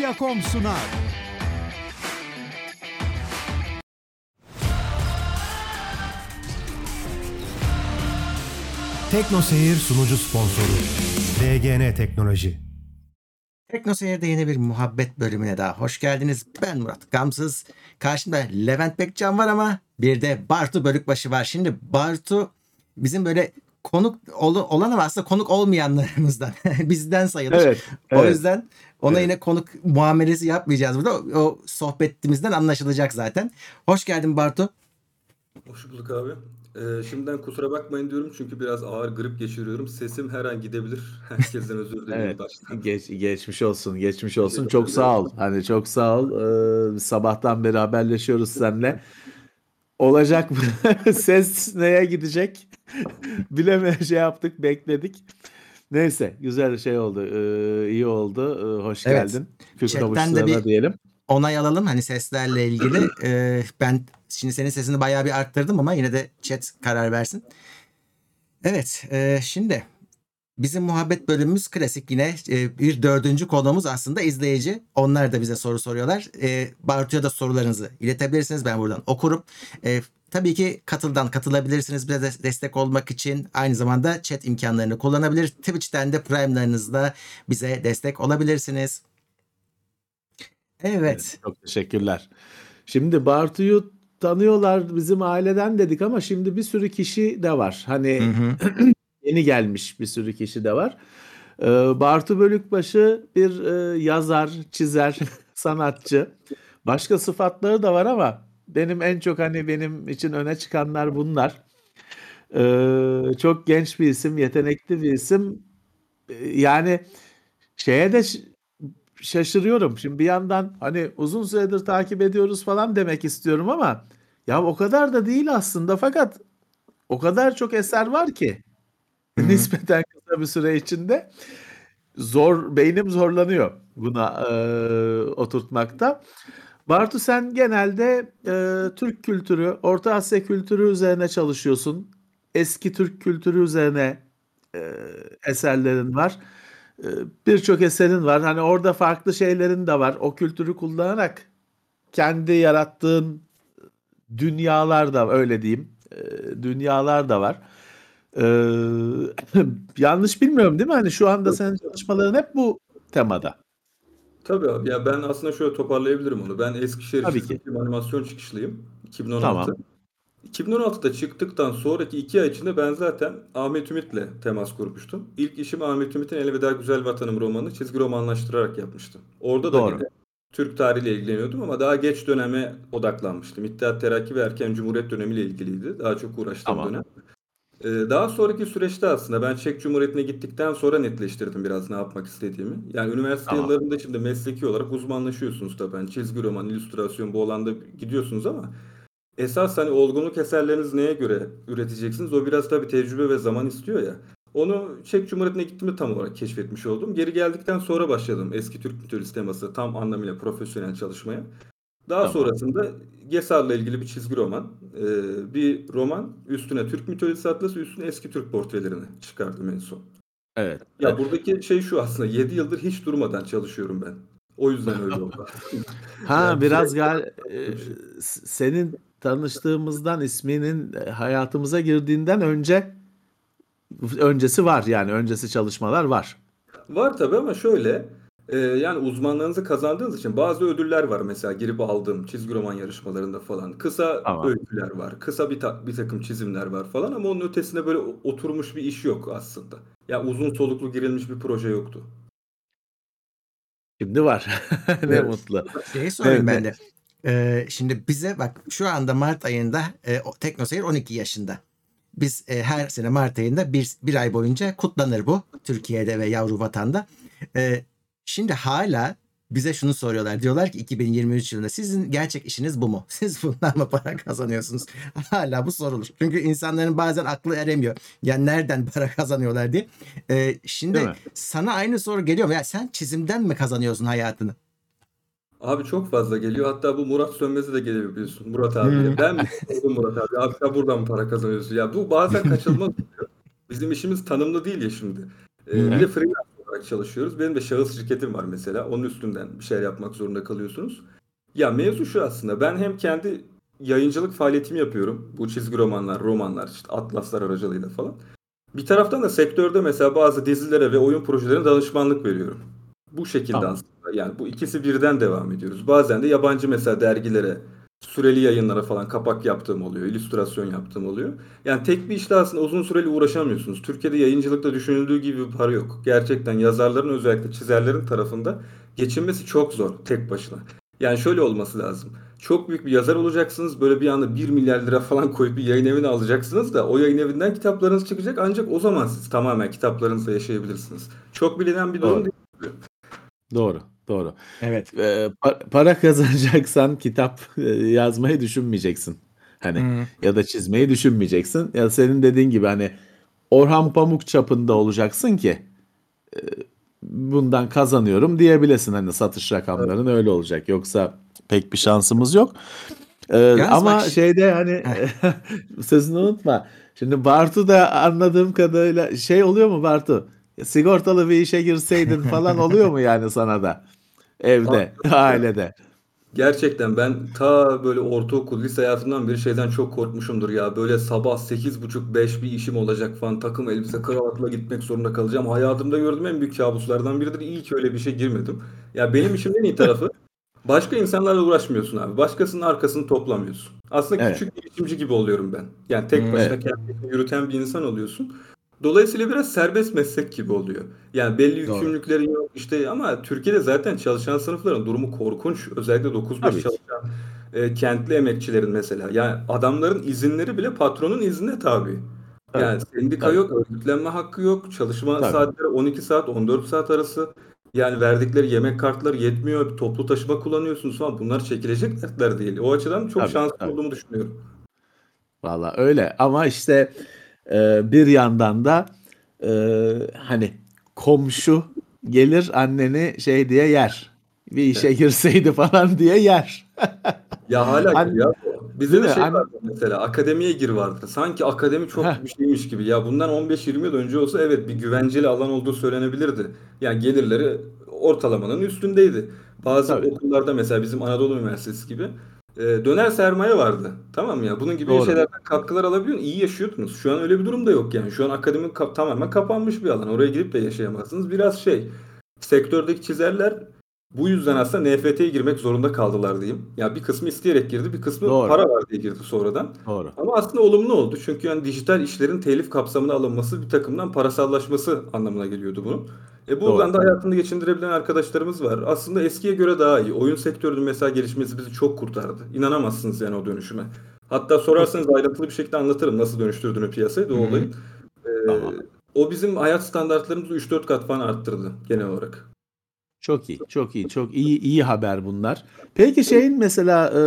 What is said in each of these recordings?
Bitopya.com sunar. Tekno Seyir sunucu sponsoru DGN Teknoloji. Tekno Seyir'de yeni bir muhabbet bölümüne daha hoş geldiniz. Ben Murat Gamsız. Karşımda Levent Bekcan var ama bir de Bartu Bölükbaşı var. Şimdi Bartu bizim böyle konuk ol- olan ama aslında konuk olmayanlarımızdan. Bizden sayılır. Evet, O evet. yüzden ona Evet. yine konuk muamelesi yapmayacağız burada. O, o sohbetimizden anlaşılacak zaten. Hoş geldin Bartu. Hoş bulduk abi. Ee, şimdiden kusura bakmayın diyorum çünkü biraz ağır grip geçiriyorum. Sesim her an gidebilir. Herkesten özür dilerim Evet. baştan. Geç, geçmiş olsun, geçmiş olsun. Çok sağ ol. Hani çok sağ ol. Ee, sabahtan beri haberleşiyoruz seninle. Olacak mı? Ses neye gidecek? Bileme şey yaptık, bekledik. Neyse, güzel şey oldu. Ee, iyi oldu. Ee, hoş Evet. geldin. Chatten de bir- diyelim. onay alalım hani seslerle ilgili. Ee, ben şimdi senin sesini bayağı bir arttırdım ama yine de chat karar versin. Evet e, şimdi bizim muhabbet bölümümüz klasik yine e, bir dördüncü konuğumuz aslında izleyici. Onlar da bize soru soruyorlar. E, Bartu'ya da sorularınızı iletebilirsiniz ben buradan okurum. E, tabii ki katıldan katılabilirsiniz bize de destek olmak için. Aynı zamanda chat imkanlarını kullanabilir. Twitch'ten de Prime'larınızla bize destek olabilirsiniz. Evet. Çok teşekkürler. Şimdi Bartu'yu tanıyorlar bizim aileden dedik ama şimdi bir sürü kişi de var. Hani Hı hı. yeni gelmiş bir sürü kişi de var. Ee, Bartu Bölükbaşı bir e, yazar, çizer, sanatçı. Başka sıfatları da var ama benim en çok hani benim için öne çıkanlar bunlar. Ee, çok genç bir isim, yetenekli bir isim. Ee, Yani şeye de şaşırıyorum. Şimdi bir yandan hani uzun süredir takip ediyoruz falan demek istiyorum ama ya o kadar da değil aslında fakat o kadar çok eser var ki Hı hı. nispeten kısa bir süre içinde zor beynim zorlanıyor buna e, oturtmakta. Bartu sen genelde e, Türk kültürü, Orta Asya kültürü üzerine çalışıyorsun. Eski Türk kültürü üzerine e, eserlerin var. E, Birçok eserin var. Hani orada farklı şeylerin de var. O kültürü kullanarak kendi yarattığın dünyalar da öyle diyeyim. e, dünyalar da var. E, yanlış bilmiyorum değil mi? Hani şu anda senin çalışmaların hep bu temada. Tabii abi ya ben aslında şöyle toparlayabilirim onu. Ben Eskişehir Tabii ki. animasyon çıkışlıyım. 2016. Tamam. 2016'da çıktıktan sonraki iki ay içinde ben zaten Ahmet Ümit'le temas kurmuştum. İlk işimi Ahmet Ümit'in Elveda Güzel Vatanım romanını çizgi romanlaştırarak yapmıştım. Orada da Doğru. yine Türk tarihiyle ilgileniyordum ama daha geç döneme odaklanmıştım. İttihat Terakki ve Erken Cumhuriyet dönemiyle ilgiliydi. Daha çok uğraştığım Tamam. dönem. Ee, Daha sonraki süreçte aslında ben Çek Cumhuriyeti'ne gittikten sonra netleştirdim biraz ne yapmak istediğimi. Yani üniversite Tamam. yıllarında şimdi mesleki olarak uzmanlaşıyorsunuz tabii. Yani çizgi roman, illüstrasyon bu alanda gidiyorsunuz ama esas hani olgunluk eserleriniz neye göre üreteceksiniz? O biraz tabii tecrübe ve zaman istiyor ya. Onu Çek Cumhuriyeti'ne gittiğimde tam olarak keşfetmiş oldum. Geri geldikten sonra başladım eski Türk mitolojisi teması tam anlamıyla profesyonel çalışmaya. Daha Tamam. sonrasında Gesar'la ilgili bir çizgi roman, e, bir roman, üstüne Türk mitolojisi atlası, üstüne eski Türk portrelerini çıkardım en son. Evet. Ya buradaki şey şu aslında 7 yıldır hiç durmadan çalışıyorum ben. O yüzden öyle oldu. Ha Yani biraz sürekli- gal e, s- senin tanıştığımızdan isminin e, hayatımıza girdiğinden önce öncesi var yani öncesi çalışmalar var. Var tabii ama şöyle e, yani uzmanlığınızı kazandığınız için bazı ödüller var mesela girip aldığım çizgi roman yarışmalarında falan. Kısa Tamam. öyküler var, kısa bir, ta- bir takım çizimler var falan ama onun ötesinde böyle o- oturmuş bir iş yok aslında. Ya uzun soluklu girilmiş bir proje yoktu. Şimdi var. Ne Evet. mutlu. Şeyi sorayım Evet, ben de. Ee, şimdi bize bak şu anda Mart ayında e, o- Teknoseyir 12 yaşında. Biz e, her sene Mart ayında bir, bir ay boyunca kutlanır bu Türkiye'de ve yavru vatanda. E, şimdi hala bize şunu soruyorlar. Diyorlar ki 2023 yılında sizin gerçek işiniz bu mu? Siz bundan mı para kazanıyorsunuz? Hala bu sorulur. Çünkü insanların bazen aklı eremiyor. Yani nereden para kazanıyorlar diye. E, şimdi sana aynı soru geliyor mu? Ya sen çizimden mi kazanıyorsun hayatını? Abi çok fazla geliyor. Hatta bu Murat Sönmez'e de geliyor biliyorsun. Murat abi. Hmm. Ben mi sordum Murat abi? Abi sen buradan mı para kazanıyorsun? Ya bu bazen kaçınılmaz oluyor. Bizim işimiz tanımlı değil ya şimdi. Ee, bir de freelance olarak çalışıyoruz. Benim de şahıs şirketim var mesela. Onun üstünden bir şeyler yapmak zorunda kalıyorsunuz. Ya mevzu şu aslında. Ben hem kendi yayıncılık faaliyetimi yapıyorum. Bu çizgi romanlar, romanlar, işte atlaslar aracılığıyla falan. Bir taraftan da sektörde mesela bazı dizilere ve oyun projelerine danışmanlık veriyorum. Bu şekilde Tamam. aslında. Yani bu ikisi birden devam ediyoruz. Bazen de yabancı mesela dergilere, süreli yayınlara falan kapak yaptığım oluyor, illüstrasyon yaptığım oluyor. Yani tek bir işle aslında uzun süreli uğraşamıyorsunuz. Türkiye'de yayıncılıkta düşünüldüğü gibi bir para yok. Gerçekten yazarların özellikle çizerlerin tarafında geçinmesi çok zor tek başına. Yani şöyle olması lazım. Çok büyük bir yazar olacaksınız. Böyle bir anda 1 milyar lira falan koyup bir yayın evine alacaksınız da o yayın evinden kitaplarınız çıkacak ancak o zaman siz tamamen kitaplarınızla yaşayabilirsiniz. Çok bilinen bir durum Doğru. değil. Doğru, doğru. Evet. Ee, pa- para kazanacaksan kitap yazmayı düşünmeyeceksin. Hani Hı. ya da çizmeyi düşünmeyeceksin. Ya senin dediğin gibi hani Orhan Pamuk çapında olacaksın ki e, bundan kazanıyorum diyebilesin. Hani satış rakamların öyle olacak. Yoksa pek bir şansımız yok. Ee, Yalnız ama bak- şeyde hani sözünü unutma. Şimdi Bartu da anladığım kadarıyla şey oluyor mu Bartu? Sigortalı bir işe girseydin falan oluyor mu yani sana da? Evde, ailede. Gerçekten ben ta böyle ortaokul, lise hayatımdan beri şeyden çok korkmuşumdur ya. Böyle sabah 8.30-5 bir işim olacak falan. Takım elbise, kravatla gitmek zorunda kalacağım. Hayatımda gördüğüm en büyük kabuslardan biridir. İyi ki öyle bir şey girmedim. Ya benim işimin en iyi tarafı başka insanlarla uğraşmıyorsun abi. Başkasının arkasını toplamıyorsun. Aslında Evet. küçük girişimci gibi oluyorum ben. Yani tek Hmm. başına kendini yürüten bir insan oluyorsun. Dolayısıyla biraz serbest meslek gibi oluyor. Yani belli Doğru. yükümlülüklerin yok işte ama Türkiye'de zaten çalışan sınıfların durumu korkunç. Özellikle 9-5 Tabii ki. çalışan e, kentli emekçilerin mesela. Yani adamların izinleri bile patronun iznine tabi. Tabii. Yani sendika Tabii. yok, örgütlenme hakkı yok, çalışma Tabii. saatleri 12 saat, 14 saat arası. Yani verdikleri yemek kartları yetmiyor, toplu taşıma kullanıyorsunuz falan. Bunlar çekilecek dertler değil. O açıdan çok Tabii, şanslı tabii. olduğumu düşünüyorum. Valla öyle ama işte e, bir yandan da e, hani komşu gelir anneni şey diye yer. Bir işe girseydi falan diye yer. Ya hala gibi ya. Bizde de şey Anne- vardı mesela akademiye gir vardı. Sanki akademi çok Heh. bir şeymiş gibi. Ya bundan 15-20 yıl önce olsa evet bir güvenceli alan olduğu söylenebilirdi. Yani gelirleri ortalamanın üstündeydi. Bazı Tabii. okullarda mesela bizim Anadolu Üniversitesi gibi e, döner sermaye vardı. Tamam mı ya? Bunun gibi Doğru. şeylerden katkılar alabiliyorsun. iyi yaşıyordunuz. Şu an öyle bir durum da yok yani. Şu an akademi ka- tamamen kapanmış bir alan. Oraya girip de yaşayamazsınız. Biraz şey sektördeki çizerler bu yüzden aslında NFT'ye girmek zorunda kaldılar diyeyim. Ya bir kısmı isteyerek girdi, bir kısmı Doğru. para var diye girdi sonradan. Doğru. Ama aslında olumlu oldu. Çünkü yani dijital işlerin telif kapsamına alınması bir takımdan parasallaşması anlamına geliyordu bunun. E buradan Doğru. da hayatını geçindirebilen arkadaşlarımız var. Aslında eskiye göre daha iyi. Oyun sektörünün mesela gelişmesi bizi çok kurtardı. İnanamazsınız yani o dönüşüme. Hatta sorarsanız ayrıntılı bir şekilde anlatırım nasıl dönüştürdüğünü piyasayı da o. Ee, Tamam. o bizim hayat standartlarımızı 3-4 kat falan arttırdı genel olarak. Çok iyi, çok iyi, çok iyi iyi haber bunlar. Peki şeyin mesela e,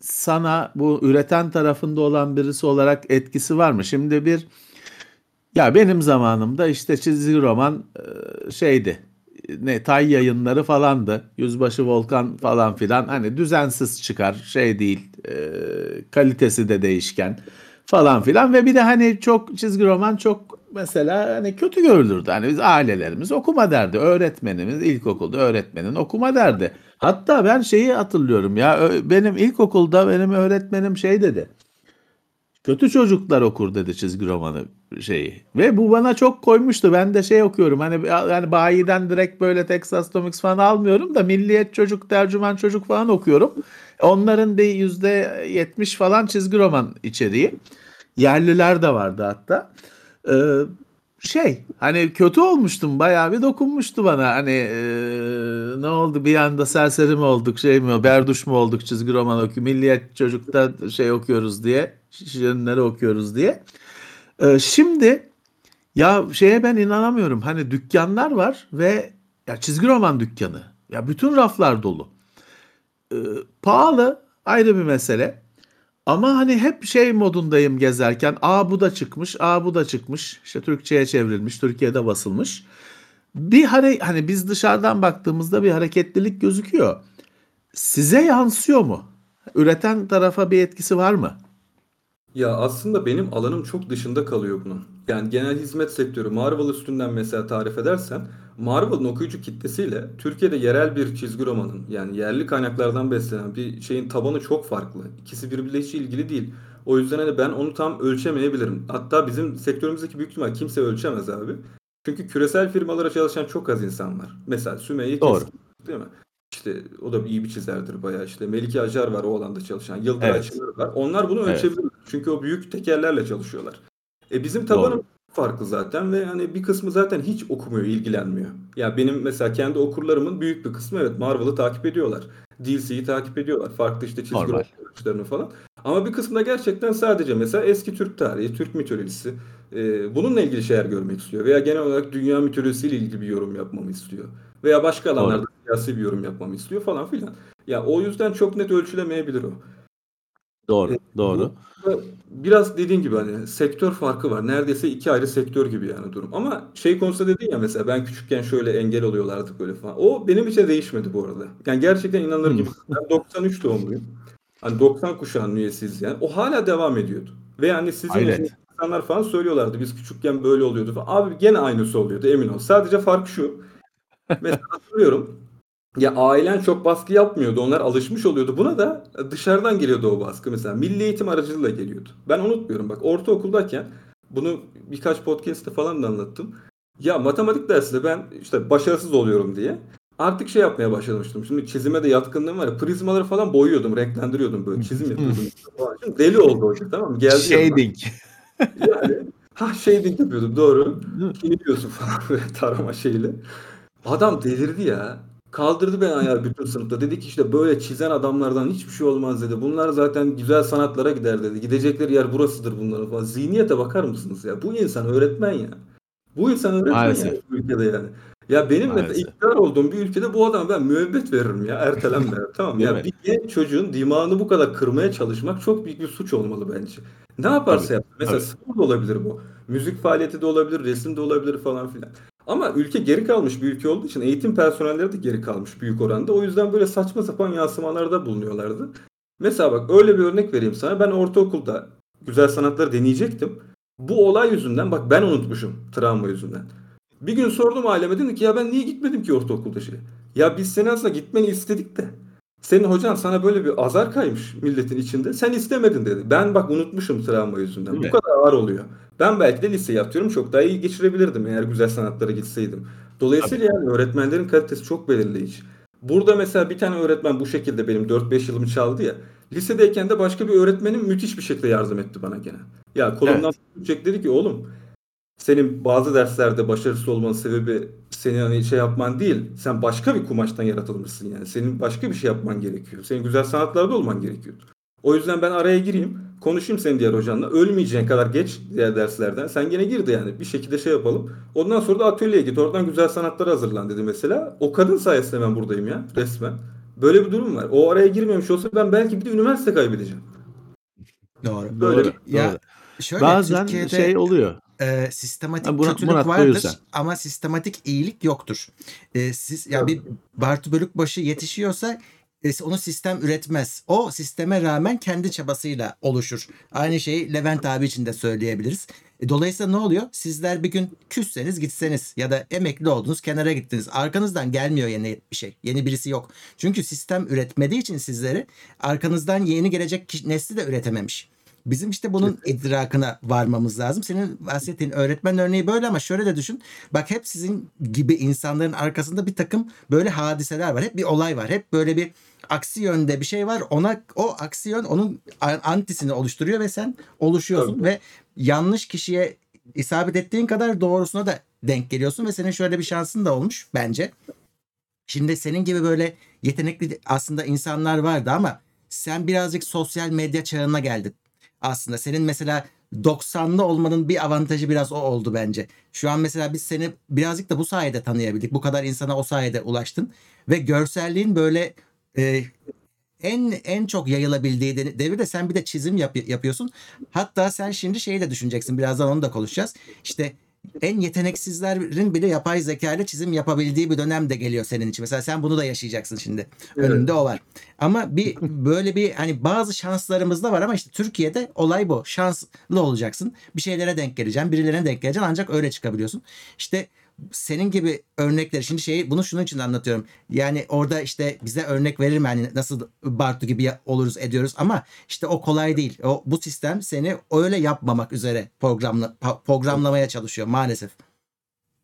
sana bu üreten tarafında olan birisi olarak etkisi var mı? Şimdi bir ya benim zamanımda işte çizgi roman e, şeydi. Ne Tay yayınları falandı. Yüzbaşı Volkan falan filan. Hani düzensiz çıkar, şey değil. e, kalitesi de değişken falan filan ve bir de hani çok çizgi roman çok mesela hani kötü görülürdü. Hani biz ailelerimiz okuma derdi. Öğretmenimiz ilkokulda öğretmenin okuma derdi. Hatta ben şeyi hatırlıyorum ya benim ilkokulda benim öğretmenim şey dedi. Kötü çocuklar okur dedi çizgi romanı şeyi. Ve bu bana çok koymuştu. Ben de şey okuyorum. Hani yani bayiden direkt böyle Texas Comics falan almıyorum da Milliyet Çocuk, Tercüman Çocuk falan okuyorum. Onların bir yüzde yetmiş falan çizgi roman içeriği. Yerliler de vardı hatta. Ee, şey hani kötü olmuştum bayağı bir dokunmuştu bana. Hani ee, ne oldu bir anda serseri mi olduk şey mi berduş mu olduk çizgi roman okuyor milliyet çocukta şey okuyoruz diye şirinleri okuyoruz diye. Ee, şimdi ya şeye ben inanamıyorum. Hani dükkanlar var ve ya çizgi roman dükkanı ya bütün raflar dolu. Ee, pahalı ayrı bir mesele ama hani hep şey modundayım gezerken. Aa bu da çıkmış, aa bu da çıkmış. İşte Türkçe'ye çevrilmiş, Türkiye'de basılmış. Bir hare hani biz dışarıdan baktığımızda bir hareketlilik gözüküyor. Size yansıyor mu? Üreten tarafa bir etkisi var mı? Ya aslında benim alanım çok dışında kalıyor bunun. Yani genel hizmet sektörü Marvel üstünden mesela tarif edersen Marvel'ın okuyucu kitlesiyle Türkiye'de yerel bir çizgi romanın yani yerli kaynaklardan beslenen bir şeyin tabanı çok farklı. İkisi birbiriyle hiç ilgili değil. O yüzden hani ben onu tam ölçemeyebilirim. Hatta bizim sektörümüzdeki büyük ihtimal kimse ölçemez abi. Çünkü küresel firmalara çalışan çok az insan var. Mesela Sümeyye Doğru. Keskin değil mi? İşte o da iyi bir çizerdir bayağı. İşte Melike Acar var o alanda çalışan. Yıldıray Evet. Çınar var. Onlar bunu Evet. ölçebilir. Çünkü o büyük tekerlerle çalışıyorlar. E bizim tabanımız. Farklı zaten ve hani bir kısmı zaten hiç okumuyor, ilgilenmiyor. Ya benim mesela kendi okurlarımın büyük bir kısmı evet Marvel'ı takip ediyorlar. DC'yi takip ediyorlar. Farklı işte çizgi Normal. romanlarını falan. Ama bir kısmı da gerçekten sadece mesela eski Türk tarihi, Türk mitolojisi e, bununla ilgili şeyler görmek istiyor. Veya genel olarak dünya mitolojisiyle ilgili bir yorum yapmamı istiyor. Veya başka Doğru. alanlarda siyasi bir yorum yapmamı istiyor falan filan. Ya o yüzden çok net ölçülemeyebilir o. Doğru. E, Doğru. Biraz dediğin gibi hani sektör farkı var. Neredeyse iki ayrı sektör gibi yani durum. Ama şey konusunda dedin ya mesela ben küçükken şöyle engel oluyorlardı böyle falan. O benim için değişmedi bu arada. Yani gerçekten inanılır Hmm. gibi. Ben 93 doğumluyum. Hani 90 kuşağının üyesiyiz yani. O hala devam ediyordu. Ve hani sizin yaşınız insanlar falan söylüyorlardı. Biz küçükken böyle oluyordu falan. Abi gene aynısı oluyordu emin ol. Sadece fark şu. Mesela hatırlıyorum. Ya ailen çok baskı yapmıyordu. Onlar alışmış oluyordu. Buna da dışarıdan geliyordu o baskı. Mesela milli eğitim aracılığıyla geliyordu. Ben unutmuyorum. Bak ortaokuldayken bunu birkaç podcast'te falan da anlattım. Ya matematik dersinde ben işte başarısız oluyorum diye artık şey yapmaya başlamıştım. Şimdi çizime de yatkınlığım var ya. Prizmaları falan boyuyordum, renklendiriyordum böyle. Çizim yapıyordum. Şimdi deli oldu hoca tamam mı? Geldi. Shading. Yani ha shading yapıyordum doğru. Kiliyorsun falan böyle tarama şeyle. Adam delirdi ya. Kaldırdı beni ayağa bütün sınıfta. Dedi ki işte böyle çizen adamlardan hiçbir şey olmaz dedi. Bunlar zaten güzel sanatlara gider dedi. Gidecekleri yer burasıdır bunların falan. Zihniyete bakar mısınız ya? Bu insan öğretmen ya. Bu insan öğretmen Maalesef. ya bu ülkede yani. Ya benim mesela iktidar olduğum bir ülkede bu adama ben müebbet veririm ya ertelenme. tamam ya mi? bir genç çocuğun dimağını bu kadar kırmaya çalışmak çok büyük bir suç olmalı bence. Ne yaparsa Tabii, yapsın. Mesela tabii. spor da olabilir bu. Müzik faaliyeti de olabilir, resim de olabilir falan filan. Ama ülke geri kalmış bir ülke olduğu için eğitim personelleri de geri kalmış büyük oranda. O yüzden böyle saçma sapan yansımalarda bulunuyorlardı. Mesela bak öyle bir örnek vereyim sana. Ben ortaokulda güzel sanatları deneyecektim. Bu olay yüzünden bak ben unutmuşum travma yüzünden. Bir gün sordum aileme dedim ki ya ben niye gitmedim ki ortaokulda şey. Ya biz seni aslında gitmeni istedik de. Senin hocan sana böyle bir azar kaymış milletin içinde. Sen istemedin dedi. Ben bak unutmuşum travma yüzünden. Değil Bu mi? kadar ağır oluyor. Ben belki de liseyi atıyorum çok daha iyi geçirebilirdim eğer güzel sanatlara gitseydim. Dolayısıyla yani öğretmenlerin kalitesi çok belirleyici. Burada mesela bir tane öğretmen bu şekilde benim 4-5 yılımı çaldı ya. Lisedeyken de başka bir öğretmenim müthiş bir şekilde yardım etti bana gene. Ya kolumdan tutacak dedi ki oğlum senin bazı derslerde başarısız olmanın sebebi senin hani şey yapman değil. Sen başka bir kumaştan yaratılmışsın yani. Senin başka bir şey yapman gerekiyor. Senin güzel sanatlarda olman gerekiyor. O yüzden ben araya gireyim. Konuşayım senin diğer hocanla. Ölmeyeceğin kadar geç diğer derslerden. Sen gene gir de yani. Bir şekilde şey yapalım. Ondan sonra da atölyeye git. Oradan güzel sanatlara hazırlan dedi mesela. O kadın sayesinde ben buradayım ya resmen. Böyle bir durum var. O araya girmemiş olsa ben belki bir de üniversite kaybedeceğim. Doğru. Böyle Doğru. Ya doğru. şöyle Bazen Türkiye'de şey oluyor. e, sistematik Ha, buna- kötülük Murat, vardır ama sistematik iyilik yoktur. E, siz ya bir Bartu Bölükbaşı yetişiyorsa onu sistem üretmez. O sisteme rağmen kendi çabasıyla oluşur. Aynı şeyi Levent abi için de söyleyebiliriz. E, dolayısıyla ne oluyor? Sizler bir gün küsseniz gitseniz ya da emekli oldunuz kenara gittiniz. Arkanızdan gelmiyor yeni bir şey. Yeni birisi yok. Çünkü sistem üretmediği için sizleri arkanızdan yeni gelecek nesli de üretememiş. Bizim işte bunun idrakına varmamız lazım. Senin bahsettiğin öğretmen örneği böyle ama şöyle de düşün. Bak hep sizin gibi insanların arkasında bir takım böyle hadiseler var. Hep bir olay var. Hep böyle bir aksi yönde bir şey var. Ona o aksi yön onun antisini oluşturuyor ve sen oluşuyorsun Tabii. ve yanlış kişiye isabet ettiğin kadar doğrusuna da denk geliyorsun ve senin şöyle bir şansın da olmuş bence. Şimdi senin gibi böyle yetenekli aslında insanlar vardı ama sen birazcık sosyal medya çağına geldin. Aslında senin mesela 90'lı olmanın bir avantajı biraz o oldu bence. Şu an mesela biz seni birazcık da bu sayede tanıyabildik. Bu kadar insana o sayede ulaştın ve görselliğin böyle e, en en çok yayılabildiği de- devirde sen bir de çizim yap- yapıyorsun. Hatta sen şimdi şeyi de düşüneceksin. Birazdan onu da konuşacağız. İşte en yeteneksizlerin bile yapay zeka ile çizim yapabildiği bir dönem de geliyor senin için. Mesela sen bunu da yaşayacaksın şimdi. Evet. Önünde o var. Ama bir böyle bir hani bazı şanslarımız da var ama işte Türkiye'de olay bu. Şanslı olacaksın. Bir şeylere denk geleceksin. Birilerine denk geleceksin ancak öyle çıkabiliyorsun. İşte senin gibi örnekler şimdi şeyi bunu şunun için anlatıyorum. Yani orada işte bize örnek verir mi hani nasıl Bartu gibi oluruz ediyoruz ama işte o kolay değil. O bu sistem seni öyle yapmamak üzere programla programlamaya çalışıyor maalesef.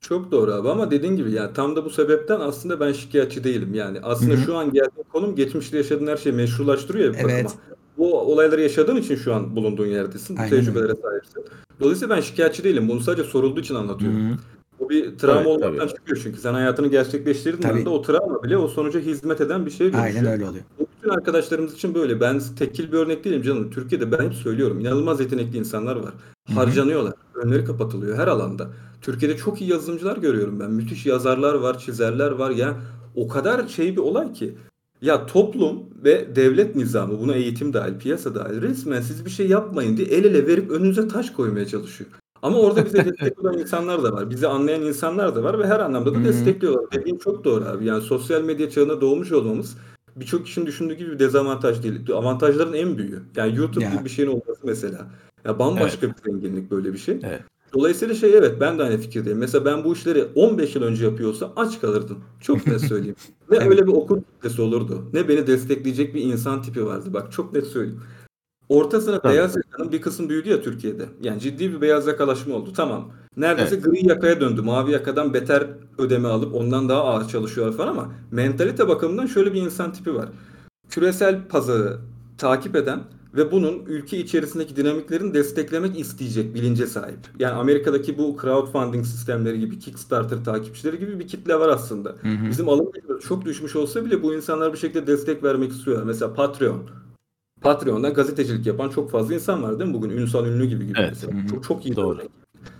Çok doğru abi ama dediğin gibi yani tam da bu sebepten aslında ben şikayetçi değilim. Yani aslında Hı hı. şu an geldiğin konum geçmişte yaşadığın her şeyi meşrulaştırıyor ya bir Evet. bakıma. Bu olayları yaşadığın için şu an bulunduğun yerdesin. Bu Aynen tecrübelere sahipsin. Dolayısıyla ben şikayetçi değilim. Bunu sadece sorulduğu için anlatıyorum. Hı hı. O bir travma Tabii, olmaktan tabii. çıkıyor çünkü sen hayatını gerçekleştirdiğin Tabii. anda o travma bile o sonuca hizmet eden bir şeye dönüşüyor. Aynen öyle oluyor. Bu bütün arkadaşlarımız için böyle. Ben tekil bir örnek değilim canım. Türkiye'de ben hep söylüyorum. İnanılmaz yetenekli insanlar var. Hı hı. Harcanıyorlar. Önleri kapatılıyor her alanda. Türkiye'de çok iyi yazılımcılar görüyorum ben. Müthiş yazarlar var, çizerler var. Ya o kadar şey bir olay ki. Ya toplum ve devlet nizamı buna eğitim dahil, piyasa dahil resmen siz bir şey yapmayın diye el ele verip önünüze taş koymaya çalışıyor. Ama orada bize destek olan insanlar da var. Bizi anlayan insanlar da var ve her anlamda da destekliyorlar. Dediğin çok doğru abi. Yani sosyal medya çağına doğmuş olmamız birçok kişinin düşündüğü gibi bir dezavantaj değil. Avantajların en büyüğü. Yani YouTube Ya. gibi bir şeyin olması mesela. Ya bambaşka bir zenginlik böyle bir şey. Evet. Dolayısıyla şey evet ben de aynı fikirdeyim. Mesela ben bu işleri 15 yıl önce yapıyorsam aç kalırdım. Çok net söyleyeyim. Ne Evet. öyle bir okur kitlesi olurdu. Ne beni destekleyecek bir insan tipi vardı. Bak çok net söyleyeyim. Orta sınıf Tabii. beyaz yakanın bir kısım büyüdü ya Türkiye'de. Yani ciddi bir beyaz yakalaşma oldu. Tamam. Neredeyse gri yakaya döndü. Mavi yakadan beter ödeme alıp ondan daha ağır çalışıyorlar falan ama mentalite bakımından şöyle bir insan tipi var. Küresel pazarı takip eden ve bunun ülke içerisindeki dinamiklerin desteklemek isteyecek bilince sahip. Yani Amerika'daki bu crowdfunding sistemleri gibi, Kickstarter takipçileri gibi bir kitle var aslında. Hı hı. Bizim alım çok düşmüş olsa bile bu insanlar bir şekilde destek vermek istiyorlar. Mesela Patreon. Patreon'da gazetecilik yapan çok fazla insan var değil mi bugün? Ünsal Ünlü gibi gibi Evet. mesela. Çok, çok iyi Doğru. örnek.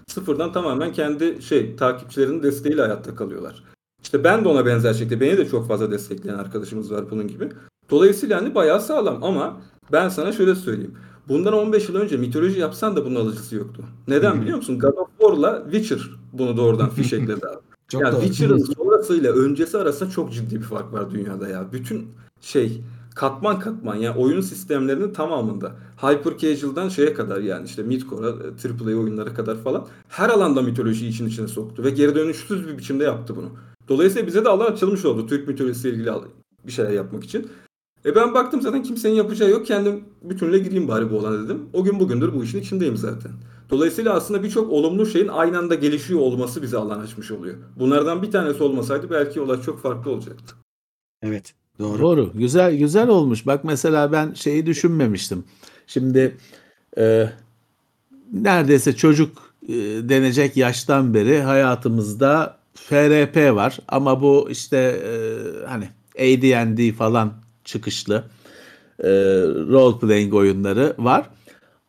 Sıfırdan tamamen kendi şey takipçilerinin desteğiyle hayatta kalıyorlar. İşte ben de ona benzer şekilde beni de çok fazla destekleyen arkadaşımız var bunun gibi. Dolayısıyla hani bayağı sağlam ama ben sana şöyle söyleyeyim. Bundan 15 yıl önce mitoloji yapsan da bunun alıcısı yoktu. Neden biliyor musun? God of War'la Witcher bunu doğrudan fişekledi abi. Çok ya doğru. Witcher'ın sonrasıyla öncesi arasında çok ciddi bir fark var dünyada ya. Bütün şey katman katman yani oyun sistemlerinin tamamında. Hyper casual'dan şeye kadar yani işte midcore'a, AAA oyunlara kadar falan her alanda mitolojiyi için içine soktu ve geri dönüşsüz bir biçimde yaptı bunu. Dolayısıyla bize de alan açılmış oldu Türk mitolojisiyle ilgili bir şeyler yapmak için. E ben baktım zaten kimsenin yapacağı yok. Kendim bütünle gireyim bari bu olana dedim. O gün bugündür bu işin içindeyim zaten. Dolayısıyla aslında birçok olumlu şeyin aynı anda gelişiyor olması bize alan açmış oluyor. Bunlardan bir tanesi olmasaydı belki olay çok farklı olacaktı. Evet. Doğru. Doğru. Güzel güzel olmuş. Bak mesela ben şeyi düşünmemiştim. Şimdi e, neredeyse çocuk e, denecek yaştan beri hayatımızda FRP var ama bu işte e, hani AD&D falan çıkışlı e, role playing oyunları var.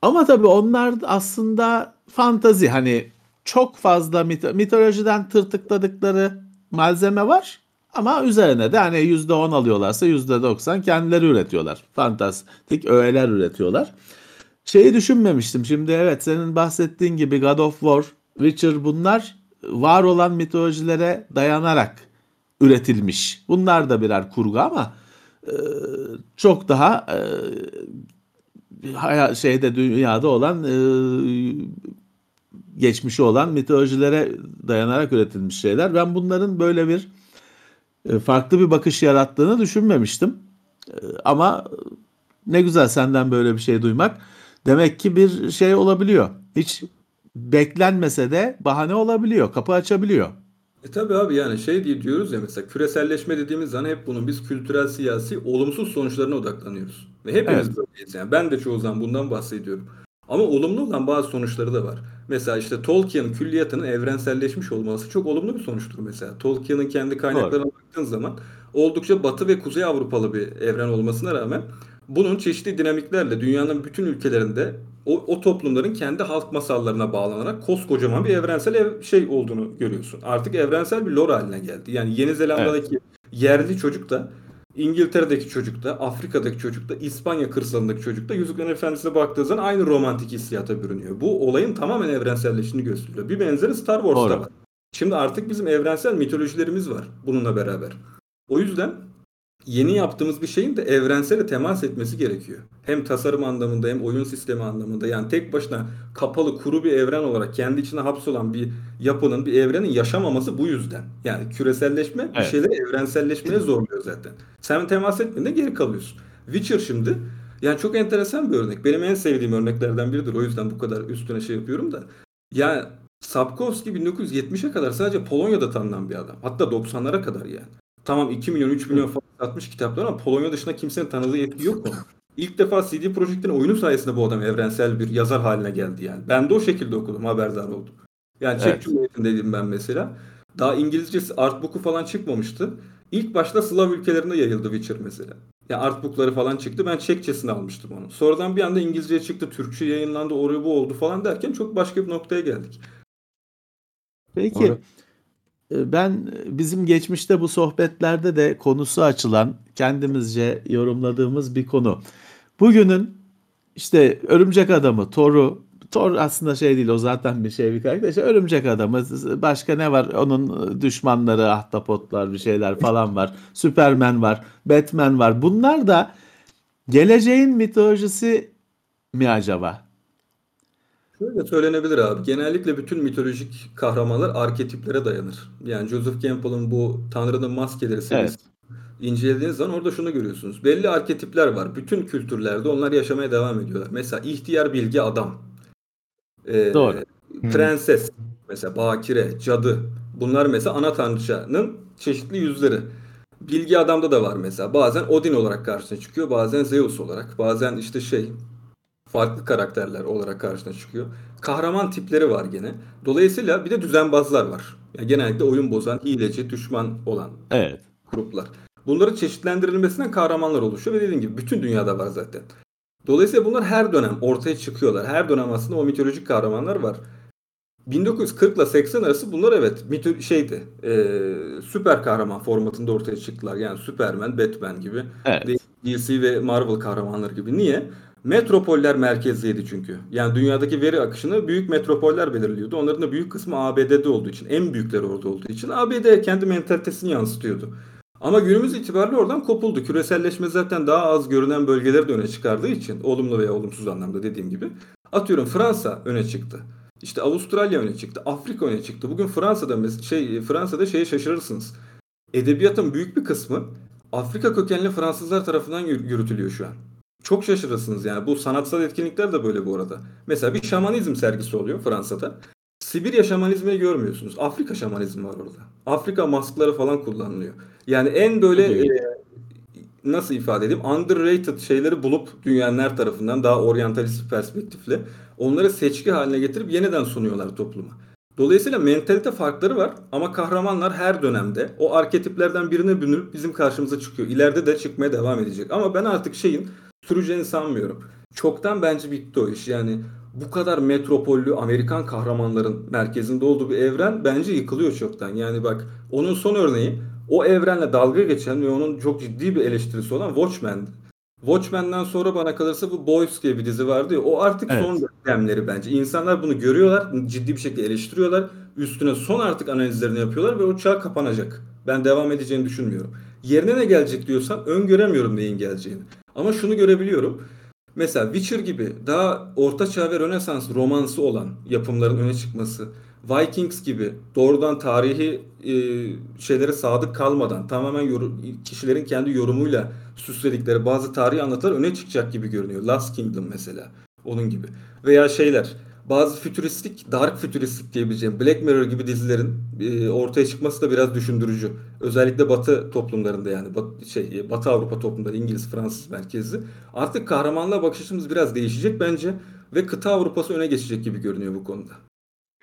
Ama tabii onlar aslında fantazi hani çok fazla mit- mitolojiden tırtıkladıkları malzeme var ama üzerine de hani %10 alıyorlarsa %90 kendileri üretiyorlar. Fantastik öğeler üretiyorlar. Şeyi düşünmemiştim. Şimdi evet senin bahsettiğin gibi God of War, Witcher bunlar var olan mitolojilere dayanarak üretilmiş. Bunlar da birer kurgu ama e, çok daha e, şeyde dünyada olan e, geçmişi olan mitolojilere dayanarak üretilmiş şeyler. Ben bunların böyle bir farklı bir bakış yarattığını düşünmemiştim. E, Ama ne güzel senden böyle bir şey duymak. Demek ki bir şey olabiliyor. Hiç beklenmese de bahane olabiliyor, kapı açabiliyor. E tabii abi yani şey diye diyoruz ya mesela küreselleşme dediğimiz zaman hep bunun biz kültürel siyasi olumsuz sonuçlarına odaklanıyoruz. Ve hepimiz Evet. böyleyiz yani. Ben de çoğu zaman bundan bahsediyorum. Ama olumlu olan bazı sonuçları da var. Mesela işte Tolkien'in külliyatının evrenselleşmiş olması çok olumlu bir sonuçtur mesela. Tolkien'in kendi kaynaklarına baktığın zaman oldukça Batı ve Kuzey Avrupalı bir evren olmasına rağmen bunun çeşitli dinamiklerle dünyanın bütün ülkelerinde o, o toplumların kendi halk masallarına bağlanarak koskocaman bir evrensel ev, şey olduğunu görüyorsun. Artık evrensel bir lore haline geldi. Yani Yeni Zelanda'daki yerli çocuk da İngiltere'deki çocuk da, Afrika'daki çocuk da, İspanya kırsalındaki çocuk da Yüzüklerin Efendisi'ne baktığı zaman aynı romantik hissiyata bürünüyor. Bu olayın tamamen evrenselleştiğini gösteriyor. Bir benzeri Star Wars'ta Doğru. var. Şimdi artık bizim evrensel mitolojilerimiz var bununla beraber. O yüzden yeni yaptığımız bir şeyin de evrensele temas etmesi gerekiyor. Hem tasarım anlamında hem oyun sistemi anlamında. Yani tek başına kapalı kuru bir evren olarak kendi içine hapsolan bir yapının, bir evrenin yaşamaması bu yüzden. Yani küreselleşme bir Evet. şeyleri evrenselleşmeye zorluyor zaten. Sen temas etmediğinde geri kalıyorsun. Witcher şimdi yani çok enteresan bir örnek. Benim en sevdiğim örneklerden biridir. O yüzden bu kadar üstüne şey yapıyorum da. Ya Sapkowski 1970'e kadar sadece Polonya'da tanınan bir adam. Hatta 90'lara kadar yani. Tamam 2 milyon 3 milyon falan satmış kitaplar ama Polonya dışında kimsenin tanıdığı yetki yok mu? İlk defa CD Projekt'in oyunu sayesinde bu adam evrensel bir yazar haline geldi yani. Ben de o şekilde okudum, haberdar oldum. Yani Çek Evet. Cumhuriyeti'ndeydim ben mesela. Daha İngilizcesi artbook'u falan çıkmamıştı. İlk başta Slav ülkelerinde yayıldı Witcher mesela. Ya artbook'ları falan çıktı. Ben Çekçesini almıştım onu. Sonradan bir anda İngilizceye çıktı, Türkçe yayınlandı, oraya bu oldu falan derken çok başka bir noktaya geldik. Peki Doğru. E, ben e, bizim geçmişte bu sohbetlerde de konusu açılan kendimizce yorumladığımız bir konu. Bugünün işte Örümcek Adamı, Thor'u, Thor aslında şey değil o zaten bir şey bir karakter. İşte Örümcek Adamı, başka ne var? Onun düşmanları, ahtapotlar bir şeyler falan var. Superman var, Batman var. Bunlar da geleceğin mitolojisi mi acaba? Şöyle söylenebilir abi. Genellikle bütün mitolojik kahramanlar arketiplere dayanır. Yani Joseph Campbell'ın bu Tanrı'nın maskeleri serisini incelediğiniz zaman orada şunu görüyorsunuz. Belli arketipler var. Bütün kültürlerde onlar yaşamaya devam ediyorlar. Mesela ihtiyar bilgi adam. Ee, Doğru. Prenses. Mesela bakire, cadı. Bunlar mesela ana tanrıçanın çeşitli yüzleri. Bilgi adamda da var mesela. Bazen Odin olarak karşına çıkıyor. Bazen Zeus olarak. Bazen işte şey farklı karakterler olarak karşına çıkıyor. Kahraman tipleri var gene. Dolayısıyla bir de düzenbazlar var. Yani genellikle oyun bozan, hileci, düşman olan Evet. gruplar. Bunların çeşitlendirilmesinden kahramanlar oluşuyor ve dediğim gibi bütün dünyada var zaten. Dolayısıyla bunlar her dönem ortaya çıkıyorlar. Her dönem aslında o mitolojik kahramanlar var. 1940 ile 80 arası bunlar evet mito şeydi. eee, süper kahraman formatında ortaya çıktılar. Yani Superman, Batman gibi. Evet. DC ve Marvel kahramanları gibi. Niye? Metropoller merkezliydi çünkü. Yani dünyadaki veri akışını büyük metropoller belirliyordu. Onların da büyük kısmı ABD'de olduğu için, en büyükleri orada olduğu için ABD kendi mentalitesini yansıtıyordu. Ama günümüz itibariyle oradan kopuldu. Küreselleşme zaten daha az görünen bölgeleri de öne çıkardığı için, olumlu veya olumsuz anlamda dediğim gibi. Atıyorum Fransa öne çıktı. İşte Avustralya öne çıktı, Afrika öne çıktı. Bugün Fransa'da şey Fransa'da şeye şaşırırsınız. Edebiyatın büyük bir kısmı Afrika kökenli Fransızlar tarafından yür- yürütülüyor şu an. Çok şaşırırsınız yani. Bu sanatsal etkinlikler de böyle bu arada. Mesela bir şamanizm sergisi oluyor Fransa'da. Sibirya şamanizmini görmüyorsunuz. Afrika şamanizmi var orada. Afrika maskları falan kullanılıyor. Yani en böyle e, nasıl ifade edeyim underrated şeyleri bulup dünyanın her tarafından daha oryantalist perspektifle onları seçki haline getirip yeniden sunuyorlar topluma. Dolayısıyla mentalite farkları var ama kahramanlar her dönemde o arketiplerden birine bürünüp bizim karşımıza çıkıyor. İleride de çıkmaya devam edecek. Ama ben artık şeyin süreceğini sanmıyorum. Çoktan bence bitti o iş. Yani bu kadar metropollü Amerikan kahramanların merkezinde olduğu bir evren bence yıkılıyor çoktan. Yani bak onun son örneği o evrenle dalga geçen ve onun çok ciddi bir eleştirisi olan Watchmen. Watchmen'den sonra bana kalırsa bu Boys diye bir dizi vardı ya o artık Evet. son dönemleri bence. İnsanlar bunu görüyorlar, ciddi bir şekilde eleştiriyorlar. Üstüne son artık analizlerini yapıyorlar ve o çağ kapanacak. Ben devam edeceğini düşünmüyorum. Yerine ne gelecek diyorsan öngöremiyorum neyin geleceğini. Ama şunu görebiliyorum. Mesela Witcher gibi daha orta çağ ve Rönesans romansı olan yapımların öne çıkması, Vikings gibi doğrudan tarihi e, şeylere sadık kalmadan tamamen yorum- kişilerin kendi yorumuyla süsledikleri bazı tarihi anlatılar öne çıkacak gibi görünüyor. Last Kingdom mesela onun gibi. Veya şeyler bazı fütüristik, dark fütüristik diyebileceğim Black Mirror gibi dizilerin e, ortaya çıkması da biraz düşündürücü. Özellikle Batı toplumlarında yani Bat- şey Batı Avrupa toplumları İngiliz, Fransız merkezli. Artık kahramanlığa bakış açımız biraz değişecek bence ve kıta Avrupası öne geçecek gibi görünüyor bu konuda.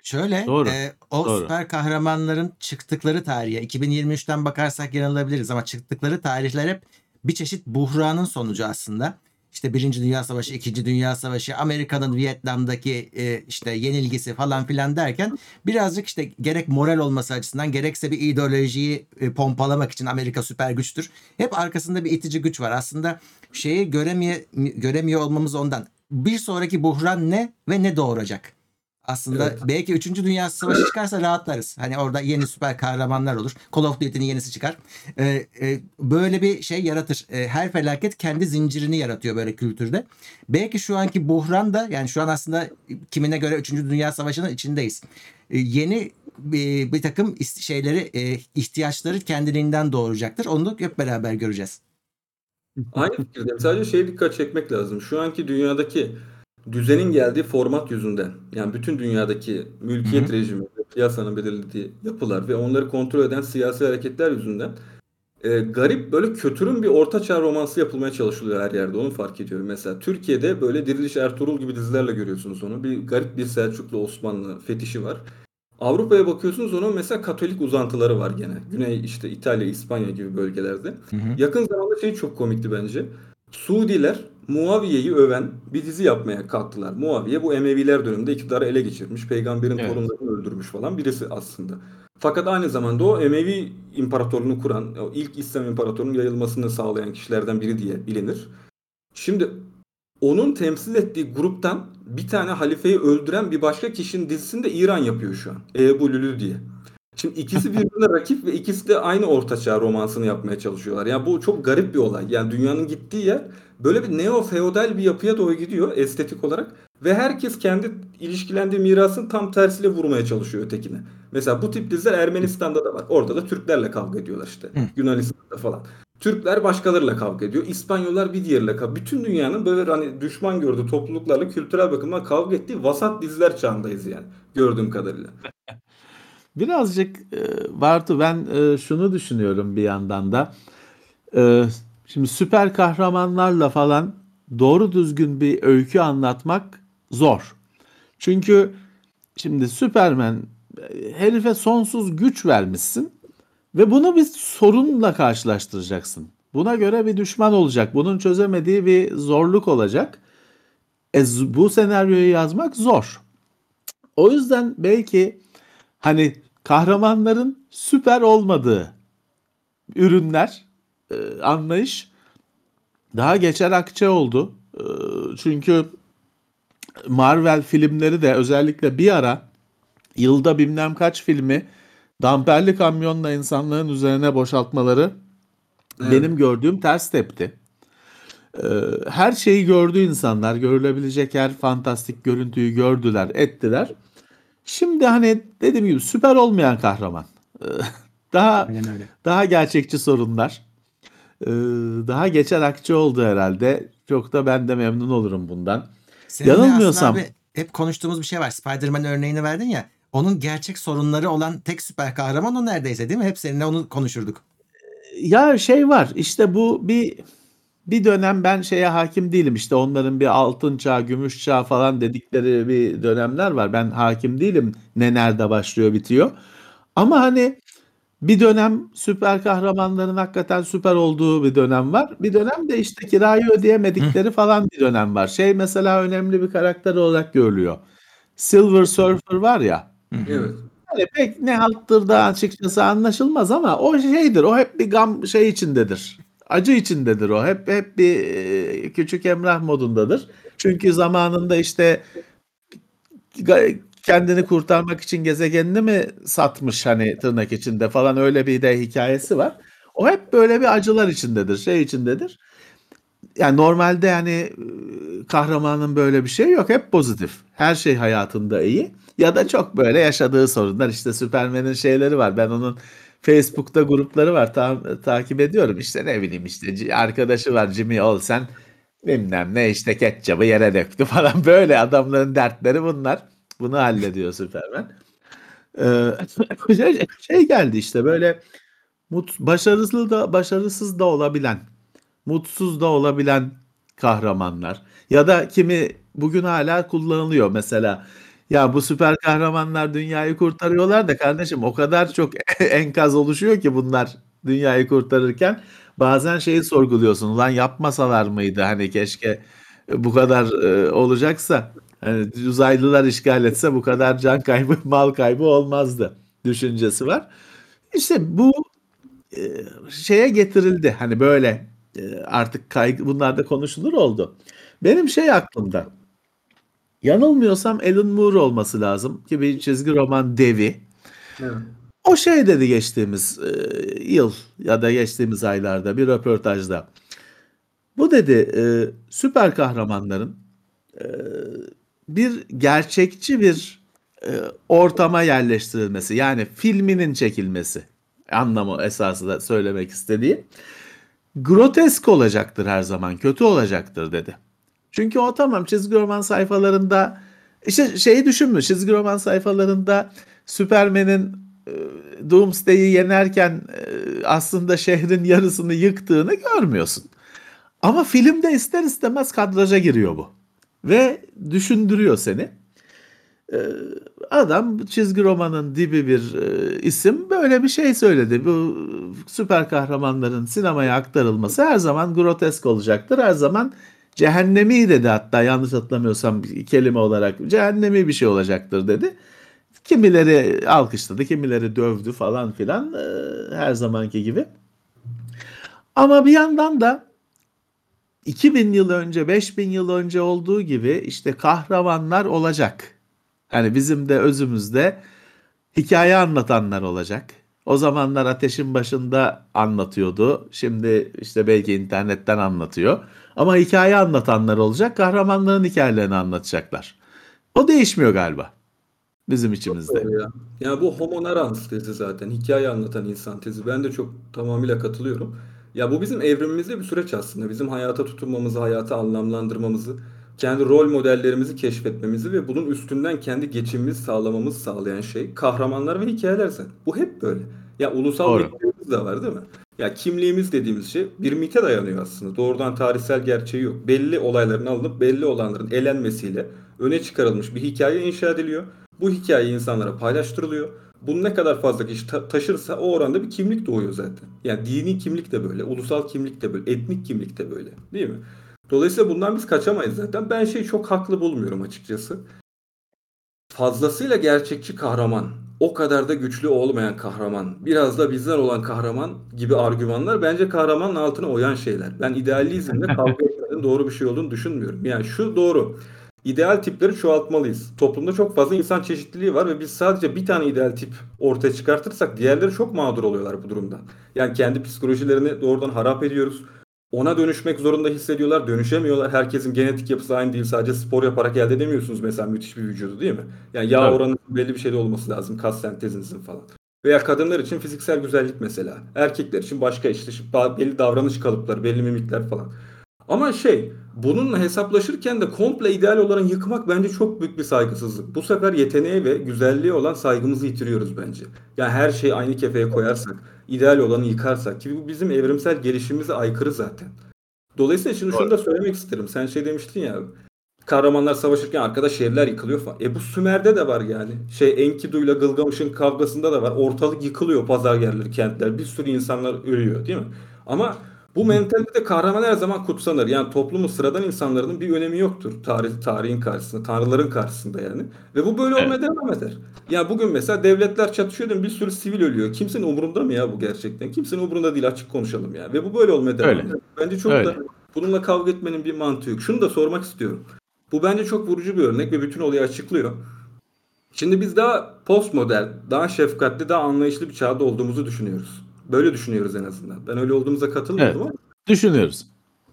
Şöyle Doğru, e, o doğru. süper kahramanların çıktıkları tarihe 2023'ten bakarsak yanılabiliriz ama çıktıkları tarihler hep bir çeşit buhranın sonucu aslında. İşte Birinci Dünya Savaşı, İkinci Dünya Savaşı, Amerika'nın Vietnam'daki e, işte yenilgisi falan filan derken birazcık işte gerek moral olması açısından gerekse bir ideolojiyi e, pompalamak için Amerika süper güçtür. Hep arkasında bir itici güç var. Aslında şeyi göremiyor, göremiyor olmamız ondan. Bir sonraki buhran ne ve ne doğuracak? Aslında Evet. belki 3. Dünya Savaşı çıkarsa rahatlarız. Hani orada yeni süper kahramanlar olur. Call of Duty'nin yenisi çıkar. Ee, e, böyle bir şey yaratır. Ee, her felaket kendi zincirini yaratıyor böyle kültürde. Belki şu anki buhran da yani şu an aslında kimine göre 3. Dünya Savaşı'nın içindeyiz. Ee, yeni e, bir takım is- şeyleri e, ihtiyaçları kendiliğinden doğuracaktır. Onu da hep beraber göreceğiz. Aynı fikirdeyim. Sadece şeye dikkat çekmek lazım. Şu anki dünyadaki düzenin geldiği format yüzünden yani bütün dünyadaki mülkiyet Hı rejimi, piyasanın belirlediği yapılar ve onları kontrol eden siyasi hareketler yüzünden e, garip böyle kötürüm bir ortaçağ romansı yapılmaya çalışılıyor her yerde. Onu fark ediyorum. Mesela Türkiye'de böyle Diriliş Ertuğrul gibi dizilerle görüyorsunuz onu. Bir garip bir Selçuklu Osmanlı fetişi var. Avrupa'ya bakıyorsunuz onun mesela Katolik uzantıları var gene. Güney işte İtalya, İspanya gibi bölgelerde. Hı hı. Yakın zamanda şey çok komikti bence. Suudiler Muaviye'yi öven bir dizi yapmaya kalktılar. Muaviye bu Emeviler döneminde iktidarı ele geçirmiş. Peygamberin Evet. torunlarını öldürmüş falan birisi aslında. Fakat aynı zamanda o Emevi imparatorluğunu kuran, o ilk İslam imparatorluğunun yayılmasını sağlayan kişilerden biri diye bilinir. Şimdi onun temsil ettiği gruptan bir tane halifeyi öldüren bir başka kişinin dizisini de İran yapıyor şu an. Ebu Lülü diye. Şimdi ikisi birbirine rakip ve ikisi de aynı ortaçağ romansını yapmaya çalışıyorlar. Yani bu çok garip bir olay. Yani dünyanın gittiği yer böyle bir neo feodal bir yapıya doğru gidiyor estetik olarak ve herkes kendi ilişkilendiği mirasın tam tersiyle vurmaya çalışıyor ötekine. Mesela bu tip diziler Ermenistan'da da var. Orada da Türklerle kavga ediyorlar işte. Yunanistan'da falan. Türkler başkalarıyla kavga ediyor. İspanyollar bir diğeriyle kavga. Bütün dünyanın böyle hani düşman gördüğü topluluklarla kültürel bakımdan kavga ettiği vasat diziler çağındayız yani. Gördüğüm kadarıyla. Birazcık e, Bartu ben e, şunu düşünüyorum bir yandan da. E, şimdi süper kahramanlarla falan doğru düzgün bir öykü anlatmak zor. Çünkü şimdi Superman e, herife sonsuz güç vermişsin ve bunu bir sorunla karşılaştıracaksın. Buna göre bir düşman olacak. Bunun çözemediği bir zorluk olacak. E, bu senaryoyu yazmak zor. O yüzden belki hani kahramanların süper olmadığı ürünler, e, anlayış daha geçer akçe oldu. E, çünkü Marvel filmleri de özellikle bir ara yılda bilmem kaç filmi damperli kamyonla insanların üzerine boşaltmaları Evet. benim gördüğüm ters tepti. Ee, her şeyi gördü insanlar. Görülebilecek her fantastik görüntüyü gördüler, ettiler. Şimdi hani dediğim gibi süper olmayan kahraman. Ee, daha öyle. daha gerçekçi sorunlar. Ee, daha geçer akçe oldu herhalde. Çok da ben de memnun olurum bundan. Seninle Yanılmıyorsam- abi hep konuştuğumuz bir şey var. Spider-Man örneğini verdin ya. Onun gerçek sorunları olan tek süper kahraman o neredeyse değil mi? Hep seninle onu konuşurduk. Ya şey var işte bu bir bir dönem ben şeye hakim değilim işte onların bir altın çağ, gümüş çağ falan dedikleri bir dönemler var. Ben hakim değilim ne nerede başlıyor bitiyor. Ama hani bir dönem süper kahramanların hakikaten süper olduğu bir dönem var. Bir dönem de işte kirayı ödeyemedikleri falan bir dönem var. Şey mesela önemli bir karakter olarak görülüyor. Silver Surfer var ya. Evet. Hani pek ne halttır da açıkçası anlaşılmaz ama o şeydir. O hep bir gam şey içindedir. Acı içindedir o. Hep hep bir e, küçük Emrah modundadır. Çünkü zamanında işte kendini kurtarmak için gezegenini mi satmış hani tırnak içinde falan öyle bir de hikayesi var. O hep böyle bir acılar içindedir, şey içindedir. Yani normalde yani e, kahramanın böyle bir şey yok. Hep pozitif. Her şey hayatında iyi. Ya da çok böyle yaşadığı sorunlar. İşte Superman'in şeyleri var. Ben onun Facebook'ta grupları var. Ta- takip ediyorum. İşte ne bileyim işte arkadaşı var Jimmy Olsen. Bilmem ne işte ketçabı yere döktü falan. Böyle adamların dertleri bunlar. Bunu hallediyor Superman. Ee, şey- şey geldi işte böyle mut, başarısız da başarısız da olabilen mutsuz da olabilen kahramanlar ya da kimi bugün hala kullanılıyor mesela ya bu süper kahramanlar dünyayı kurtarıyorlar da kardeşim o kadar çok enkaz oluşuyor ki bunlar dünyayı kurtarırken bazen şeyi sorguluyorsun lan yapmasalar mıydı hani keşke bu kadar e, olacaksa hani uzaylılar işgal etse bu kadar can kaybı mal kaybı olmazdı düşüncesi var. İşte bu e, şeye getirildi. Hani böyle e, artık kaygı bunlar da konuşulur oldu. Benim şey aklımda. Yanılmıyorsam Alan Moore olması lazım ki bir çizgi roman devi. Evet. O şey dedi geçtiğimiz e, yıl ya da geçtiğimiz aylarda bir röportajda. Bu dedi e, süper kahramanların e, bir gerçekçi bir e, ortama yerleştirilmesi yani filminin çekilmesi anlamı esası da söylemek istediği grotesk olacaktır her zaman kötü olacaktır dedi. Çünkü o tamam çizgi roman sayfalarında işte şeyi düşünmüş çizgi roman sayfalarında Superman'in e, Doomsday'i yenerken e, aslında şehrin yarısını yıktığını görmüyorsun. Ama filmde ister istemez kadraja giriyor bu. Ve düşündürüyor seni. Ee, Adam çizgi romanın dibi bir e, isim böyle bir şey söyledi. Bu süper kahramanların sinemaya aktarılması her zaman grotesk olacaktır. Her zaman cehennemi dedi hatta yanlış hatırlamıyorsam kelime olarak cehennemi bir şey olacaktır dedi. Kimileri alkışladı, kimileri dövdü falan filan e, her zamanki gibi. Ama bir yandan da 2000 yıl önce, 5000 yıl önce olduğu gibi işte kahramanlar olacak. Yani bizim de özümüzde hikaye anlatanlar olacak. O zamanlar ateşin başında anlatıyordu. Şimdi işte belki internetten anlatıyor. Ama hikaye anlatanlar olacak. Kahramanların hikayelerini anlatacaklar. O değişmiyor galiba. Bizim içimizde. Ya. Ya bu homo narrans tezi zaten. Hikaye anlatan insan tezi. Ben de çok tamamıyla katılıyorum. Ya bu bizim evrimimizde bir süreç aslında. Bizim hayata tutunmamızı, hayata anlamlandırmamızı, kendi rol modellerimizi keşfetmemizi ve bunun üstünden kendi geçimimizi sağlamamızı sağlayan şey kahramanlar ve hikayeler zaten. Bu hep böyle. Ya ulusal Doğru. Mitlerimiz de var değil mi? Ya kimliğimiz dediğimiz şey bir mite dayanıyor aslında. Doğrudan tarihsel gerçeği yok. Belli olayların alınıp belli olanların elenmesiyle öne çıkarılmış bir hikaye inşa ediliyor. Bu hikaye insanlara paylaştırılıyor. Bunu ne kadar fazla kişi ta- taşırsa o oranda bir kimlik doğuyor zaten. Yani dini kimlik de böyle, ulusal kimlik de böyle, etnik kimlik de böyle. Değil mi? Dolayısıyla bundan biz kaçamayız zaten. Ben şeyi çok haklı bulmuyorum açıkçası. Fazlasıyla gerçekçi kahraman, o kadar da güçlü olmayan kahraman, biraz da bizden olan kahraman gibi argümanlar bence kahramanın altına oyan şeyler. Ben idealizmle kavga etmenin doğru bir şey olduğunu düşünmüyorum. Yani şu doğru. İdeal tipleri çoğaltmalıyız. Toplumda çok fazla insan çeşitliliği var ve biz sadece bir tane ideal tip ortaya çıkartırsak diğerleri çok mağdur oluyorlar bu durumda. Yani kendi psikolojilerini doğrudan harap ediyoruz. Ona dönüşmek zorunda hissediyorlar, dönüşemiyorlar. Herkesin genetik yapısı aynı değil. Sadece spor yaparak elde edemiyorsunuz mesela müthiş bir vücudu değil mi? Yani yağ Tabii. oranı belli bir şeyde olması lazım. Kas sentezinizin falan. Veya kadınlar için fiziksel güzellik mesela. Erkekler için başka işte belli davranış kalıpları, belli mimikler falan. Ama şey, bununla hesaplaşırken de komple ideal olarak yıkmak bence çok büyük bir saygısızlık. Bu sefer yeteneğe ve güzelliğe olan saygımızı yitiriyoruz bence. Yani her şeyi aynı kefeye koyarsak, ideal olanı yıkarsak ki bu bizim evrimsel gelişimimize aykırı zaten. Dolayısıyla şimdi şunu da söylemek isterim. Sen şey demiştin ya, kahramanlar savaşırken arkada şehirler yıkılıyor falan. E bu Sümer'de de var yani. Şey Enkidu ile Gılgamış'ın kavgasında da var. Ortalık yıkılıyor pazar yerleri, kentler. Bir sürü insanlar ölüyor değil mi? Ama bu mentalitede kahraman her zaman kutsanır. Yani toplumun sıradan insanların bir önemi yoktur. Tarih, tarihin karşısında, tanrıların karşısında yani. Ve bu böyle olmaya devam eder. Ya bugün mesela devletler çatışıyor? Bir sürü sivil ölüyor. Kimsenin umurunda mı ya bu gerçekten? Kimsenin umurunda değil açık konuşalım ya. Ve bu böyle olmaya devam Öyle. eder. Bence çok Öyle. da bununla kavga etmenin bir mantığı yok. Şunu da sormak istiyorum. Bu bence çok vurucu bir örnek ve bütün olayı açıklıyor. Şimdi biz daha postmodern, daha şefkatli, daha anlayışlı bir çağda olduğumuzu düşünüyoruz. Böyle düşünüyoruz en azından. Ben öyle olduğumuza katılmıyorum ama Düşünüyoruz.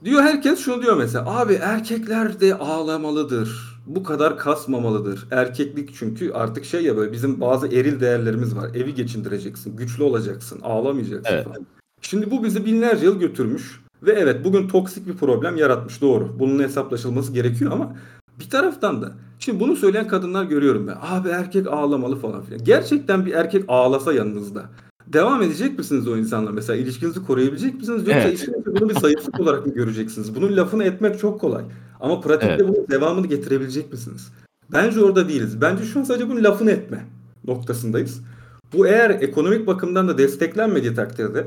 Diyor herkes şunu diyor mesela. Abi erkekler de ağlamalıdır. Bu kadar kasmamalıdır. Erkeklik çünkü artık şey ya böyle bizim bazı eril değerlerimiz var. Evi geçindireceksin, güçlü olacaksın, ağlamayacaksın Evet. falan. Şimdi bu bizi binlerce yıl götürmüş. Ve evet bugün toksik bir problem yaratmış doğru. Bunun hesaplaşılması gerekiyor ama bir taraftan da şimdi bunu söyleyen kadınlar görüyorum ben. Abi erkek ağlamalı falan filan. Gerçekten bir erkek ağlasa yanınızda. Devam edecek misiniz o insanla mesela? ilişkinizi koruyabilecek misiniz? Yoksa Evet. işinizde bunu bir zayıflık olarak mı göreceksiniz? Bunun lafını etmek çok kolay. Ama pratikte Evet. bunun devamını getirebilecek misiniz? Bence orada değiliz. Bence şu an sadece bunun lafını etme noktasındayız. Bu eğer ekonomik bakımdan da desteklenmediği takdirde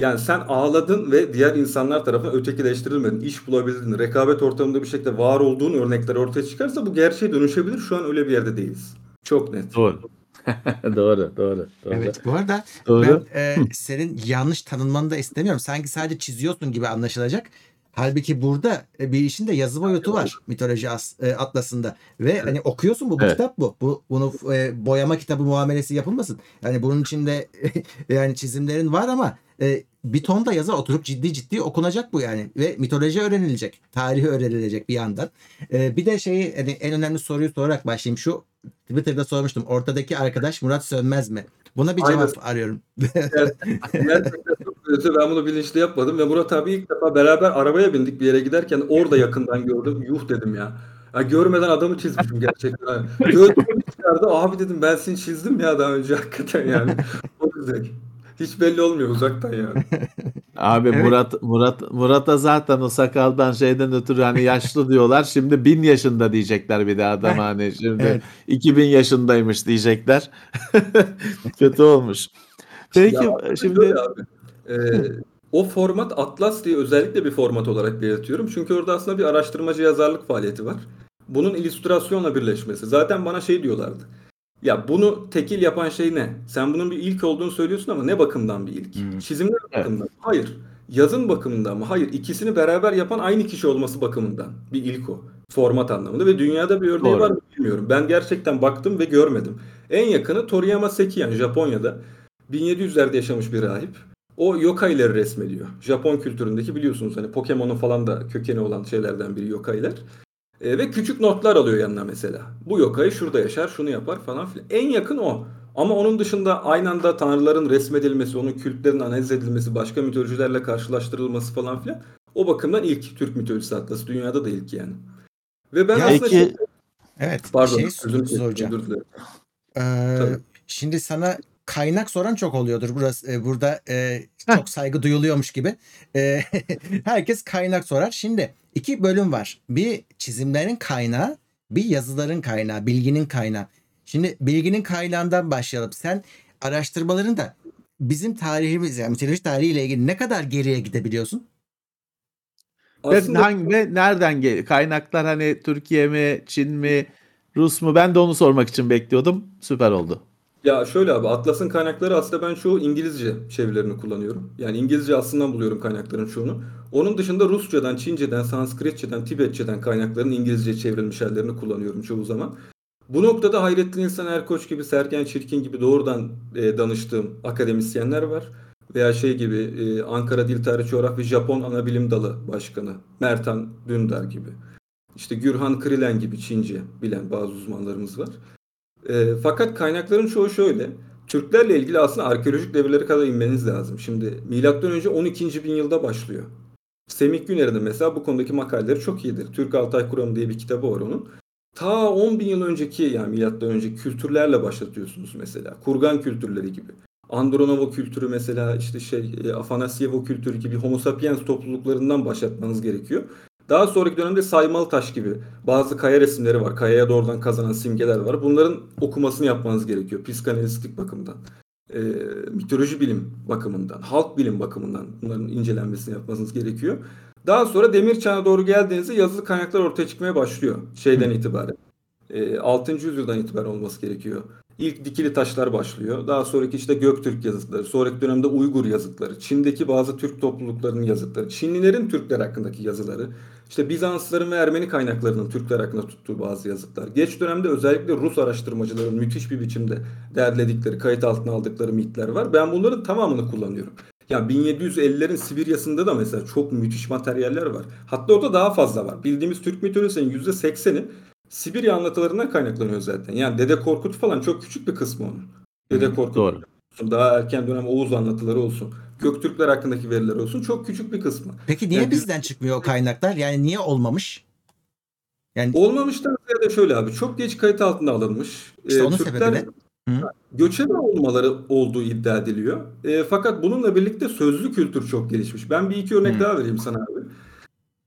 yani sen ağladın ve diğer insanlar tarafından ötekileştirilmedin, iş bulabildin, rekabet ortamında bir şekilde var olduğun örnekler ortaya çıkarsa bu gerçeğe dönüşebilir. Şu an öyle bir yerde değiliz. Çok net. Doğru. doğru, doğru, doğru. Evet bu arada Doğru. ben e, senin yanlış tanınmanı da istemiyorum. Sanki sadece çiziyorsun gibi anlaşılacak. Halbuki burada e, bir işin de yazı boyutu var mitoloji as- e, atlasında ve hani okuyorsun bu, bu Evet. kitap bu. Bu bunu e, boyama kitabı muamelesi yapılmasın. Yani bunun içinde yani çizimlerin var ama e, bir ton da yazı oturup ciddi ciddi okunacak bu yani ve mitoloji öğrenilecek, tarihi öğrenilecek bir yandan. E, bir de şeyi hani en önemli soruyu sorarak başlayayım. Şu Twitter'da sormuştum. Ortadaki arkadaş Murat Sönmez mi? Buna bir Aynen. cevap arıyorum. Gerçekten çok kötü. Ben bunu bilinçli yapmadım ve Murat abi ilk defa beraber arabaya bindik bir yere giderken orada yakından gördüm. Yuh dedim ya. ya görmeden adamı çizmişim gerçekten. Gördüm çıkardı. Abi dedim ben seni çizdim ya daha önce hakikaten yani. Çok güzel. Hiç belli olmuyor uzaktan yani. Abi Evet. Murat Murat Murat'a zaten o sakaldan şeyden ötürü hani yaşlı diyorlar. Şimdi bin yaşında diyecekler bir de adam hani şimdi evet. 2000 yaşındaymış diyecekler. Kötü olmuş. Peki Ya, şimdi şöyle abi, e, o format Atlas diye özellikle bir format olarak belirtiyorum. Çünkü orada aslında bir araştırmacı yazarlık faaliyeti var. Bunun illüstrasyonla birleşmesi. Zaten bana şey diyorlardı. Ya bunu tekil yapan şey ne? Sen bunun bir ilk olduğunu söylüyorsun ama ne bakımdan bir ilk? Hmm. Çizimler Evet. bakımından mı? Hayır. Yazın bakımından mı? Hayır. İkisini beraber yapan aynı kişi olması bakımından bir ilk o. Format anlamında ve dünyada bir örneği Doğru. var mı bilmiyorum. Ben gerçekten baktım ve görmedim. En yakını Toriyama Sekiyan Japonya'da 1700'lerde yaşamış bir rahip. O yokaileri resmediyor. Japon kültüründeki biliyorsunuz hani Pokemon'un falan da kökeni olan şeylerden biri yokailer. E, ve küçük notlar alıyor yanına mesela. Bu yokai şurada yaşar, şunu yapar falan filan. En yakın o. Ama onun dışında aynı anda tanrıların resmedilmesi, onun kültlerin analiz edilmesi, başka mitolojilerle karşılaştırılması falan filan. O bakımdan ilk Türk mitolojisi atlası. Dünyada da ilk yani. Ve ben Ya aslında Peki- şey, Evet. pardon, şey soracağım. Ee, Tabii. şimdi sana kaynak soran çok oluyordur. Burası e, burada e, çok saygı duyuluyormuş gibi. E, herkes kaynak sorar. Şimdi iki bölüm var. Bir çizimlerin kaynağı, bir yazıların kaynağı, bilginin kaynağı. Şimdi bilginin kaynağından başlayalım. Sen araştırmalarında bizim tarihimiz yani mitoloji tarihiyle ilgili ne kadar geriye gidebiliyorsun? ve Aslında hangi ve nereden gel kaynaklar hani Türkiye mi, Çin mi, Rus mu? Ben de onu sormak için bekliyordum. Süper oldu. Ya şöyle abi Atlas'ın kaynakları aslında ben çoğu İngilizce çevirilerini kullanıyorum. Yani İngilizce aslından buluyorum kaynakların çoğunu. Onun dışında Rusçadan, Çince'den, Sanskritçeden, Tibetçeden kaynakların İngilizce çevrilmiş hallerini kullanıyorum çoğu zaman. Bu noktada Hayrettin İnsan Erkoç gibi, Sergen Çirkin gibi doğrudan e, danıştığım akademisyenler var. Veya şey gibi e, Ankara Dil Tarih Coğrafya Japon Anabilim Dalı Başkanı Mertan Dündar gibi. İşte Gürhan Krilen gibi Çince bilen bazı uzmanlarımız var. E, fakat kaynakların çoğu şöyle. Türklerle ilgili aslında arkeolojik devirlere kadar inmeniz lazım. Şimdi milattan önce 12. bin yılda başlıyor. Semih Güner'in mesela bu konudaki makaleleri çok iyidir. Türk Altay Kuramı diye bir kitabı var onun. Ta 10 bin yıl önceki yani milattan önceki kültürlerle başlatıyorsunuz mesela. Kurgan kültürleri gibi. Andronovo kültürü mesela işte şey e, Afanasyevo kültürü gibi Homo sapiens topluluklarından başlatmanız gerekiyor. Daha sonraki dönemde saymalı taş gibi bazı kaya resimleri var. Kayaya doğrudan kazanan simgeler var. Bunların okumasını yapmanız gerekiyor psikanalistik bakımdan. E, mitoloji bilim bakımından, halk bilim bakımından bunların incelenmesini yapmanız gerekiyor. Daha sonra demir çağına doğru geldiğinizde yazılı kaynaklar ortaya çıkmaya başlıyor şeyden itibaren. E, 6. yüzyıldan itibaren olması gerekiyor. İlk dikili taşlar başlıyor. Daha sonraki işte Göktürk yazıtları, sonraki dönemde Uygur yazıtları, Çin'deki bazı Türk topluluklarının yazıtları, Çinlilerin Türkler hakkındaki yazıları, işte Bizansların ve Ermeni kaynaklarının Türkler hakkında tuttuğu bazı yazıtlar. Geç dönemde özellikle Rus araştırmacıların müthiş bir biçimde derledikleri, kayıt altına aldıkları mitler var. Ben bunların tamamını kullanıyorum. Ya 1750'lerin Sibirya'sında da mesela çok müthiş materyaller var. Hatta orada daha fazla var. Bildiğimiz Türk mitolojisinin %80'i Sibirya anlatılarından kaynaklanıyor zaten. Yani Dede Korkut falan çok küçük bir kısmı onun. Dede Korkut Doğru. olsun, daha erken dönem Oğuz anlatıları olsun, Göktürkler hakkındaki veriler olsun çok küçük bir kısmı. Peki niye Yani biz- bizden çıkmıyor o kaynaklar? Yani niye olmamış? Yani Olmamıştan ziyade şöyle abi çok geç kayıt altına alınmış. İşte Ee, onun sebebi ne? Hı? göçebe olmaları olduğu iddia ediliyor. Ee, fakat bununla birlikte sözlü kültür çok gelişmiş. Ben bir iki örnek Hı. daha vereyim sana abi.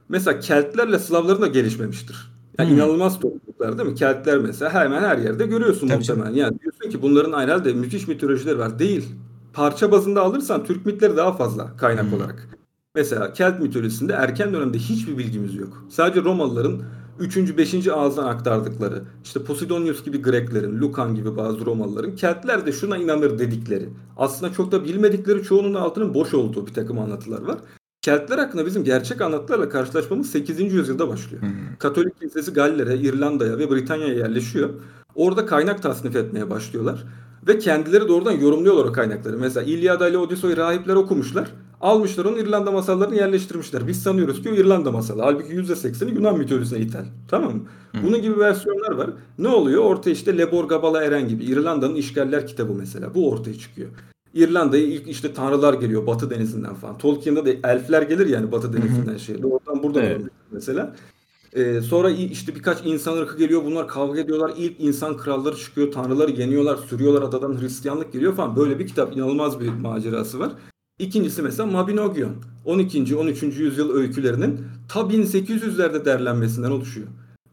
Mesela Keltlerle Slavların da gelişmemiştir. Yani Hı. inanılmaz topluluklar değil mi? Keltler mesela hemen her yerde görüyorsun Tabii muhtemelen. Yani diyorsun ki bunların herhalde müthiş mitolojileri var. Değil. Parça bazında alırsan Türk mitleri daha fazla kaynak Hı. olarak. Mesela Kelt mitolojisinde erken dönemde hiçbir bilgimiz yok. Sadece Romalıların 3. 5. ağızdan aktardıkları, işte Posidonius gibi Greklerin, Lukan gibi bazı Romalıların Keltler de şuna inanır dedikleri, aslında çok da bilmedikleri çoğunun altının boş olduğu bir takım anlatılar var. Keltler hakkında bizim gerçek anlatılarla karşılaşmamız 8. yüzyılda başlıyor. Katolik kilisesi Galler'e, İrlanda'ya ve Britanya'ya yerleşiyor. Orada kaynak tasnif etmeye başlıyorlar. Ve kendileri doğrudan yorumluyorlar o kaynakları. Mesela İlyada ile Odysseus'u rahipler okumuşlar. Almışlar onu İrlanda masallarını yerleştirmişler. Biz sanıyoruz ki o İrlanda masalı. Halbuki %80'i Yunan mitolojisine ithal. Tamam mı? Bunun gibi versiyonlar var. Ne oluyor? Ortaya işte Lebor Gabala Eren gibi. İrlanda'nın işgaller kitabı mesela. Bu ortaya çıkıyor. İrlanda'ya ilk işte tanrılar geliyor Batı Denizi'nden falan. Tolkien'de de elfler gelir yani Batı Denizi'nden şey. Oradan buradan Evet. mesela. Ee, sonra işte birkaç insan ırkı geliyor. Bunlar kavga ediyorlar. İlk insan kralları çıkıyor. Tanrıları yeniyorlar. Sürüyorlar adadan Hristiyanlık geliyor falan. Böyle bir kitap. inanılmaz bir macerası var. İkincisi mesela Mabinogion. 12. 13. yüzyıl öykülerinin ta 1800'lerde derlenmesinden oluşuyor.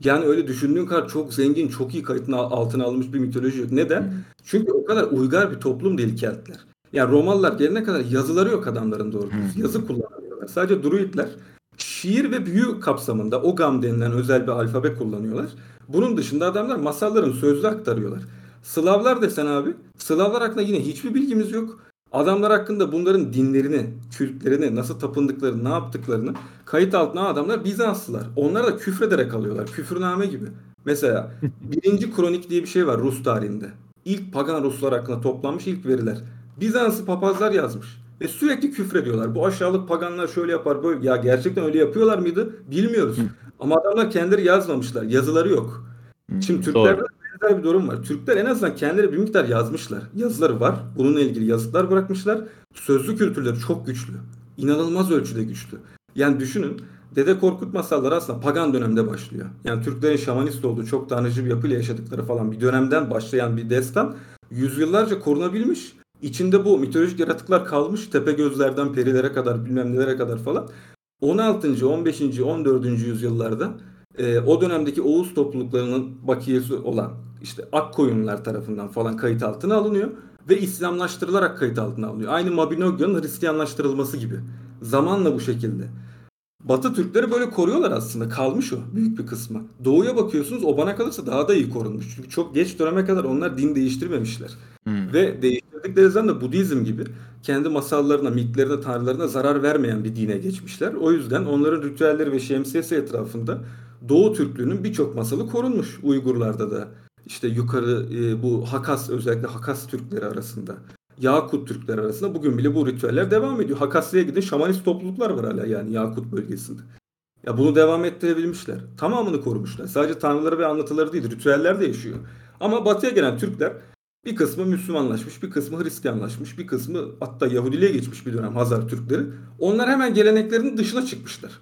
Yani öyle düşündüğün kadar çok zengin, çok iyi kayıtın al- altına alınmış bir mitoloji yok. Neden? Çünkü o kadar uygar bir toplum değil Keltler. Yani Romalılar gelene kadar yazıları yok adamların doğru dürüst. Yazı kullanamıyorlar. Sadece Druidler şiir ve büyü kapsamında Ogam denilen özel bir alfabe kullanıyorlar. Bunun dışında adamlar masalların sözlü aktarıyorlar. Slavlar desen abi, Slavlar hakkında yine hiçbir bilgimiz yok. Adamlar hakkında bunların dinlerini, kültlerini, nasıl tapındıklarını, ne yaptıklarını kayıt altına adamlar Bizanslılar. Onlar da küfrederek alıyorlar. Küfürname gibi. Mesela birinci kronik diye bir şey var Rus tarihinde. İlk pagan Ruslar hakkında toplanmış ilk veriler. Bizanslı papazlar yazmış. Ve sürekli küfrediyorlar. Bu aşağılık paganlar şöyle yapar böyle. Ya gerçekten öyle yapıyorlar mıydı? Bilmiyoruz. Ama adamlar kendileri yazmamışlar. Yazıları yok. Şimdi Türklerde benzer bir durum var. Türkler en azından kendileri bir miktar yazmışlar. Yazıları var. Bununla ilgili yazıtlar bırakmışlar. Sözlü kültürleri çok güçlü. İnanılmaz ölçüde güçlü. Yani düşünün Dede Korkut masalları aslında pagan dönemde başlıyor. Yani Türklerin şamanist olduğu, çok tanrıcı bir yapıyla yaşadıkları falan bir dönemden başlayan bir destan yüzyıllarca korunabilmiş. İçinde bu mitolojik yaratıklar kalmış. Tepe gözlerden perilere kadar bilmem nelere kadar falan. 16. 15. 14. yüzyıllarda e, o dönemdeki Oğuz topluluklarının bakiyesi olan işte Akkoyunlar tarafından falan kayıt altına alınıyor ve İslamlaştırılarak kayıt altına alınıyor. Aynı Mabinogion Hristiyanlaştırılması gibi. Zamanla bu şekilde. Batı Türkleri böyle koruyorlar aslında. Kalmış o büyük bir kısmı. Doğuya bakıyorsunuz o bana kalırsa daha da iyi korunmuş. Çünkü çok geç döneme kadar onlar din değiştirmemişler. Ve değiştirdikleri zaman da Budizm gibi kendi masallarına, mitlerine, tanrılarına zarar vermeyen bir dine geçmişler. O yüzden onların ritüelleri ve şemsiyesi etrafında Doğu Türklüğünün birçok masalı korunmuş Uygurlarda da. İşte yukarı e, bu Hakas özellikle Hakas Türkleri arasında. Yakut Türkleri arasında bugün bile bu ritüeller devam ediyor. Hakasya'ya gidin şamanist topluluklar var hala yani Yakut bölgesinde. Ya bunu devam ettirebilmişler. Tamamını korumuşlar. Sadece tanrıları ve anlatıları değil, ritüeller de yaşıyor. Ama batıya gelen Türkler bir kısmı Müslümanlaşmış, bir kısmı Hristiyanlaşmış, bir kısmı hatta Yahudiliğe geçmiş bir dönem Hazar Türkleri. Onlar hemen geleneklerinin dışına çıkmışlar.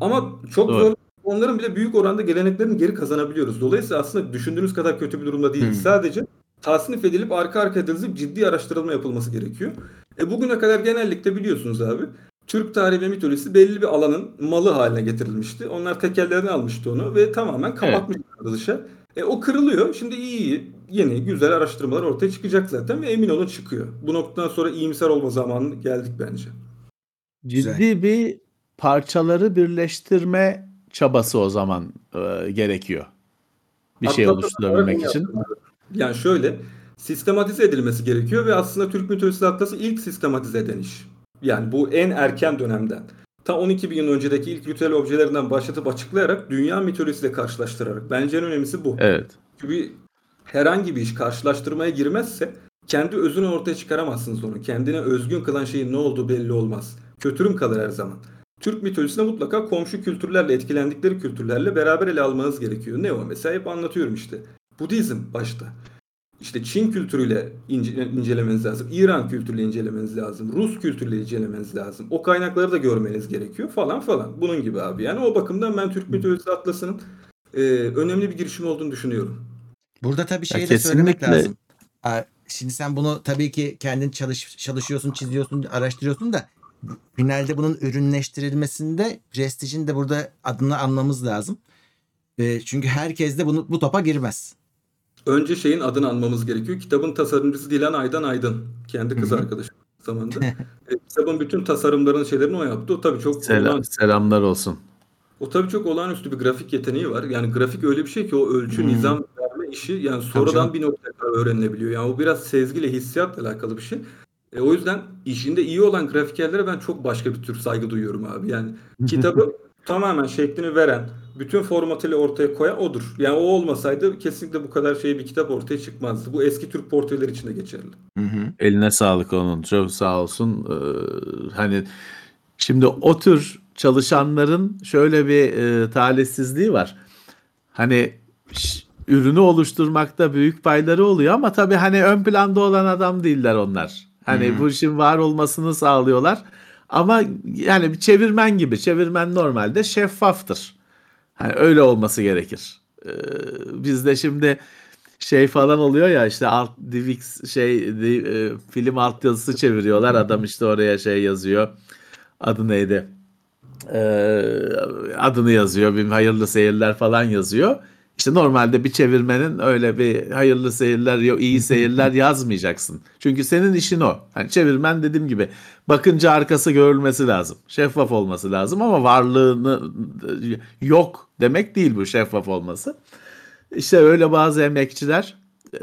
Ama çok Doğru. zor. Onların bile büyük oranda geleneklerini geri kazanabiliyoruz. Dolayısıyla aslında düşündüğünüz kadar kötü bir durumda değil. Hmm. Sadece tasnif edilip arka arkaya dizilip ciddi araştırılma yapılması gerekiyor. E bugüne kadar genellikle biliyorsunuz abi Türk tarihi ve mitolojisi belli bir alanın malı haline getirilmişti. Onlar tekellerini almıştı onu ve tamamen kapatmışlardı dışa. E, o kırılıyor. Şimdi iyi iyi yeni güzel araştırmalar ortaya çıkacak zaten ve emin olun çıkıyor. Bu noktadan sonra iyimser olma zamanı geldik bence. Ciddi bir parçaları birleştirme çabası o zaman e, gerekiyor. Bir şey Hatta oluşturabilmek olarak için. yaptım. Yani şöyle sistematize edilmesi gerekiyor ve aslında Türk mitolojisi atlası ilk sistematize eden iş. Yani bu en erken dönemden. Ta 12 bin yıl öncedeki ilk ritüel objelerinden başlatıp açıklayarak dünya mitolojisiyle karşılaştırarak. Bence en önemlisi bu. Evet. Çünkü herhangi bir iş karşılaştırmaya girmezse kendi özünü ortaya çıkaramazsın sonra. Kendine özgün kılan şeyin ne olduğu belli olmaz. Kötürüm kalır her zaman. Türk mitolojisinde mutlaka komşu kültürlerle, etkilendikleri kültürlerle beraber ele almanız gerekiyor. Ne o? Mesela hep anlatıyorum işte. Budizm başta. İşte Çin kültürüyle ince- incelemeniz lazım. İran kültürüyle incelemeniz lazım. Rus kültürüyle incelemeniz lazım. O kaynakları da görmeniz gerekiyor falan falan. Bunun gibi abi. Yani o bakımdan ben Türk mitolojisi atlasının e, önemli bir girişim olduğunu düşünüyorum. Burada tabii Ya şeyi de söylemek lazım. Şimdi sen bunu tabii ki kendin çalış, çalışıyorsun, çiziyorsun, araştırıyorsun da finalde bunun ürünleştirilmesinde prestijin de burada adını anmamız lazım. Ee, çünkü herkes de bunu bu topa girmez. Önce şeyin adını anmamız gerekiyor. Kitabın tasarımcısı Dilan Aydan Aydın. Kendi kız arkadaşım zamanında. e, kitabın bütün tasarımlarını şeylerini o yaptı. O tabii çok Selam, olağan- selamlar olsun. o tabii çok olağanüstü bir grafik yeteneği var. Yani grafik öyle bir şey ki o ölçü, Hmm. nizam verme işi yani sonradan bir noktaya kadar öğrenilebiliyor. Yani o biraz sezgiyle, hissiyatla alakalı bir şey. E, o yüzden işinde iyi olan grafikerlere ben çok başka bir tür saygı duyuyorum abi. Yani kitabı tamamen şeklini veren, bütün formatıyla ortaya koyan odur. Yani o olmasaydı kesinlikle bu kadar şey bir kitap ortaya çıkmazdı. Bu eski Türk portreleri için de geçerli. Hı hı. Eline sağlık onun. Çok sağ olsun. Ee, hani şimdi o tür çalışanların şöyle bir e, talihsizliği var. Hani ürünü oluşturmakta büyük payları oluyor ama tabii hani ön planda olan adam değiller onlar. Hani hı. bu işin var olmasını sağlıyorlar. Ama yani bir çevirmen gibi. Çevirmen normalde şeffaftır. Hani öyle olması gerekir. Ee, bizde şimdi şey falan oluyor ya işte alt DivX şey di- e, film altyazısı çeviriyorlar. Adam işte oraya şey yazıyor. Adı neydi? Ee, adını yazıyor. Bir hayırlı seyirler falan yazıyor. İşte normalde bir çevirmenin öyle bir hayırlı seyirler, iyi seyirler yazmayacaksın. Çünkü senin işin o. Hani çevirmen dediğim gibi bakınca arkası görülmesi lazım. Şeffaf olması lazım ama varlığını yok demek değil bu şeffaf olması. İşte öyle bazı emekçiler e,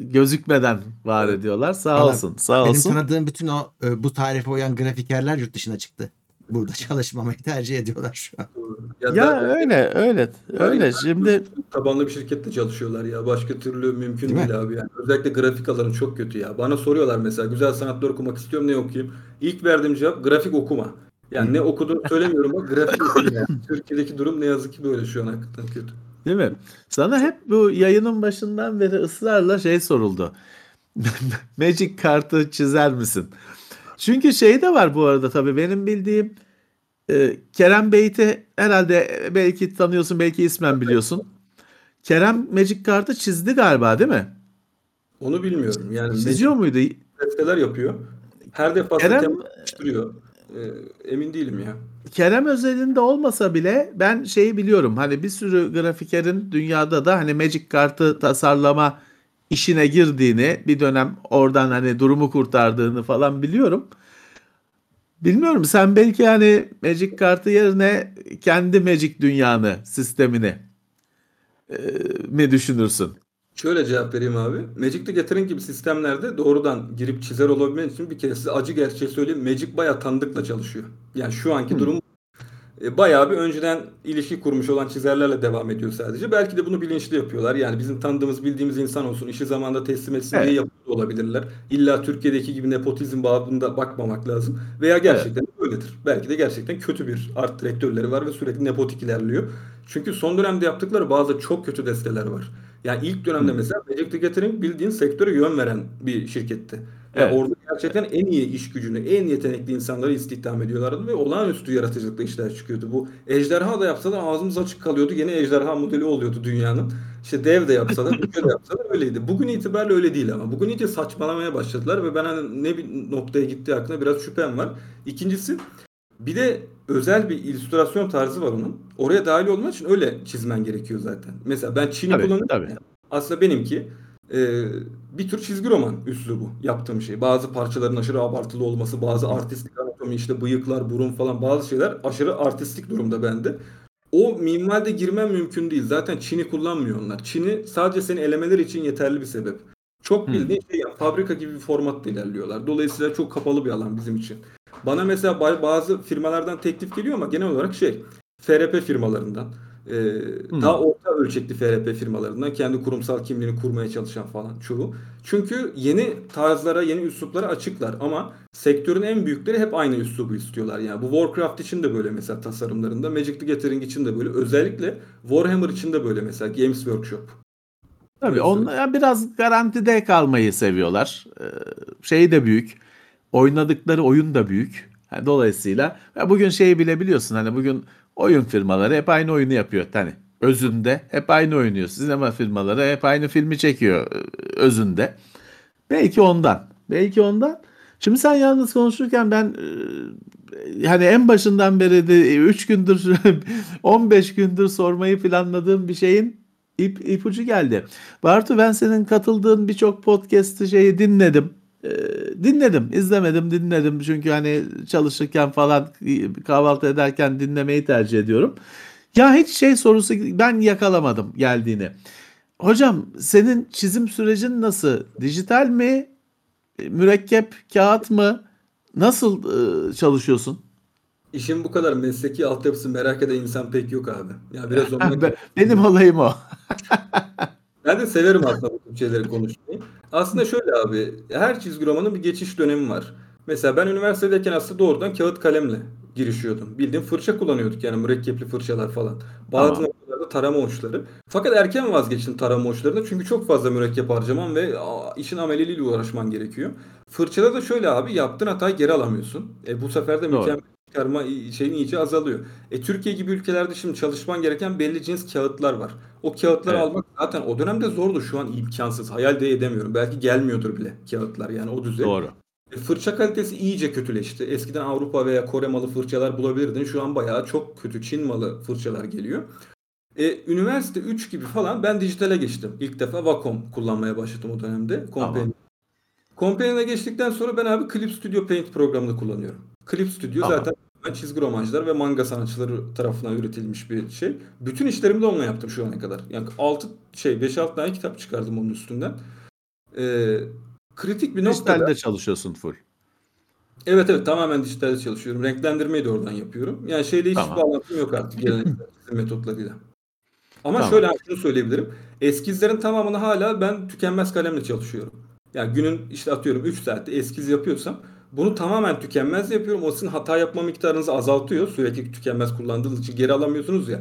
gözükmeden var ediyorlar. Sağ olsun. Sağ Benim olsun. tanıdığım bütün o e, bu tarife uyan grafikerler yurt dışına çıktı. Burada çalışmamayı tercih ediyorlar şu an. Ya da öyle öyle öyle. Şimdi tabanlı bir şirkette çalışıyorlar ya. Başka türlü mümkün Değil mi? değil, abi yani. Özellikle grafik alanı çok kötü ya. Bana soruyorlar mesela güzel sanatlar okumak istiyorum ne okuyayım? İlk verdiğim cevap grafik okuma. Yani ne okuduğumu söylemiyorum ama grafik okuma. Yani. Türkiye'deki durum ne yazık ki böyle şu an hakikaten kötü. Değil mi? Sana hep bu yayının başından beri ısrarla şey soruldu. Magic kartı çizer misin? Çünkü şey de var bu arada tabii benim bildiğim e, Kerem Beyt'i herhalde belki tanıyorsun belki ismen biliyorsun. Kerem Magic kartı çizdi galiba değil mi? Onu bilmiyorum. Yani Çiziyor muydu? besteler yapıyor. Her defasında Kerem-. Ee, emin değilim ya. Kerem özelinde olmasa bile ben şeyi biliyorum. Hani bir sürü grafikerin dünyada da hani Magic kartı tasarlama işine girdiğini, bir dönem oradan hani durumu kurtardığını falan biliyorum. Bilmiyorum sen belki hani Magic kartı yerine kendi Magic dünyanı, sistemini e, mi düşünürsün? Şöyle cevap vereyim abi. Magic the Gathering gibi sistemlerde doğrudan girip çizer olabilmen için bir kere size acı gerçeği söyleyeyim. Magic bayağı tanıdıkla çalışıyor. Yani şu anki durum e, bayağı bir önceden ilişki kurmuş olan çizerlerle devam ediyor sadece. Belki de bunu bilinçli yapıyorlar. Yani bizim tanıdığımız, bildiğimiz insan olsun, işi zamanında teslim etsin Evet. diye yapıyor olabilirler. İlla Türkiye'deki gibi nepotizm babında bakmamak lazım. Veya gerçekten öyledir. Belki de gerçekten kötü bir art direktörleri var ve sürekli nepotik ilerliyor. Çünkü son dönemde yaptıkları bazı çok kötü desteler var. Yani ilk dönemde mesela Magic the Gathering bildiğin sektöre yön veren bir şirketti. Yani Evet. orada gerçekten en iyi iş gücünü, en yetenekli insanları istihdam ediyorlardı ve olağanüstü yaratıcılıkla işler çıkıyordu. Bu ejderha da yapsalar ağzımız açık kalıyordu. Gene ejderha modeli oluyordu dünyanın. İşte dev de yapsalar, yüce de yapsalar öyleydi. Bugün itibariyle öyle değil ama. Bugün iyice saçmalamaya başladılar ve ben hani ne bir noktaya gittiği hakkında biraz şüphem var. İkincisi bir de özel bir illüstrasyon tarzı var onun. Oraya dahil olmak için öyle çizmen gerekiyor zaten. Mesela ben Çin'i Tabii, ya. Aslında benimki e, bir tür çizgi roman üslubu yaptığım şey. Bazı parçaların aşırı abartılı olması, bazı artistik anatomi işte bıyıklar, burun falan bazı şeyler aşırı artistik durumda bende. O minvalde girmem mümkün değil. Zaten Çin'i kullanmıyor onlar. Çin'i sadece seni elemeleri için yeterli bir sebep. Çok Hmm. bildiğin şey yani fabrika gibi bir formatta ilerliyorlar. Dolayısıyla çok kapalı bir alan bizim için. Bana mesela ba- bazı firmalardan teklif geliyor ama genel olarak şey FRP firmalarından e, Hmm. daha orta ölçekli FRP firmalarından kendi kurumsal kimliğini kurmaya çalışan falan çoğu. Çünkü yeni tarzlara, yeni üsluplara açıklar ama sektörün en büyükleri hep aynı üslubu istiyorlar. Yani bu Warcraft için de böyle mesela tasarımlarında, Magic the Gathering için de böyle, özellikle Warhammer için de böyle mesela Games Workshop. Tabii onlar biraz garantide kalmayı seviyorlar. Ee, şey de büyük. Oynadıkları oyun da büyük. Ha, dolayısıyla ya bugün şeyi bile biliyorsun hani bugün oyun firmaları hep aynı oyunu yapıyor. Hani özünde hep aynı oynuyor. Sinema firmaları hep aynı filmi çekiyor e, özünde. Belki ondan. Belki ondan. Şimdi sen yalnız konuşurken ben e, hani en başından beri de 3 gündür 15 gündür sormayı planladığım bir şeyin ip, ipucu geldi. Bartu ben senin katıldığın birçok podcast'ı şeyi dinledim. Ee, dinledim, izlemedim, dinledim. Çünkü hani çalışırken falan kahvaltı ederken dinlemeyi tercih ediyorum. Ya hiç şey sorusu ben yakalamadım geldiğini. Hocam senin çizim sürecin nasıl? Dijital mi E, Mürekkep, kağıt mı? Nasıl e, çalışıyorsun? İşin bu kadar mesleki altyapısı merak eden insan pek yok abi. Ya biraz ondan Ben- Benim olayım o. Ben de severim aslında bu şeyleri konuşmayı. Aslında şöyle abi, her çizgi romanın bir geçiş dönemi var. Mesela ben üniversitedeyken aslında doğrudan kağıt kalemle girişiyordum. Bildiğin fırça kullanıyorduk yani mürekkepli fırçalar falan. Bazı Tamam. noktalarda tarama uçları. Fakat erken vazgeçtim tarama uçlarında çünkü çok fazla mürekkep harcaman ve aa, işin ameliliyle uğraşman gerekiyor. Fırçada da şöyle abi yaptığın hatayı geri alamıyorsun. E, bu sefer de Doğru. mükemmel çıkarma şeyin iyice azalıyor. E, Türkiye gibi ülkelerde şimdi çalışman gereken belli cins kağıtlar var. O kağıtları Evet. almak zaten o dönemde zordu. Şu an imkansız. Hayal de edemiyorum. Belki gelmiyordur bile kağıtlar yani o düzey. Doğru. E, Fırça kalitesi iyice kötüleşti. Eskiden Avrupa veya Kore malı fırçalar bulabilirdin. Şu an bayağı çok kötü Çin malı fırçalar geliyor. E, üniversite 3 gibi falan ben dijitale geçtim. İlk defa Wacom kullanmaya başladım o dönemde. Tamam. Company. Company'e geçtikten sonra ben abi Clip Studio Paint programını kullanıyorum. Clip Studio Tamam. zaten çizgi romancılar ve manga sanatçıları tarafından üretilmiş bir şey. Bütün işlerimi de onunla yaptım şu ana kadar. Yani 6 şey 5-6 tane kitap çıkardım onun üstünden. E, kritik bir noktada Dijitalde çalışıyorsun full. Evet evet tamamen dijitalde çalışıyorum. Renklendirmeyi de oradan yapıyorum. Yani şeyle hiç Tamam. bağlantım yok artık geleneksel çizim metotlarıyla. Ama Tamam. şöyle şunu söyleyebilirim. Eskizlerin tamamını hala ben tükenmez kalemle çalışıyorum. Yani günün işte atıyorum 3 saatte eskiz yapıyorsam bunu tamamen tükenmez yapıyorum. O sizin hata yapma miktarınızı azaltıyor. Sürekli tükenmez kullandığınız için geri alamıyorsunuz ya.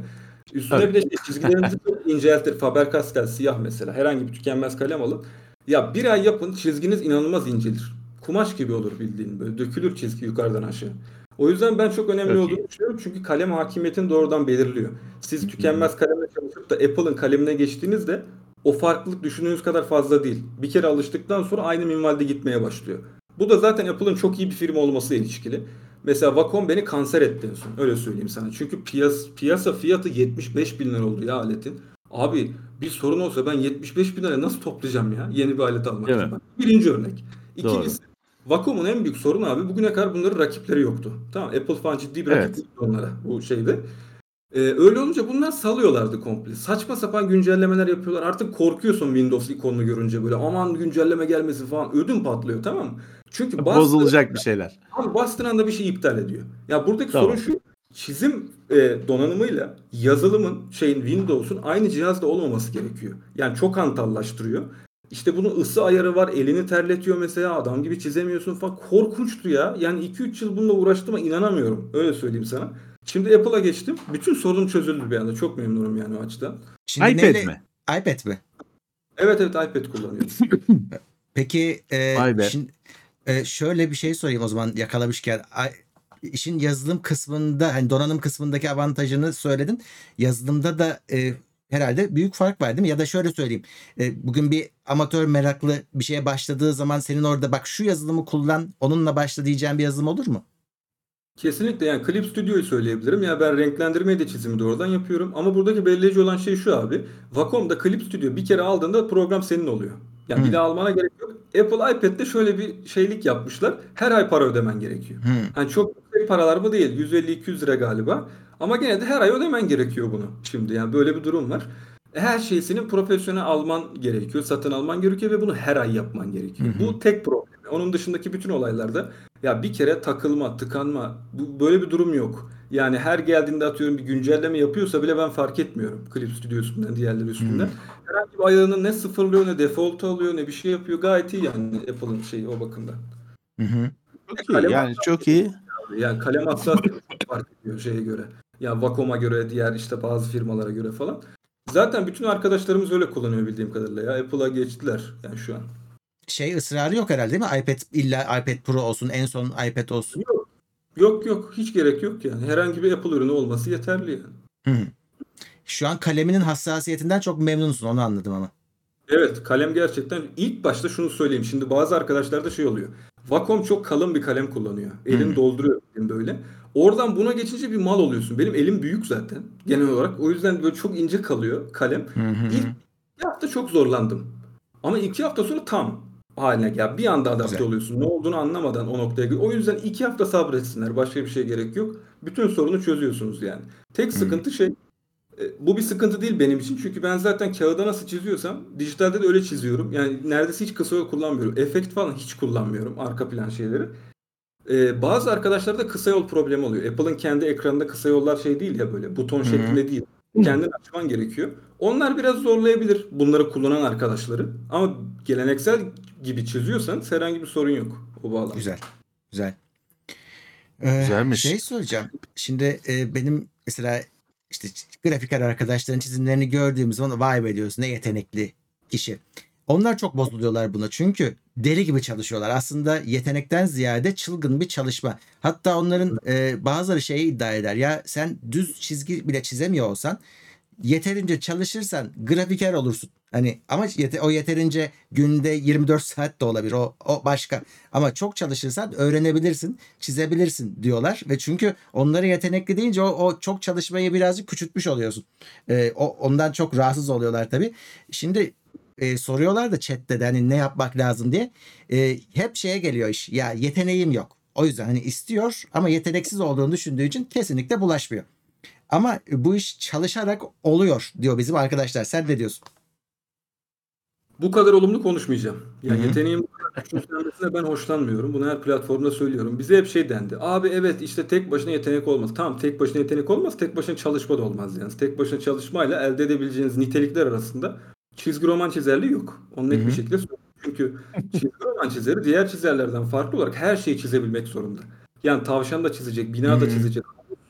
Üstüne Tabii. bir de şey, çizgilerinizi çok inceltir. Faber-Castell siyah mesela. Herhangi bir tükenmez kalem alın. Ya bir ay yapın çizginiz inanılmaz incelir. Kumaş gibi olur bildiğin böyle dökülür çizgi yukarıdan aşağı. O yüzden ben çok önemli Çok iyi. olduğunu düşünüyorum çünkü kalem hakimiyetini doğrudan belirliyor. Siz tükenmez kalemle çalışıp da Apple'ın kalemine geçtiğinizde o farklılık düşündüğünüz kadar fazla değil. Bir kere alıştıktan sonra aynı minvalde gitmeye başlıyor. Bu da zaten Apple'ın çok iyi bir firma olmasıyla ilişkili. Mesela Wacom beni kanser etti en son. Öyle söyleyeyim sana. Çünkü piyas, piyasa fiyatı 75 bin lira oldu ya aletin. Abi bir sorun olsa ben 75 bin liraya nasıl toplayacağım ya yeni bir alet almak Değil için? Birinci örnek. İkincisi Wacom'un en büyük sorunu abi bugüne kadar bunların rakipleri yoktu. Tamam Apple falan ciddi bir Evet. rakip onlara bu şeyde. Ee, öyle olunca bunlar salıyorlardı komple. Saçma sapan güncellemeler yapıyorlar. Artık korkuyorsun Windows ikonunu görünce böyle aman güncelleme gelmesin falan. Ödüm patlıyor tamam mı? Çünkü Bozulacak bir şeyler. Abi bastığın anda bir şey iptal ediyor. Ya buradaki Tamam. sorun şu. Çizim e, donanımıyla yazılımın şeyin Windows'un aynı cihazda olmaması gerekiyor. Yani çok hantallaştırıyor. İşte bunun ısı ayarı var. Elini terletiyor mesela. Adam gibi çizemiyorsun falan. Korkunçtu ya. Yani 2-3 yıl bununla uğraştığıma inanamıyorum. Öyle söyleyeyim sana. Şimdi Apple'a geçtim. Bütün sorunum çözüldü bir anda. Çok memnunum yani o açıdan. Şimdi iPad neyle- mi? iPad mi? Evet evet iPad kullanıyorum. Peki e, şimdi, e, şöyle bir şey sorayım o zaman yakalamışken. Ay- işin yazılım kısmında hani donanım kısmındaki avantajını söyledin. Yazılımda da e, herhalde büyük fark var değil mi? Ya da şöyle söyleyeyim. E, bugün bir amatör meraklı bir şeye başladığı zaman senin orada bak şu yazılımı kullan onunla başla diyeceğin bir yazılım olur mu? Kesinlikle yani Clip Studio'yu söyleyebilirim. Ya ben renklendirmeyi de çizimi de oradan yapıyorum. Ama buradaki belirleyici olan şey şu abi. Wacom'da Clip Studio bir kere aldığında program senin oluyor. Yani Hmm. bir daha almana gerek yok. Apple iPad'de şöyle bir şeylik yapmışlar. Her ay para ödemen gerekiyor. Hı. Hani çok yüksek paralar mı değil. 150-200 lira galiba. Ama gene de her ay ödemen gerekiyor bunu. Şimdi yani böyle bir durum var. Her şeyi senin profesyonel alman gerekiyor. Satın alman gerekiyor ve bunu her ay yapman gerekiyor. Hı. Bu tek problem. Onun dışındaki bütün olaylarda ya bir kere takılma, tıkanma bu, böyle bir durum yok. Yani her geldiğinde atıyorum bir güncelleme yapıyorsa bile ben fark etmiyorum. Clip Studio üstünden, diğerleri üstünden. Herhangi bir ayarını ne sıfırlıyor ne default alıyor ne bir şey yapıyor. Gayet iyi yani Apple'ın şeyi o bakımdan. Hı hı. Çok iyi. Yani çok iyi. Yani kalem çok fark ediyor şeye göre. Ya Wacom'a göre, diğer işte bazı firmalara göre falan. Zaten bütün arkadaşlarımız öyle kullanıyor bildiğim kadarıyla ya. Apple'a geçtiler yani şu an. Şey ısrarı yok herhalde değil mi? iPad illa iPad Pro olsun en son iPad olsun. Yok yok hiç gerek yok yani. Herhangi bir Apple ürünü olması yeterli yani. Hı. Şu an kaleminin hassasiyetinden çok memnunsun onu anladım ama. Evet kalem gerçekten ilk başta şunu söyleyeyim. Şimdi bazı arkadaşlarda şey oluyor. Wacom çok kalın bir kalem kullanıyor. Elin Hı. dolduruyor elin böyle. Oradan buna geçince bir mal oluyorsun. Benim elim büyük zaten genel olarak. O yüzden böyle çok ince kalıyor kalem. Hı. İlk bir hafta çok zorlandım. Ama iki hafta sonra tam haline gel. Bir anda adapte Güzel. oluyorsun. Ne olduğunu anlamadan o noktaya. O yüzden iki hafta sabretsinler. Başka bir şey gerek yok. Bütün sorunu çözüyorsunuz yani. Tek sıkıntı şey E, Bu bir sıkıntı değil benim için. Çünkü ben zaten kağıda nasıl çiziyorsam dijitalde de öyle çiziyorum. Yani neredeyse hiç kısa yol kullanmıyorum. Efekt falan hiç kullanmıyorum arka plan şeyleri. E, bazı arkadaşlarda kısa yol problemi oluyor. Apple'ın kendi ekranında kısa yollar şey değil ya böyle buton şeklinde değil. Kendin açman gerekiyor. Onlar biraz zorlayabilir bunları kullanan arkadaşları. Ama geleneksel gibi çiziyorsanız herhangi bir sorun yok o bağlamda. Güzel. Güzel. Ee, Güzelmiş. Şey soracağım. Şimdi e, benim mesela işte grafiker arkadaşların çizimlerini gördüğümüz zaman vay be diyorsun ne yetenekli kişi. Onlar çok bozuluyorlar buna çünkü deli gibi çalışıyorlar. Aslında yetenekten ziyade çılgın bir çalışma. Hatta onların e, bazıları şeyi iddia eder. Ya sen düz çizgi bile çizemiyor olsan yeterince çalışırsan grafiker olursun. Hani ama yete- o yeterince günde 24 saat de olabilir. O, o başka. Ama çok çalışırsan öğrenebilirsin, çizebilirsin diyorlar ve çünkü onları yetenekli deyince o, o çok çalışmayı birazcık küçültmüş oluyorsun. Ee, o ondan çok rahatsız oluyorlar tabii. Şimdi e, soruyorlar da chatte de hani ne yapmak lazım diye. E, hep şeye geliyor iş. Ya yeteneğim yok. O yüzden hani istiyor ama yeteneksiz olduğunu düşündüğü için kesinlikle bulaşmıyor. Ama bu iş çalışarak oluyor diyor bizim arkadaşlar. Sen ne diyorsun? Bu kadar olumlu konuşmayacağım. Yani Hı hı. yeteneğim küçümsenmesine ben hoşlanmıyorum. Bunu her platformda söylüyorum. Bize hep şey dendi. Abi evet işte tek başına yetenek olmaz. Tamam tek başına yetenek olmaz. Tek başına çalışma da olmaz yani. Tek başına çalışmayla elde edebileceğiniz nitelikler arasında çizgi roman çizerliği yok. Onu net bir şekilde söylüyorum. Çünkü çizgi roman çizeri diğer çizerlerden farklı olarak her şeyi çizebilmek zorunda. Yani tavşan da çizecek, bina da çizecek,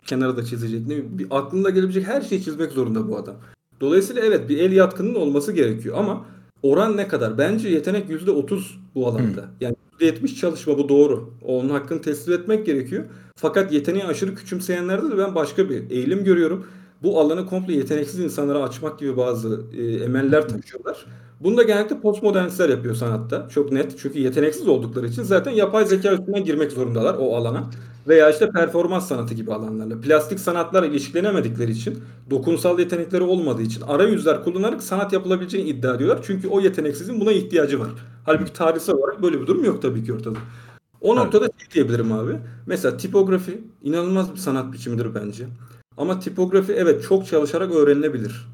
kenarı da çizecek. Ne bileyim, bir aklında gelebilecek her şeyi çizmek zorunda bu adam. Dolayısıyla evet bir el yatkınının olması gerekiyor ama oran ne kadar? Bence yetenek %30 bu alanda. Yani %70 çalışma bu doğru. Onun hakkını teslim etmek gerekiyor. Fakat yeteneği aşırı küçümseyenlerde de ben başka bir eğilim görüyorum. Bu alanı komple yeteneksiz insanlara açmak gibi bazı e, emeller taşıyorlar. Bunu da genellikle postmodernistler yapıyor sanatta. Çok net. Çünkü yeteneksiz oldukları için zaten yapay zeka üstünden girmek zorundalar o alana. Veya işte performans sanatı gibi alanlarla. Plastik sanatlar ilişkilenemedikleri için, dokunsal yetenekleri olmadığı için arayüzler kullanarak sanat yapılabileceğini iddia ediyorlar. Çünkü o yeteneksizin buna ihtiyacı var. Halbuki tarihsel olarak böyle bir durum yok tabii ki ortada. O Tabii. noktada şey diyebilirim abi. Mesela tipografi inanılmaz bir sanat biçimidir bence. Ama tipografi evet çok çalışarak öğrenilebilir.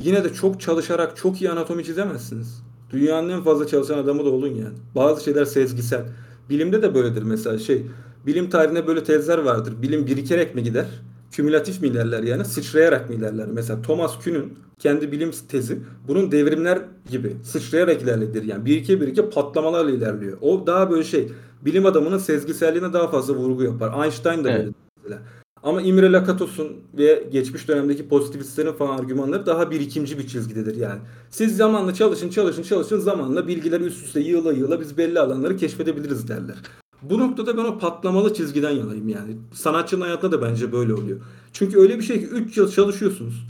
Yine de çok çalışarak çok iyi anatomi çizemezsiniz. Dünyanın en fazla çalışan adamı da olun yani. Bazı şeyler sezgisel. Bilimde de böyledir mesela şey. Bilim tarihinde böyle tezler vardır. Bilim birikerek mi gider? Kümülatif mi ilerler yani? Sıçrayarak mı ilerler? Mesela Thomas Kuhn'un kendi bilim tezi bunun devrimler gibi sıçrayarak ilerledir. Yani birike birike patlamalarla ilerliyor. O daha böyle şey bilim adamının sezgiselliğine daha fazla vurgu yapar. Einstein da Evet. böyle mesela. Ama Imre Lakatos'un ve geçmiş dönemdeki pozitivistlerin falan argümanları daha birikimci bir çizgidedir yani. Siz zamanla çalışın çalışın çalışın zamanla bilgiler üst üste yığıla yığıla biz belli alanları keşfedebiliriz derler. Bu noktada ben o patlamalı çizgiden yanayım yani. Sanatçının hayatında da bence böyle oluyor. Çünkü öyle bir şey ki 3 yıl çalışıyorsunuz.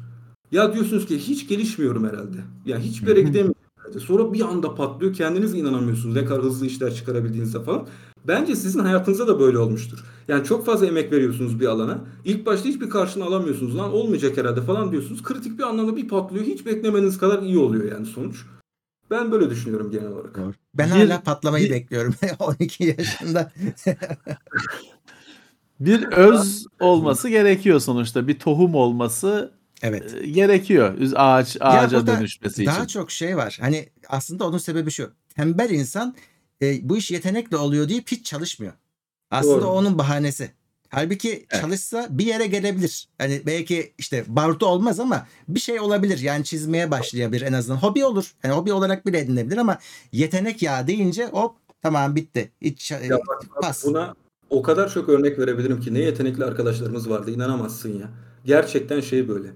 Ya diyorsunuz ki hiç gelişmiyorum herhalde. Ya hiçbir yere gidemiyorum. Sonra bir anda patlıyor. Kendiniz inanamıyorsunuz ne kadar hızlı işler çıkarabildiğinizde falan. Bence sizin hayatınızda da böyle olmuştur. Yani çok fazla emek veriyorsunuz bir alana. İlk başta hiçbir karşını alamıyorsunuz. Lan olmayacak herhalde falan diyorsunuz. Kritik bir anlamda bir patlıyor. Hiç beklemediğiniz kadar iyi oluyor yani sonuç. Ben böyle düşünüyorum genel olarak. Ben Bir- hala patlamayı bir- bekliyorum. 12 yaşında. Bir öz olması gerekiyor sonuçta. Bir tohum olması Evet. e, gerekiyor. Ağaç ağaca burada dönüşmesi Daha için. çok şey var. Hani aslında onun sebebi şu. Tembel insan e, bu iş yetenekle oluyor deyip hiç çalışmıyor. Aslında Doğru. onun bahanesi. Halbuki Evet. çalışsa bir yere gelebilir. Hani belki işte barutu olmaz ama bir şey olabilir. Yani çizmeye başlayabilir en azından. Hobi olur. Yani hobi olarak bile edinebilir ama yetenek ya deyince hop tamam bitti. Hiç, e, Ya bak, pas. buna o kadar çok örnek verebilirim ki ne yetenekli arkadaşlarımız vardı inanamazsın ya. Gerçekten şey böyle.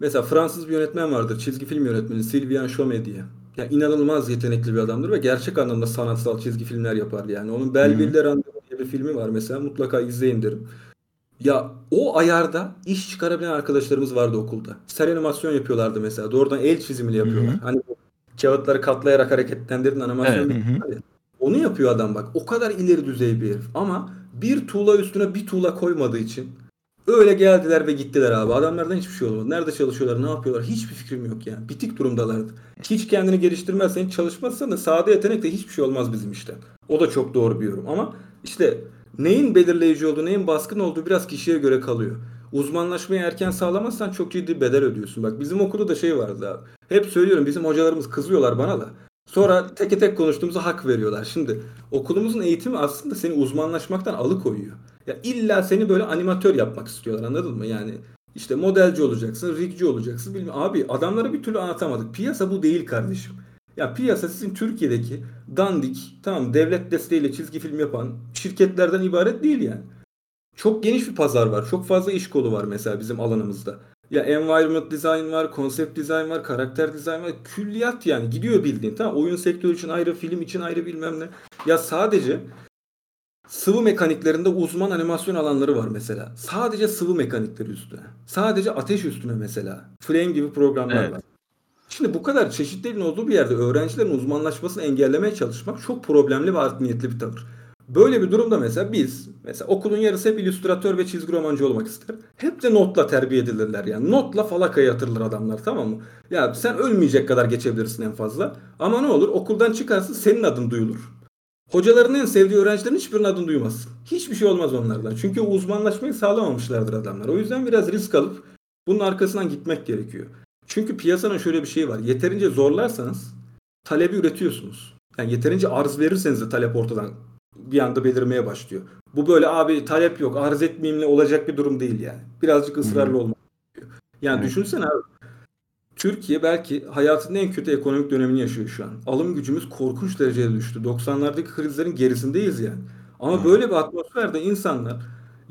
Mesela Fransız bir yönetmen vardır. Çizgi film yönetmeni Sylvain Chomet diye. Ya inanılmaz yetenekli bir adamdır ve gerçek anlamda sanatsal çizgi filmler yapar yani. Onun Belleville'de Randevu diye bir filmi var mesela. Mutlaka izleyin derim. Ya o ayarda iş çıkarabilen arkadaşlarımız vardı okulda. Ser animasyon yapıyorlardı mesela. Doğrudan el çizimiyle yapıyorlar. Hı hı. Hani kağıtları katlayarak hareketlendirin animasyon Evet. Hı hı. Onu yapıyor adam bak. O kadar ileri düzey bir herif. Ama bir tuğla üstüne bir tuğla koymadığı için öyle geldiler ve gittiler abi. Adamlardan hiçbir şey olmadı. Nerede çalışıyorlar, ne yapıyorlar hiçbir fikrim yok yani. Bitik durumdalardı. Hiç kendini geliştirmezsen, hiç çalışmazsan da sade yetenekle hiçbir şey olmaz bizim işte. O da çok doğru bir yorum. Ama işte neyin belirleyici olduğu, neyin baskın olduğu biraz kişiye göre kalıyor. uzmanlaşmayı erken sağlamazsan çok ciddi bedel ödüyorsun. Bak bizim okulda da şey vardı abi. Hep söylüyorum bizim hocalarımız kızıyorlar bana da. Sonra teke tek konuştuğumuzda hak veriyorlar. Şimdi okulumuzun eğitimi aslında seni uzmanlaşmaktan alıkoyuyor. Ya illa seni böyle animatör yapmak istiyorlar anladın mı? Yani işte modelci olacaksın, rigci olacaksın. Bilmiyorum. Abi adamlara bir türlü anlatamadık. Piyasa bu değil kardeşim. Ya piyasa sizin Türkiye'deki dandik, tamam devlet desteğiyle çizgi film yapan şirketlerden ibaret değil yani. Çok geniş bir pazar var. Çok fazla iş kolu var mesela bizim alanımızda. Ya environment design var, concept design var, karakter design var. Külliyat yani gidiyor bildiğin. Tamam oyun sektörü için ayrı, film için ayrı bilmem ne. Ya sadece sıvı mekaniklerinde uzman animasyon alanları var mesela. Sadece sıvı mekanikleri üstüne. Sadece ateş üstüne mesela. Flame gibi programlar Evet. var. Şimdi bu kadar çeşitlerin olduğu bir yerde öğrencilerin uzmanlaşmasını engellemeye çalışmak çok problemli ve art niyetli bir tavır. Böyle bir durumda mesela biz, mesela okulun yarısı hep illüstratör ve çizgi romancı olmak ister. Hep de notla terbiye edilirler yani. Notla falakaya yatırılır adamlar tamam mı? Ya sen ölmeyecek kadar geçebilirsin en fazla. Ama ne olur okuldan çıkarsın senin adın duyulur. Hocaların en sevdiği öğrencilerin hiçbirinin adını duymazsın. Hiçbir şey olmaz onlardan. Çünkü uzmanlaşmayı sağlamamışlardır adamlar. O yüzden biraz risk alıp bunun arkasından gitmek gerekiyor. Çünkü piyasanın şöyle bir şeyi var. Yeterince zorlarsanız talebi üretiyorsunuz. Yani yeterince arz verirseniz de talep ortadan bir anda belirmeye başlıyor. Bu böyle abi talep yok arz etmeyeyimle olacak bir durum değil yani. Birazcık ısrarlı olmak gerekiyor. Yani Evet. düşünsene abi. Türkiye belki hayatının en kötü ekonomik dönemini yaşıyor şu an. Alım gücümüz korkunç derecede düştü. 90'lardaki krizlerin gerisindeyiz yani. Ama Evet. böyle bir atmosferde insanlar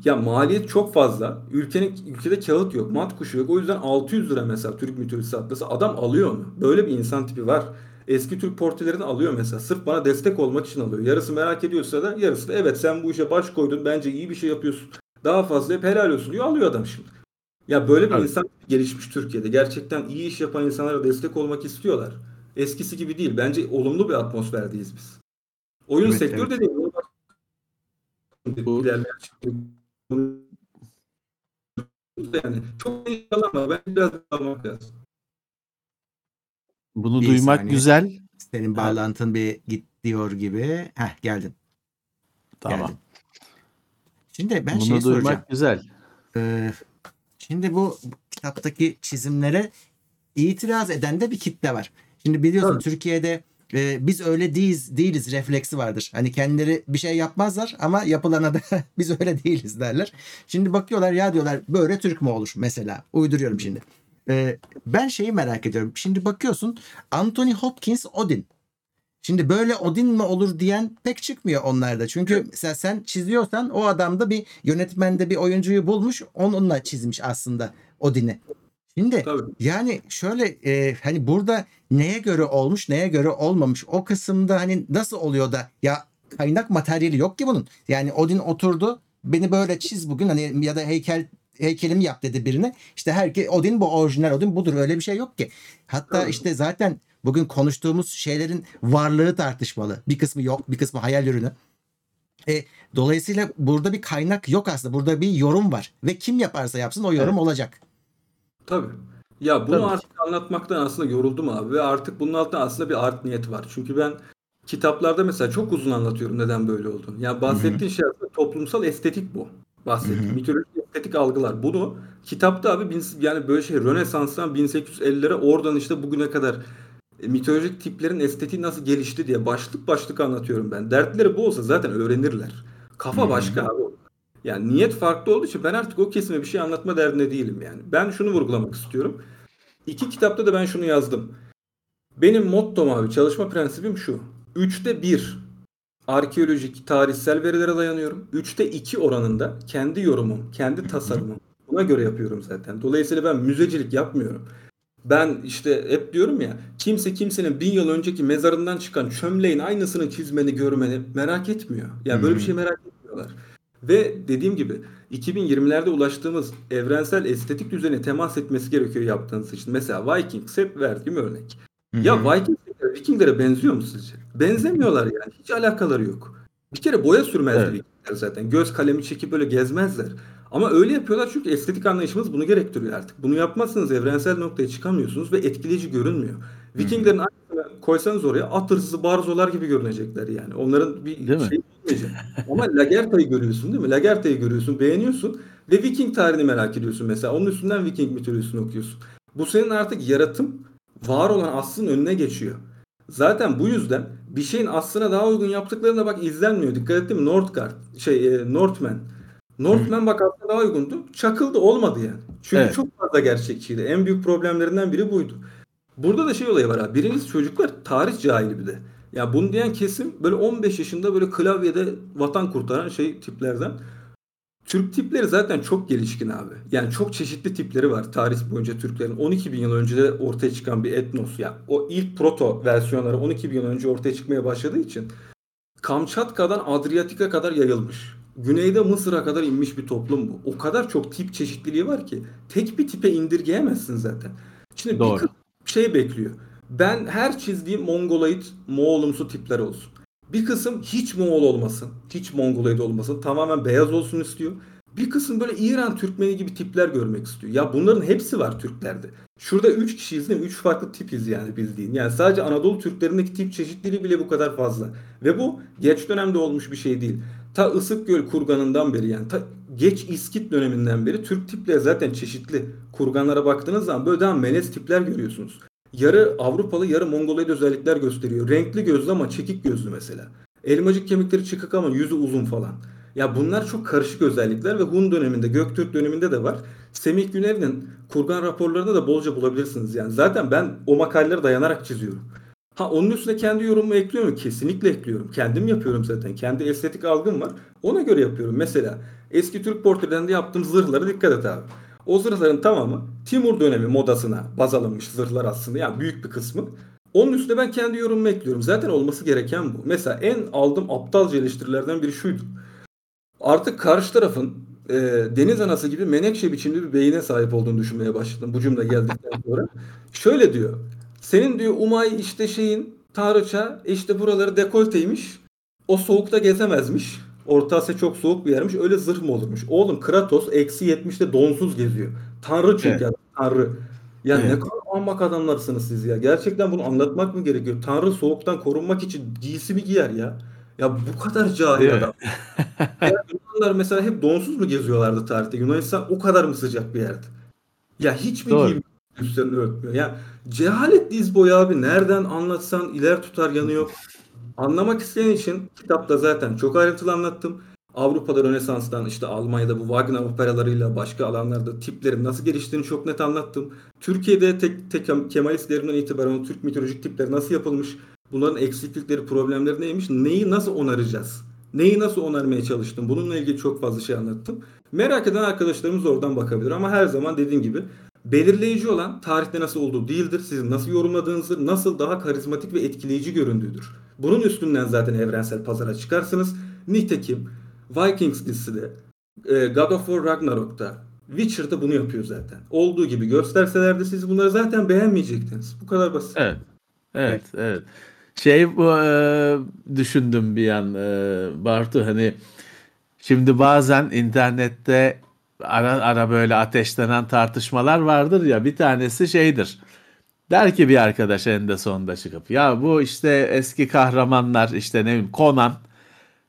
ya maliyet çok fazla. Ülkenin ülkede kağıt yok, mat kuşu yok. O yüzden 600 lira mesela Türk mitolojisi atlası adam alıyor onu. Böyle bir insan tipi var. Eski Türk portrelerini alıyor mesela. Sırf bana destek olmak için alıyor. Yarısı merak ediyorsa da yarısı da evet sen bu işe baş koydun. Bence iyi bir şey yapıyorsun. Daha fazla hep helal olsun diyor. Alıyor adam şimdi. Ya böyle bir Tabii. insan gelişmiş Türkiye'de. Gerçekten iyi iş yapan insanlara destek olmak istiyorlar. Eskisi gibi değil. Bence olumlu bir atmosferdeyiz biz. Oyun Evet, sektörü evet. dediğim Bu- ilerleyen yani çok iyi alan var. Ben biraz daha almak lazım. Bunu Bir duymak saniye. güzel. Senin bağlantın bir git diyor gibi. Heh geldin. Tamam. geldin. Şimdi ben Bunu duymak soracağım. güzel. Ee, şimdi bu kitaptaki çizimlere itiraz eden de bir kitle var. Şimdi biliyorsun Tabii. Türkiye'de e, biz öyle değiliz, değiliz refleksi vardır. Hani kendileri bir şey yapmazlar ama yapılana da biz öyle değiliz derler. Şimdi bakıyorlar ya diyorlar böyle Türk mü olur mesela. Uyduruyorum şimdi. Ee, ben şeyi merak ediyorum. Şimdi bakıyorsun Anthony Hopkins Odin. Şimdi böyle Odin mi olur diyen pek çıkmıyor onlarda. Çünkü mesela sen çiziyorsan o adam da bir yönetmende bir oyuncuyu bulmuş onunla çizmiş aslında Odin'i. Şimdi Tabii. yani şöyle e, hani burada neye göre olmuş neye göre olmamış o kısımda hani nasıl oluyor da ya kaynak materyali yok ki bunun. Yani Odin oturdu beni böyle çiz bugün hani ya da heykel heykelimi yap dedi birine. İşte herkes Odin bu orijinal Odin budur öyle bir şey yok ki. Hatta işte zaten bugün konuştuğumuz şeylerin varlığı tartışmalı. Bir kısmı yok bir kısmı hayal ürünü. E, dolayısıyla burada bir kaynak yok aslında. Burada bir yorum var. Ve kim yaparsa yapsın o yorum Evet. olacak. Tabii. Ya bunu Tabii. artık anlatmaktan aslında yoruldum abi ve artık bunun altında aslında bir art niyet var. Çünkü ben kitaplarda mesela çok uzun anlatıyorum neden böyle olduğunu. Ya bahsettiğin şey aslında toplumsal estetik bu. Bahsettiğim mitolojik estetik algılar. Bunu kitapta abi bin- yani böyle şey Rönesans'tan 1850'lere oradan işte bugüne kadar e, mitolojik tiplerin estetiği nasıl gelişti diye başlık başlık anlatıyorum ben. Dertleri bu olsa zaten öğrenirler. Kafa başka abi. Yani niyet farklı olduğu için ben artık o kesime bir şey anlatma derdinde değilim yani. Ben şunu vurgulamak istiyorum. İki kitapta da ben şunu yazdım. Benim mottom abi çalışma prensibim şu. Üçte bir arkeolojik, tarihsel verilere dayanıyorum. Üçte iki oranında kendi yorumum, kendi tasarımım. Buna göre yapıyorum zaten. Dolayısıyla ben müzecilik yapmıyorum. Ben işte hep diyorum ya kimse kimsenin bin yıl önceki mezarından çıkan çömleğin aynısını çizmeni görmeni merak etmiyor. Yani böyle bir şey merak etmiyorlar. Ve dediğim gibi 2020'lerde ulaştığımız evrensel estetik düzene temas etmesi gerekiyor yaptığınız için. Mesela Vikings hep verdiğim örnek. Ya Vikingler Vikinglere benziyor mu sizce? Benzemiyorlar yani. Hiç alakaları yok. Bir kere boya sürmezler Evet. Zaten. Göz kalemi çekip böyle gezmezler. Ama öyle yapıyorlar çünkü estetik anlayışımız bunu gerektiriyor artık. Bunu yapmazsanız evrensel noktaya çıkamıyorsunuz ve etkileyici görünmüyor. Vikinglerin aynısını koysanız oraya at hırsızı barzolar gibi görünecekler yani. Onların bir Değil şey olmayacak. Ama Lagerta'yı görüyorsun değil mi? Lagerta'yı görüyorsun, beğeniyorsun Ve Viking tarihini merak ediyorsun mesela. Onun üstünden Viking mitolojisini okuyorsun. Bu senin artık yaratım var olan aslın önüne geçiyor. Zaten bu yüzden bir şeyin aslına daha uygun yaptıklarına bak izlenmiyor. Dikkat ettin mi? Northgard, şey e, Northman. Northman bak aslında daha uygundu. Çakıldı olmadı yani. Çünkü Evet. çok fazla gerçekçiydi. En büyük problemlerinden biri buydu. Burada da şey olayı var abi. Birincisi çocuklar tarih cahili bir de. Ya bunu diyen kesim böyle 15 yaşında böyle klavyede vatan kurtaran şey tiplerden. Türk tipleri zaten çok gelişkin abi. Yani çok çeşitli tipleri var tarih boyunca Türklerin. 12 bin yıl önce de ortaya çıkan bir etnos ya. O ilk proto versiyonları 12 bin yıl önce ortaya çıkmaya başladığı için Kamçatka'dan Adriyatik'e kadar yayılmış. Güneyde Mısır'a kadar inmiş bir toplum bu. O kadar çok tip çeşitliliği var ki tek bir tipe indirgeyemezsin zaten. Şimdi Doğru. bir şey bekliyor. Ben her çizdiğim Mongoloid, Moğolumsu tipler olsun. Bir kısım hiç Moğol olmasın, hiç Mongoloid olmasın, tamamen beyaz olsun istiyor. Bir kısım böyle İran Türkmeni gibi tipler görmek istiyor. Ya bunların hepsi var Türklerde. Şurada 3 kişiyiz değil mi? 3 farklı tipiz yani bildiğin. Yani sadece Anadolu Türklerindeki tip çeşitliliği bile bu kadar fazla. Ve bu geç dönemde olmuş bir şey değil. Ta Isıkgöl kurganından beri yani ta geç İskit döneminden beri Türk tipleri zaten çeşitli. Kurganlara baktığınız zaman böyle daha melez tipler görüyorsunuz. Yarı Avrupalı yarı Mongoloid özellikler gösteriyor. Renkli gözlü ama çekik gözlü mesela. Elmacık kemikleri çıkık ama yüzü uzun falan. Ya bunlar çok karışık özellikler ve Hun döneminde, Göktürk döneminde de var. Semih Güner'in kurgan raporlarında da bolca bulabilirsiniz. Yani zaten ben o makaleleri dayanarak çiziyorum. Ha onun üstüne kendi yorumumu ekliyor mu? Kesinlikle ekliyorum. Kendim yapıyorum zaten. Kendi estetik algım var. Ona göre yapıyorum. Mesela eski Türk portrelerinde yaptığım zırhlara dikkat et abi. O zırhların tamamı Timur dönemi modasına baz alınmış zırhlar aslında. Yani büyük bir kısmı. Onun üstüne ben kendi yorumumu ekliyorum. Zaten olması gereken bu. Mesela en aldığım aptalca eleştirilerden biri şuydu. Artık karşı tarafın e, deniz anası gibi menekşe biçimli bir beyine sahip olduğunu düşünmeye başladım bu cümle geldikten sonra. Şöyle diyor. Senin diyor Umay işte şeyin tanrıça işte buraları dekolteymiş. O soğukta gezemezmiş. Orta Asya çok soğuk bir yermiş. Öyle zırh mı olurmuş? Oğlum Kratos eksi 70'te donsuz geziyor. Tanrı çünkü Evet. ya, Tanrı. Ya ne Evet. kadar ahmak adamlarsınız siz ya. Gerçekten bunu anlatmak mı gerekiyor? Tanrı soğuktan korunmak için giysi mi giyer ya? Ya bu kadar cahil mi? adam. Ya Yunanlar mesela hep donsuz mu geziyorlardı tarihte? Yunanistan o kadar mı sıcak bir yerdi? Ya hiç mi giyim üstlerini örtmüyor? Ya cehalet diz boyu abi. Nereden anlatsan iler tutar yanı yok. Anlamak isteyen için kitapta zaten çok ayrıntılı anlattım. Avrupa'da Rönesans'tan işte Almanya'da bu Wagner operalarıyla başka alanlarda tiplerin nasıl geliştiğini çok net anlattım. Türkiye'de tek, tek Kemalist devrimden itibaren o Türk mitolojik tipleri nasıl yapılmış? Bunların eksiklikleri, problemleri neymiş? Neyi nasıl onaracağız? Neyi nasıl onarmaya çalıştım? Bununla ilgili çok fazla şey anlattım. Merak eden arkadaşlarımız oradan bakabilir ama her zaman dediğim gibi belirleyici olan tarihte nasıl olduğu değildir. Sizin nasıl yorumladığınızdır, nasıl daha karizmatik ve etkileyici göründüğüdür. Bunun üstünden zaten evrensel pazara çıkarsınız. Nitekim Vikings dizisi de, e, God of War Ragnarok'ta, Witcher'da bunu yapıyor zaten. Olduğu gibi gösterselerdi siz bunları zaten beğenmeyecektiniz. Bu kadar basit. Evet. Evet, evet. Şey bu e, düşündüm bir an e, Bartu hani şimdi bazen internette ara ara böyle ateşlenen tartışmalar vardır ya bir tanesi şeydir. Der ki bir arkadaş eninde sonunda çıkıp ya bu işte eski kahramanlar işte ne bileyim Conan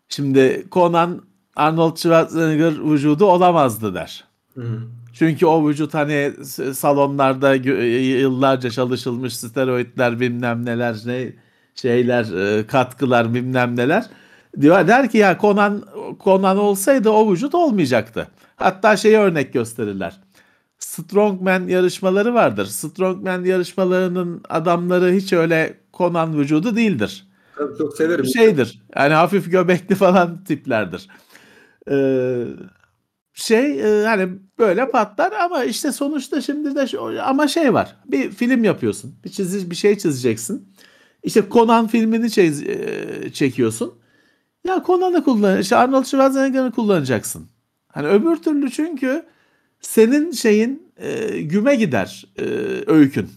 şimdi Conan Arnold Schwarzenegger vücudu olamazdı der. Hı hı. Çünkü o vücut hani salonlarda yıllarca çalışılmış steroidler bilmem neler ne şeyler e, katkılar bilmem neler diyor der ki ya Conan Conan olsaydı o vücut olmayacaktı. Hatta şeyi örnek gösterirler. Strongman yarışmaları vardır. Strongman yarışmalarının adamları hiç öyle Conan vücudu değildir Tabii çok severim. şeydir. Yani hafif göbekli falan tiplerdir. Ee, şey e, hani böyle patlar ama işte sonuçta şimdi de ama şey var. Bir film yapıyorsun. Bir çizi bir şey çizeceksin. İşte Conan filmini çiz- e, çekiyorsun. Ya Conan'ı kullan, işte Arnold Schwarzenegger'ı kullanacaksın. Hani öbür türlü çünkü senin şeyin e, güme gider e, öykün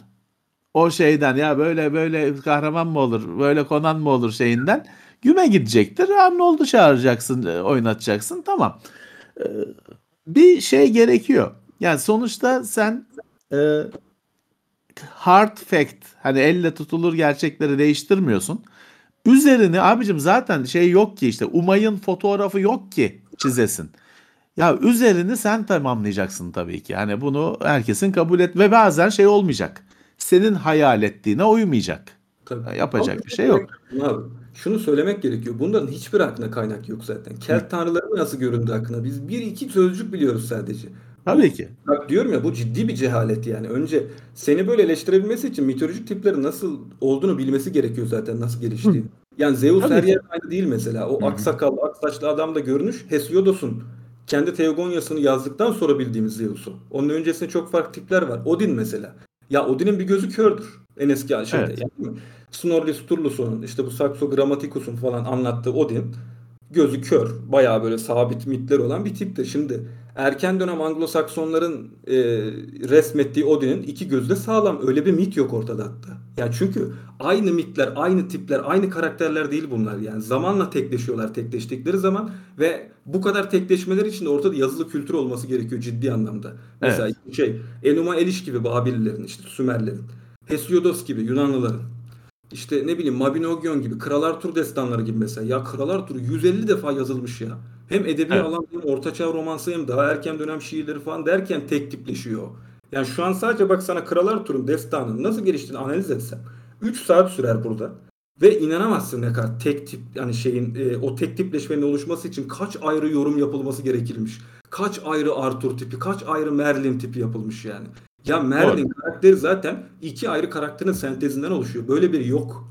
o şeyden ya böyle böyle kahraman mı olur böyle Conan mı olur şeyinden güme gidecektir. Arnold'u çağıracaksın e, oynatacaksın tamam. Ee, bir şey gerekiyor. Yani sonuçta sen e, hard fact hani elle tutulur gerçekleri değiştirmiyorsun. Üzerini abicim zaten şey yok ki işte Umay'ın fotoğrafı yok ki çizesin. Ya üzerini sen tamamlayacaksın tabii ki. Yani bunu herkesin kabul et ve bazen şey olmayacak. Senin hayal ettiğine uymayacak. Tabii. Yapacak Ama bir şey yok. Abi, şunu söylemek gerekiyor. Bunların hiçbir aklına kaynak yok zaten. Kelt tanrıları nasıl göründü aklına? Biz bir iki sözcük biliyoruz sadece. Tabii ki. Bak diyorum ya bu ciddi bir cehalet yani. Önce seni böyle eleştirebilmesi için mitolojik tiplerin nasıl olduğunu bilmesi gerekiyor zaten nasıl geliştiğini. Yani Zeus Tabii her ki. yer aynı değil mesela. O Hı hı. aksakallı, aksaçlı adam da görünüş Hesiodos'un kendi Teogonyasını yazdıktan sonra bildiğimiz Zeus'u. Onun öncesinde çok farklı tipler var. Odin mesela. Ya Odin'in bir gözü kördür. En eski şeyde. Evet. Yani? Snorri Sturluson'un işte bu Saxo Grammaticus'un falan anlattığı Odin gözü kör. Bayağı böyle sabit mitler olan bir tiptir. Şimdi erken dönem Anglo-Saksonların e, resmettiği Odin'in iki gözü de sağlam. Öyle bir mit yok ortada hatta. Yani çünkü aynı mitler, aynı tipler, aynı karakterler değil bunlar yani. Zamanla tekleşiyorlar tekleştikleri zaman ve bu kadar tekleşmeler için de ortada yazılı kültür olması gerekiyor ciddi anlamda. Mesela şey Enuma Eliş gibi Babillerin işte Sümerlerin. Hesiodos gibi Yunanlıların. İşte ne bileyim Mabinogion gibi Kral Arthur destanları gibi mesela. Ya Kral Arthur 150 defa yazılmış ya. Hem edebi Evet. alan hem ortaçağ romansı hem daha erken dönem şiirleri falan derken tek tipleşiyor. Yani şu an sadece bak sana Kral Arthur'un destanını nasıl geliştiğini analiz etsem 3 saat sürer burada. Ve inanamazsın ne kadar tek tip yani şeyin e, o tek tipleşmenin oluşması için kaç ayrı yorum yapılması gerekirmiş. Kaç ayrı Arthur tipi, kaç ayrı Merlin tipi yapılmış yani. Ya Merlin karakteri zaten iki ayrı karakterin sentezinden oluşuyor. Böyle biri yok.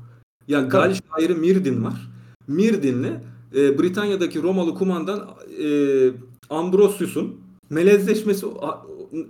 Yani Gal şairi Mirdin var. Mirdin'le e, Britanya'daki Romalı kumandan e, Ambrosius'un melezleşmesi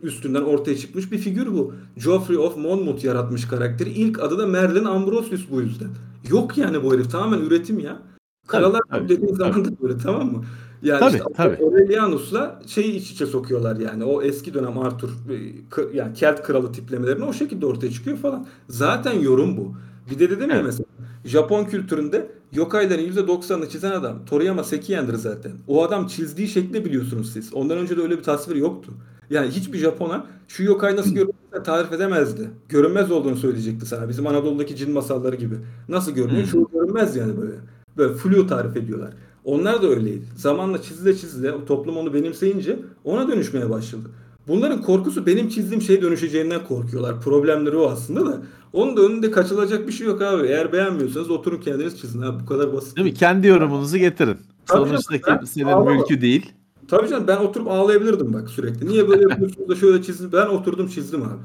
üstünden ortaya çıkmış bir figür bu. Geoffrey of Monmouth yaratmış karakteri. İlk adı da Merlin Ambrosius bu yüzden. Yok yani bu herif. Tamamen üretim ya. Kralar tabii, dediğin zaman da böyle tamam mı? Yani Tabii, işte tabii. Aurelianus'la şeyi iç içe sokuyorlar yani. O eski dönem Arthur e, yani Kelt kralı tiplemelerini o şekilde ortaya çıkıyor falan. Zaten yorum bu. Bir de dedim ya Evet. mesela Japon kültüründe yokaiların %90'ını çizen adam Toriyama Sekiyen'dir zaten. O adam çizdiği şekli biliyorsunuz siz. Ondan önce de öyle bir tasvir yoktu. Yani hiçbir Japona şu yokai nasıl görünüyor tarif edemezdi. Görünmez olduğunu söyleyecekti sana. Bizim Anadolu'daki cin masalları gibi. Nasıl görünüyor? Çoğu görünmez yani böyle. Böyle flu tarif ediyorlar. Onlar da öyleydi. Zamanla çizile çizile toplum onu benimseyince ona dönüşmeye başladı. Bunların korkusu benim çizdiğim şeye dönüşeceğinden korkuyorlar. Problemleri o aslında da. Onun da önünde kaçılacak bir şey yok abi. Eğer beğenmiyorsanız oturun kendiniz çizin abi. Bu kadar basit. Değil mi? Kendi yorumunuzu getirin. Tabii Sonuçta kimsenin mülkü değil. Tabii canım ben oturup ağlayabilirdim bak sürekli. Niye böyle yapıyorsunuz da şöyle çizdim. Ben oturdum çizdim abi.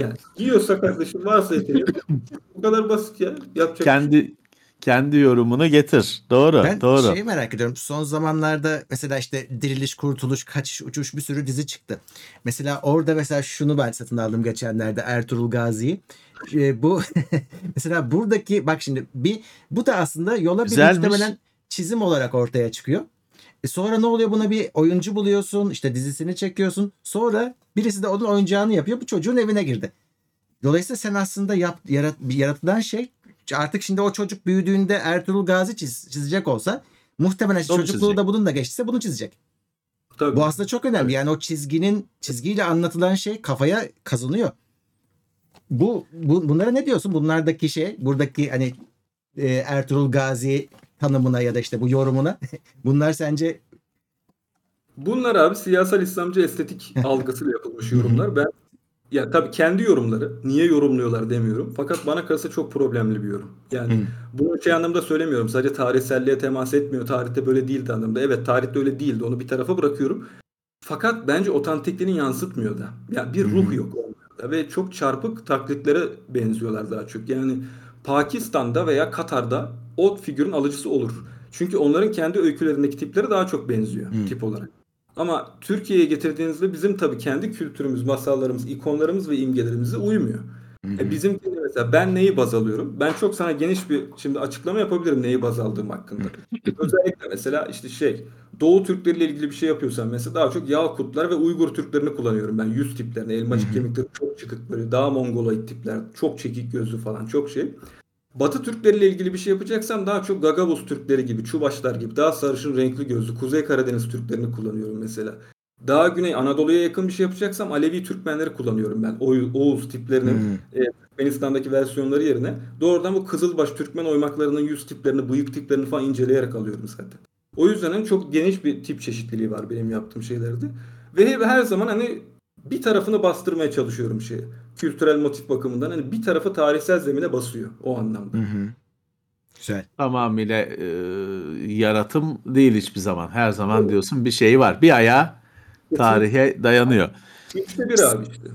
Yani yiyorsa kardeşim varsa yeteneği. Bu kadar basit ya. Yapacak şey yok. Kendi yorumunu getir. Doğru, Ben doğru. şeyi merak ediyorum. Son zamanlarda mesela işte Diriliş, Kurtuluş, Kaçış, Uçuş bir sürü dizi çıktı. Mesela orada mesela şunu ben satın aldım geçenlerde Ertuğrul Gazi'yi. Ee, bu mesela buradaki bak şimdi bir bu da aslında yola bir Güzelmiş. muhtemelen çizim olarak ortaya çıkıyor. E sonra ne oluyor buna bir oyuncu buluyorsun işte dizisini çekiyorsun. Sonra birisi de onun oyuncağını yapıyor. Bu çocuğun evine girdi. Dolayısıyla sen aslında yap, yarat, yaratılan şey artık şimdi o çocuk büyüdüğünde Ertuğrul Gazi çiz- çizecek olsa muhtemelen Onu çocukluğu çizecek. da bununla geçtiyse bunu çizecek. Tabii. Bu aslında çok önemli. Yani o çizginin çizgiyle anlatılan şey kafaya kazınıyor. Bu, bu bunlara ne diyorsun? Bunlardaki şey, buradaki hani e, Ertuğrul Gazi tanımına ya da işte bu yorumuna. Bunlar sence Bunlar abi siyasal İslamcı estetik algısıyla yapılmış yorumlar. Ben ya tabii kendi yorumları niye yorumluyorlar demiyorum. Fakat bana kalırsa çok problemli bir yorum. Yani Hı. bunu şey anlamda söylemiyorum. Sadece tarihselliğe temas etmiyor. Tarihte böyle değildi anlamda. Evet tarihte öyle değildi. Onu bir tarafa bırakıyorum. Fakat bence otantikliğini yansıtmıyor da. Ya bir ruh yok onlarda ve çok çarpık taklitlere benziyorlar daha çok. Yani Pakistan'da veya Katar'da o figürün alıcısı olur. Çünkü onların kendi öykülerindeki tiplere daha çok benziyor Hı. tip olarak. Ama Türkiye'ye getirdiğinizde bizim tabii kendi kültürümüz, masallarımız, ikonlarımız ve imgelerimize uymuyor. E bizim mesela ben neyi baz alıyorum? Ben çok sana geniş bir şimdi açıklama yapabilirim neyi baz aldığım hakkında. Özellikle mesela işte şey Doğu Türkleriyle ilgili bir şey yapıyorsam mesela daha çok Yakutlar ve Uygur Türklerini kullanıyorum ben yüz tiplerini. Elmacık kemikleri çok çıkık böyle daha mongoloid tipler çok çekik gözlü falan çok şey. Batı Türkleriyle ilgili bir şey yapacaksam daha çok Gagavuz Türkleri gibi, Çubaşlar gibi daha sarışın renkli gözlü Kuzey Karadeniz Türklerini kullanıyorum mesela. Daha güney Anadolu'ya yakın bir şey yapacaksam Alevi Türkmenleri kullanıyorum ben. Oğuz, Oğuz tiplerinin Hmm. e, Türkmenistan'daki versiyonları yerine doğrudan bu Kızılbaş Türkmen oymaklarının yüz tiplerini, bıyık tiplerini falan inceleyerek alıyorum zaten. O yüzden hani çok geniş bir tip çeşitliliği var benim yaptığım şeylerde. Ve her zaman hani bir tarafını bastırmaya çalışıyorum şeye. Kültürel motif bakımından hani bir tarafı tarihsel zemine basıyor o anlamda. Güzel. Tamamıyla e, yaratım değil hiçbir zaman. Her zaman diyorsun bir şey var. Bir ayağı tarihe dayanıyor. İkisi bir abi işte.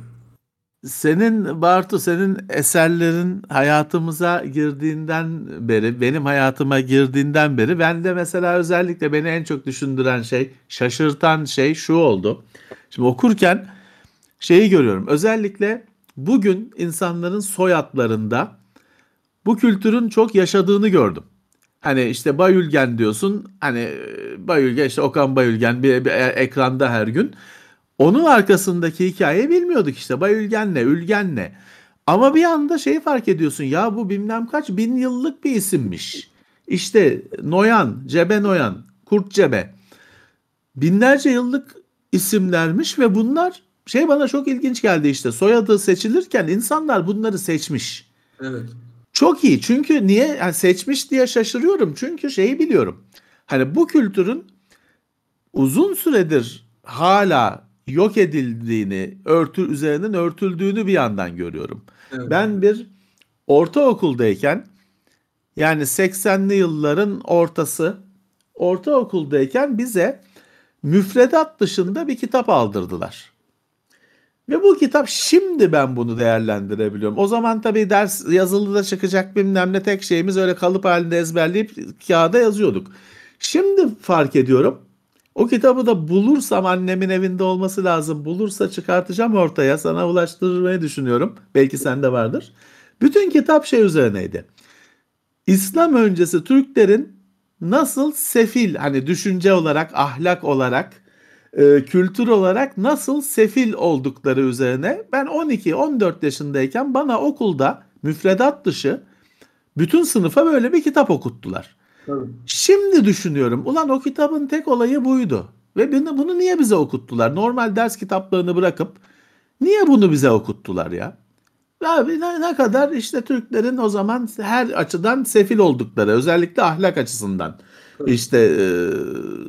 Senin Bartu, senin eserlerin hayatımıza girdiğinden beri, benim hayatıma girdiğinden beri ben de mesela özellikle beni en çok düşündüren şey, şaşırtan şey şu oldu. Şimdi okurken şeyi görüyorum. Özellikle bugün insanların soyadlarında bu kültürün çok yaşadığını gördüm. Hani işte Bayülgen diyorsun. Hani e, Bayülgen işte Okan Bayülgen bir, bir ekranda her gün. Onun arkasındaki hikayeyi bilmiyorduk işte. Bayülgen ne, Ülgen ne. Ama bir anda şeyi fark ediyorsun. Ya bu bilmem kaç bin yıllık bir isimmiş. İşte Noyan, Cebe Noyan, Kurt Cebe. Binlerce yıllık isimlermiş ve bunlar şey bana çok ilginç geldi işte. Soyadı seçilirken insanlar bunları seçmiş. Evet. Çok iyi. Çünkü niye yani seçmiş diye şaşırıyorum. Çünkü şeyi biliyorum. Hani bu kültürün uzun süredir hala yok edildiğini, örtü üzerinin örtüldüğünü bir yandan görüyorum. evet. Ben bir ortaokuldayken yani 80'li yılların ortası ortaokuldayken bize müfredat dışında bir kitap aldırdılar. Ve bu kitap şimdi ben bunu değerlendirebiliyorum. O zaman tabii ders yazılıda çıkacak bilmem ne tek şeyimiz öyle kalıp halinde ezberleyip kağıda yazıyorduk. Şimdi fark ediyorum. O kitabı da bulursam annemin evinde olması lazım. Bulursa çıkartacağım ortaya. Sana ulaştırmayı düşünüyorum. Belki sende vardır. Bütün kitap şey üzerineydi. İslam öncesi Türklerin nasıl sefil hani düşünce olarak, ahlak olarak, e, kültür olarak nasıl sefil oldukları üzerine ben 12-14 yaşındayken bana okulda müfredat dışı bütün sınıfa böyle bir kitap okuttular. Tabii. Şimdi düşünüyorum. Ulan o kitabın tek olayı buydu. Ve bunu, niye bize okuttular? Normal ders kitaplarını bırakıp niye bunu bize okuttular ya? Abi ne, ne kadar işte Türklerin o zaman her açıdan sefil oldukları özellikle ahlak açısından. İşte e,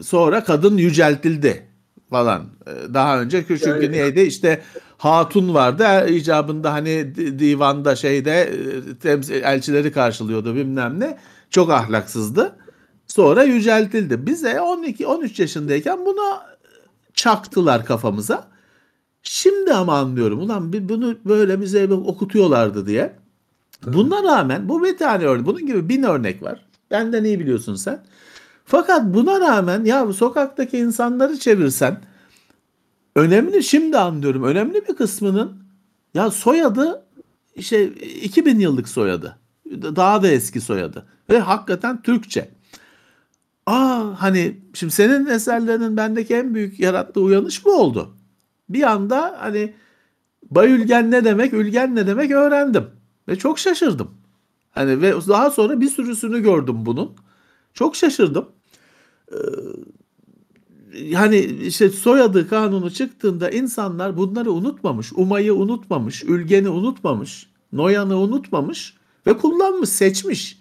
sonra kadın yüceltildi falan. E, Daha önce çünkü Yani- neydi işte hatun vardı icabında hani di- divanda şeyde e, temsil elçileri karşılıyordu bilmem ne. Çok ahlaksızdı. Sonra yüceltildi. Bize 12 13 yaşındayken bunu çaktılar kafamıza. Şimdi ama anlıyorum. Ulan bunu böyle bize okutuyorlardı diye. Buna rağmen bu bir tane örnek. Bunun gibi bin örnek var. Benden iyi biliyorsun sen. Fakat buna rağmen ya sokaktaki insanları çevirsen önemli şimdi anlıyorum. Önemli bir kısmının ya soyadı işte 2000 yıllık soyadı. Daha da eski soyadı. Ve hakikaten Türkçe. Aa hani şimdi senin eserlerinin bendeki en büyük yarattığı uyanış bu oldu. Bir anda hani Bayülgen ne demek, Ülgen ne demek öğrendim. Ve çok şaşırdım. Hani ve daha sonra bir sürüsünü gördüm bunun. Çok şaşırdım. Ee, yani işte soyadı kanunu çıktığında insanlar bunları unutmamış. Umay'ı unutmamış, Ülgen'i unutmamış, Noyan'ı unutmamış ve kullanmış, seçmiş.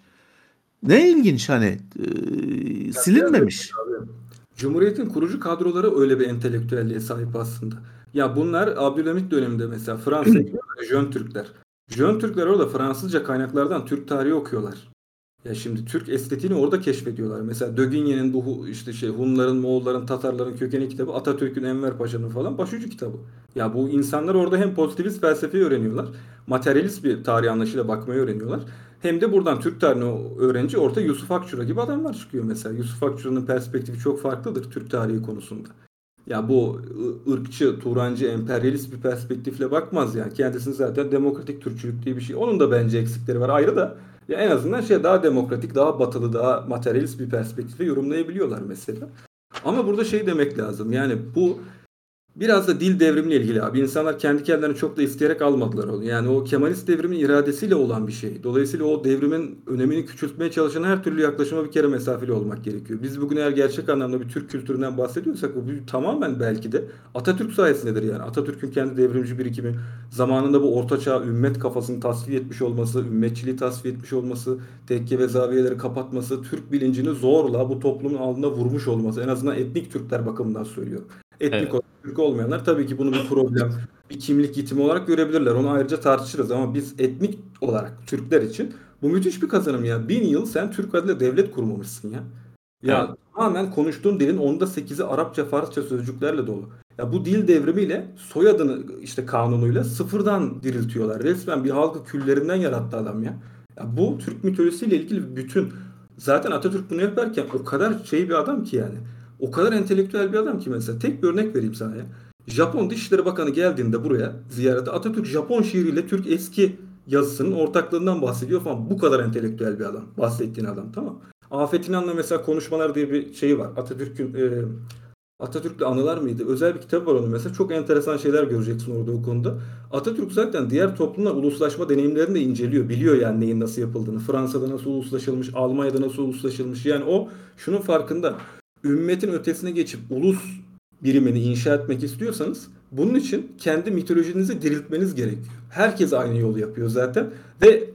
Ne ilginç hani e, silinmemiş. Cumhuriyet'in kurucu kadroları öyle bir entelektüelliğe sahip aslında. Ya bunlar Abdülhamit döneminde mesela Fransa Jön Türkler. Jön Türkler orada Fransızca kaynaklardan Türk tarihi okuyorlar. Ya şimdi Türk estetiğini orada keşfediyorlar. Mesela Döginye'nin bu işte şey Hunların, Moğolların, Tatarların kökeni kitabı, Atatürk'ün Enver Paşa'nın falan başucu kitabı. Ya bu insanlar orada hem pozitivist felsefeyi öğreniyorlar, materyalist bir tarih anlayışıyla bakmayı öğreniyorlar. Hem de buradan Türk tarihini öğrenci orta Yusuf Akçura gibi adamlar çıkıyor mesela. Yusuf Akçura'nın perspektifi çok farklıdır Türk tarihi konusunda. Ya bu ırkçı, Turancı, emperyalist bir perspektifle bakmaz yani. Kendisini zaten demokratik Türkçülük diye bir şey. Onun da bence eksikleri var ayrı da. Ya en azından şey daha demokratik, daha batılı, daha materyalist bir perspektifle yorumlayabiliyorlar mesela. Ama burada şey demek lazım. Yani bu Biraz da dil devrimiyle ilgili abi. İnsanlar kendi kendilerini çok da isteyerek almadılar onu. Yani o Kemalist devrimin iradesiyle olan bir şey. Dolayısıyla o devrimin önemini küçültmeye çalışan her türlü yaklaşıma bir kere mesafeli olmak gerekiyor. Biz bugün eğer gerçek anlamda bir Türk kültüründen bahsediyorsak bu tamamen belki de Atatürk sayesindedir yani. Atatürk'ün kendi devrimci birikimi, zamanında bu ortaçağ ümmet kafasını tasfiye etmiş olması, ümmetçiliği tasfiye etmiş olması, tekke ve zaviyeleri kapatması, Türk bilincini zorla bu toplumun alnına vurmuş olması. En azından etnik Türkler bakımından söylüyorum. Etnik Evet. olarak Türk olmayanlar tabii ki bunu bir problem, bir kimlik yitimi olarak görebilirler. Onu ayrıca tartışırız ama biz etnik olarak Türkler için bu müthiş bir kazanım ya. Bin yıl sen Türk adıyla devlet kurmamışsın ya. Ya Evet. tamamen konuştuğun dilin onda 8'i Arapça, Farsça sözcüklerle dolu. Ya bu dil devrimiyle soyadını işte kanunuyla sıfırdan diriltiyorlar. Resmen bir halkı küllerinden yarattı adam ya. Ya bu Türk mitolojisiyle ilgili bütün. Zaten Atatürk bunu yaparken o kadar şey bir adam ki yani. O kadar entelektüel bir adam ki mesela. Tek bir örnek vereyim sana ya. Japon Dışişleri Bakanı geldiğinde buraya ziyarete Atatürk Japon şiiriyle Türk eski yazısının ortaklığından bahsediyor falan. Bu kadar entelektüel bir adam. Bahsettiğin adam tamam. Afet İnan'la mesela konuşmalar diye bir şeyi var. Atatürk'ün e, Atatürk'le anılar mıydı? Özel bir kitap var onun mesela. Çok enteresan şeyler göreceksin orada o konuda. Atatürk zaten diğer toplumlar uluslaşma deneyimlerini de inceliyor. Biliyor yani neyin nasıl yapıldığını. Fransa'da nasıl uluslaşılmış, Almanya'da nasıl uluslaşılmış. Yani o şunun farkında. Ümmetin ötesine geçip ulus birimini inşa etmek istiyorsanız bunun için kendi mitolojinizi diriltmeniz gerekiyor. Herkes aynı yolu yapıyor zaten ve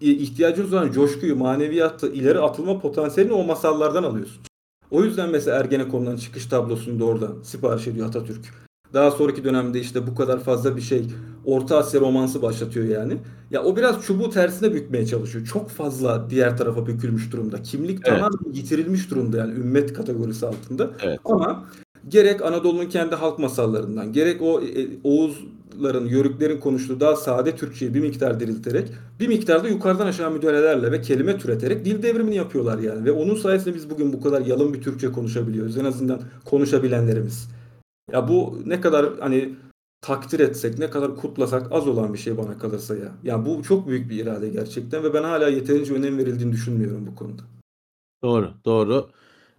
ihtiyacınız olan coşkuyu, maneviyatı, ileri atılma potansiyelini o masallardan alıyorsunuz. O yüzden mesela Ergenekon'dan çıkış tablosunu da oradan sipariş ediyor Atatürk. Daha sonraki dönemde işte bu kadar fazla bir şey Orta Asya romansı başlatıyor yani. Ya o biraz çubuğu tersine bükmeye çalışıyor. Çok fazla diğer tarafa bükülmüş durumda. Kimlik Evet. tamamen yitirilmiş durumda yani ümmet kategorisi altında. Evet. Ama gerek Anadolu'nun kendi halk masallarından, gerek o e, Oğuzların, Yörüklerin konuştuğu daha sade Türkçeyi bir miktar dirilterek, bir miktar da yukarıdan aşağı müdahalelerle ve kelime türeterek dil devrimini yapıyorlar yani. Ve onun sayesinde biz bugün bu kadar yalın bir Türkçe konuşabiliyoruz. En azından konuşabilenlerimiz. Ya bu ne kadar hani takdir etsek, ne kadar kutlasak az olan bir şey bana kalırsa ya. Ya bu çok büyük bir irade gerçekten ve ben hala yeterince önem verildiğini düşünmüyorum bu konuda. Doğru, doğru.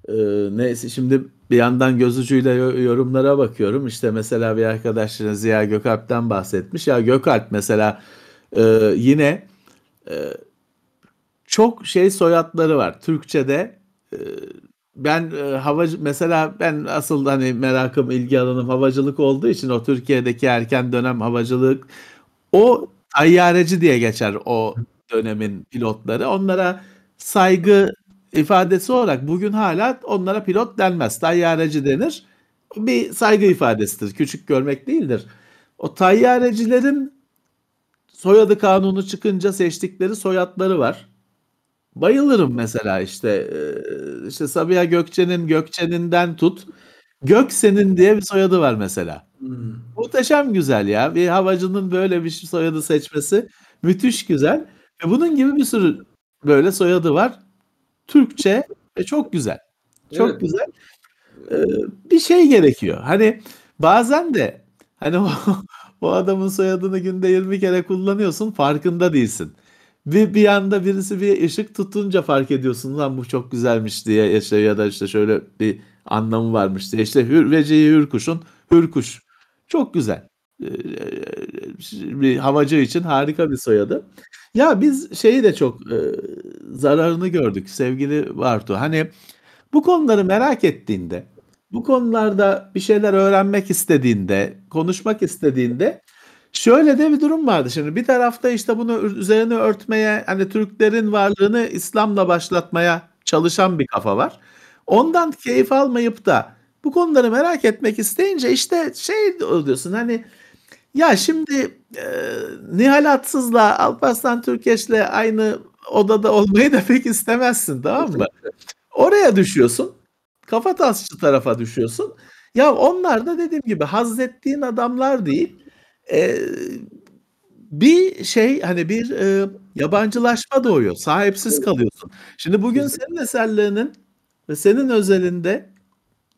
Ee, neyse şimdi bir yandan göz ucuyla yo- yorumlara bakıyorum. İşte mesela bir arkadaşların Ziya Gökalp'ten bahsetmiş. Ya Gökalp mesela e, yine e, çok şey soyadları var. Türkçe'de e, ben e, havacı mesela ben asıl hani merakım ilgi alanım havacılık olduğu için o Türkiye'deki erken dönem havacılık o tayyareci diye geçer o dönemin pilotları. Onlara saygı ifadesi olarak bugün hala onlara pilot denmez. Tayyareci denir. Bir saygı ifadesidir. Küçük görmek değildir. O tayyarecilerin soyadı kanunu çıkınca seçtikleri soyadları var. Bayılırım mesela işte eee, işte Sabiha Gökçen'in Gökçen'inden tut Göksen'in diye bir soyadı var mesela. Hmm. Muhteşem güzel ya. Bir havacının böyle bir soyadı seçmesi müthiş güzel. Ve bunun gibi bir sürü böyle soyadı var. Türkçe ve çok güzel. Çok Evet. güzel. Ee, bir şey gerekiyor. Hani bazen de hani o, o adamın soyadını günde 20 kere kullanıyorsun farkında değilsin. Bir, bir anda birisi bir ışık tutunca fark ediyorsun lan bu çok güzelmiş diye işte ya da işte şöyle bir anlamı varmış diye. İşte Hür, Vecihi Hürkuş'un Hürkuş. Çok güzel. Ee, bir havacı için harika bir soyadı. Ya biz şeyi de çok e, zararını gördük sevgili Bartu. Hani bu konuları merak ettiğinde, bu konularda bir şeyler öğrenmek istediğinde, konuşmak istediğinde şöyle de bir durum vardı. Şimdi bir tarafta işte bunu üzerine örtmeye, hani Türklerin varlığını İslam'la başlatmaya çalışan bir kafa var. Ondan keyif almayıp da bu konuları merak etmek isteyince işte şey oluyorsun hani ya şimdi e, Nihal Atsız'la Alparslan Türkeş'le aynı odada olmayı da pek istemezsin tamam mı? Oraya düşüyorsun. Kafa tasçı tarafa düşüyorsun. Ya onlar da dediğim gibi haz ettiğin adamlar değil. E, bir şey hani bir e, yabancılaşma doğuyor. Sahipsiz kalıyorsun. Şimdi bugün senin eserlerinin ve senin özelinde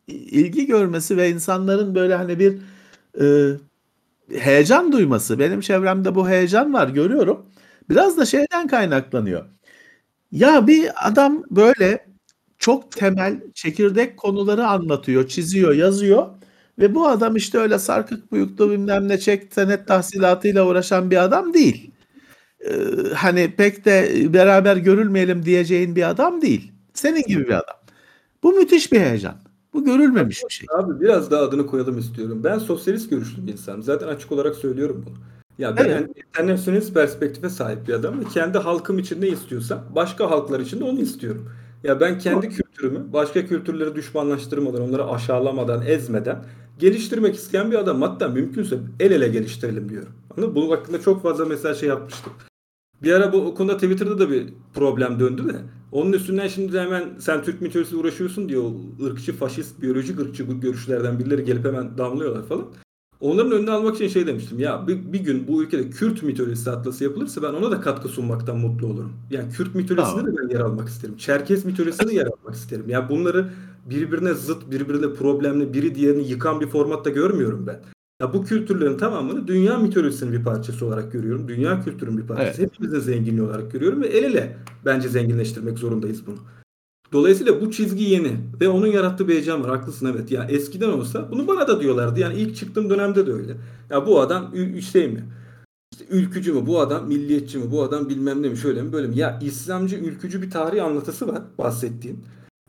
i- ilgi görmesi ve insanların böyle hani bir e, heyecan duyması. Benim çevremde bu heyecan var görüyorum. Biraz da şeyden kaynaklanıyor. Ya bir adam böyle çok temel çekirdek konuları anlatıyor, çiziyor, yazıyor Ve bu adam işte öyle sarkık bıyıklı bilmem ne çek senet tahsilatıyla uğraşan bir adam değil. Ee, hani pek de beraber görülmeyelim diyeceğin bir adam değil. Senin gibi bir adam. Bu müthiş bir heyecan. Bu görülmemiş bir şey. Abi biraz daha adını koyalım istiyorum. Ben sosyalist görüşlü bir insanım. Zaten açık olarak söylüyorum bunu. Ya ben Evet. yani internasyonist perspektife sahip bir adamım kendi halkım için ne istiyorsam başka halklar için de onu istiyorum. Ya ben kendi kültürümü başka kültürleri düşmanlaştırmadan, onları aşağılamadan, ezmeden geliştirmek isteyen bir adam. Hatta mümkünse el ele geliştirelim diyorum. Anladın? Bunun hakkında çok fazla mesela şey yapmıştım. Bir ara bu konuda Twitter'da da bir problem döndü de. Onun üstünden şimdi de hemen sen Türk mitolojisiyle uğraşıyorsun diye o ırkçı, faşist, biyolojik ırkçı görüşlerden birileri gelip hemen damlıyorlar falan. Onların önüne almak için şey demiştim. Ya bir, bir gün bu ülkede Kürt mitolojisi atlası yapılırsa ben ona da katkı sunmaktan mutlu olurum. Yani Kürt mitolojisinde Tamam. de ben yer almak isterim. Çerkez mitolojisinde de yer almak isterim. Ya bunları birbirine zıt, birbirine problemli, biri diğerini yıkan bir formatta görmüyorum ben. Ya bu kültürlerin tamamını dünya mitolojisinin bir parçası olarak görüyorum. Dünya kültürünün bir parçası. Hepimizin zenginliği olarak görüyorum ve el ele bence zenginleştirmek zorundayız bunu. Dolayısıyla bu çizgi yeni ve onun yarattığı bir heyecan var. Haklısın evet. Ya eskiden olsa bunu bana da diyorlardı. Yani ilk çıktığım dönemde de öyle. Ya bu adam şey mi? İşte ülkücü mü? Bu adam milliyetçi mi? Bu adam bilmem ne mi? Şöyle mi? Böyle mi? Ya İslamcı ülkücü bir tarih anlatısı var bahsettiğin.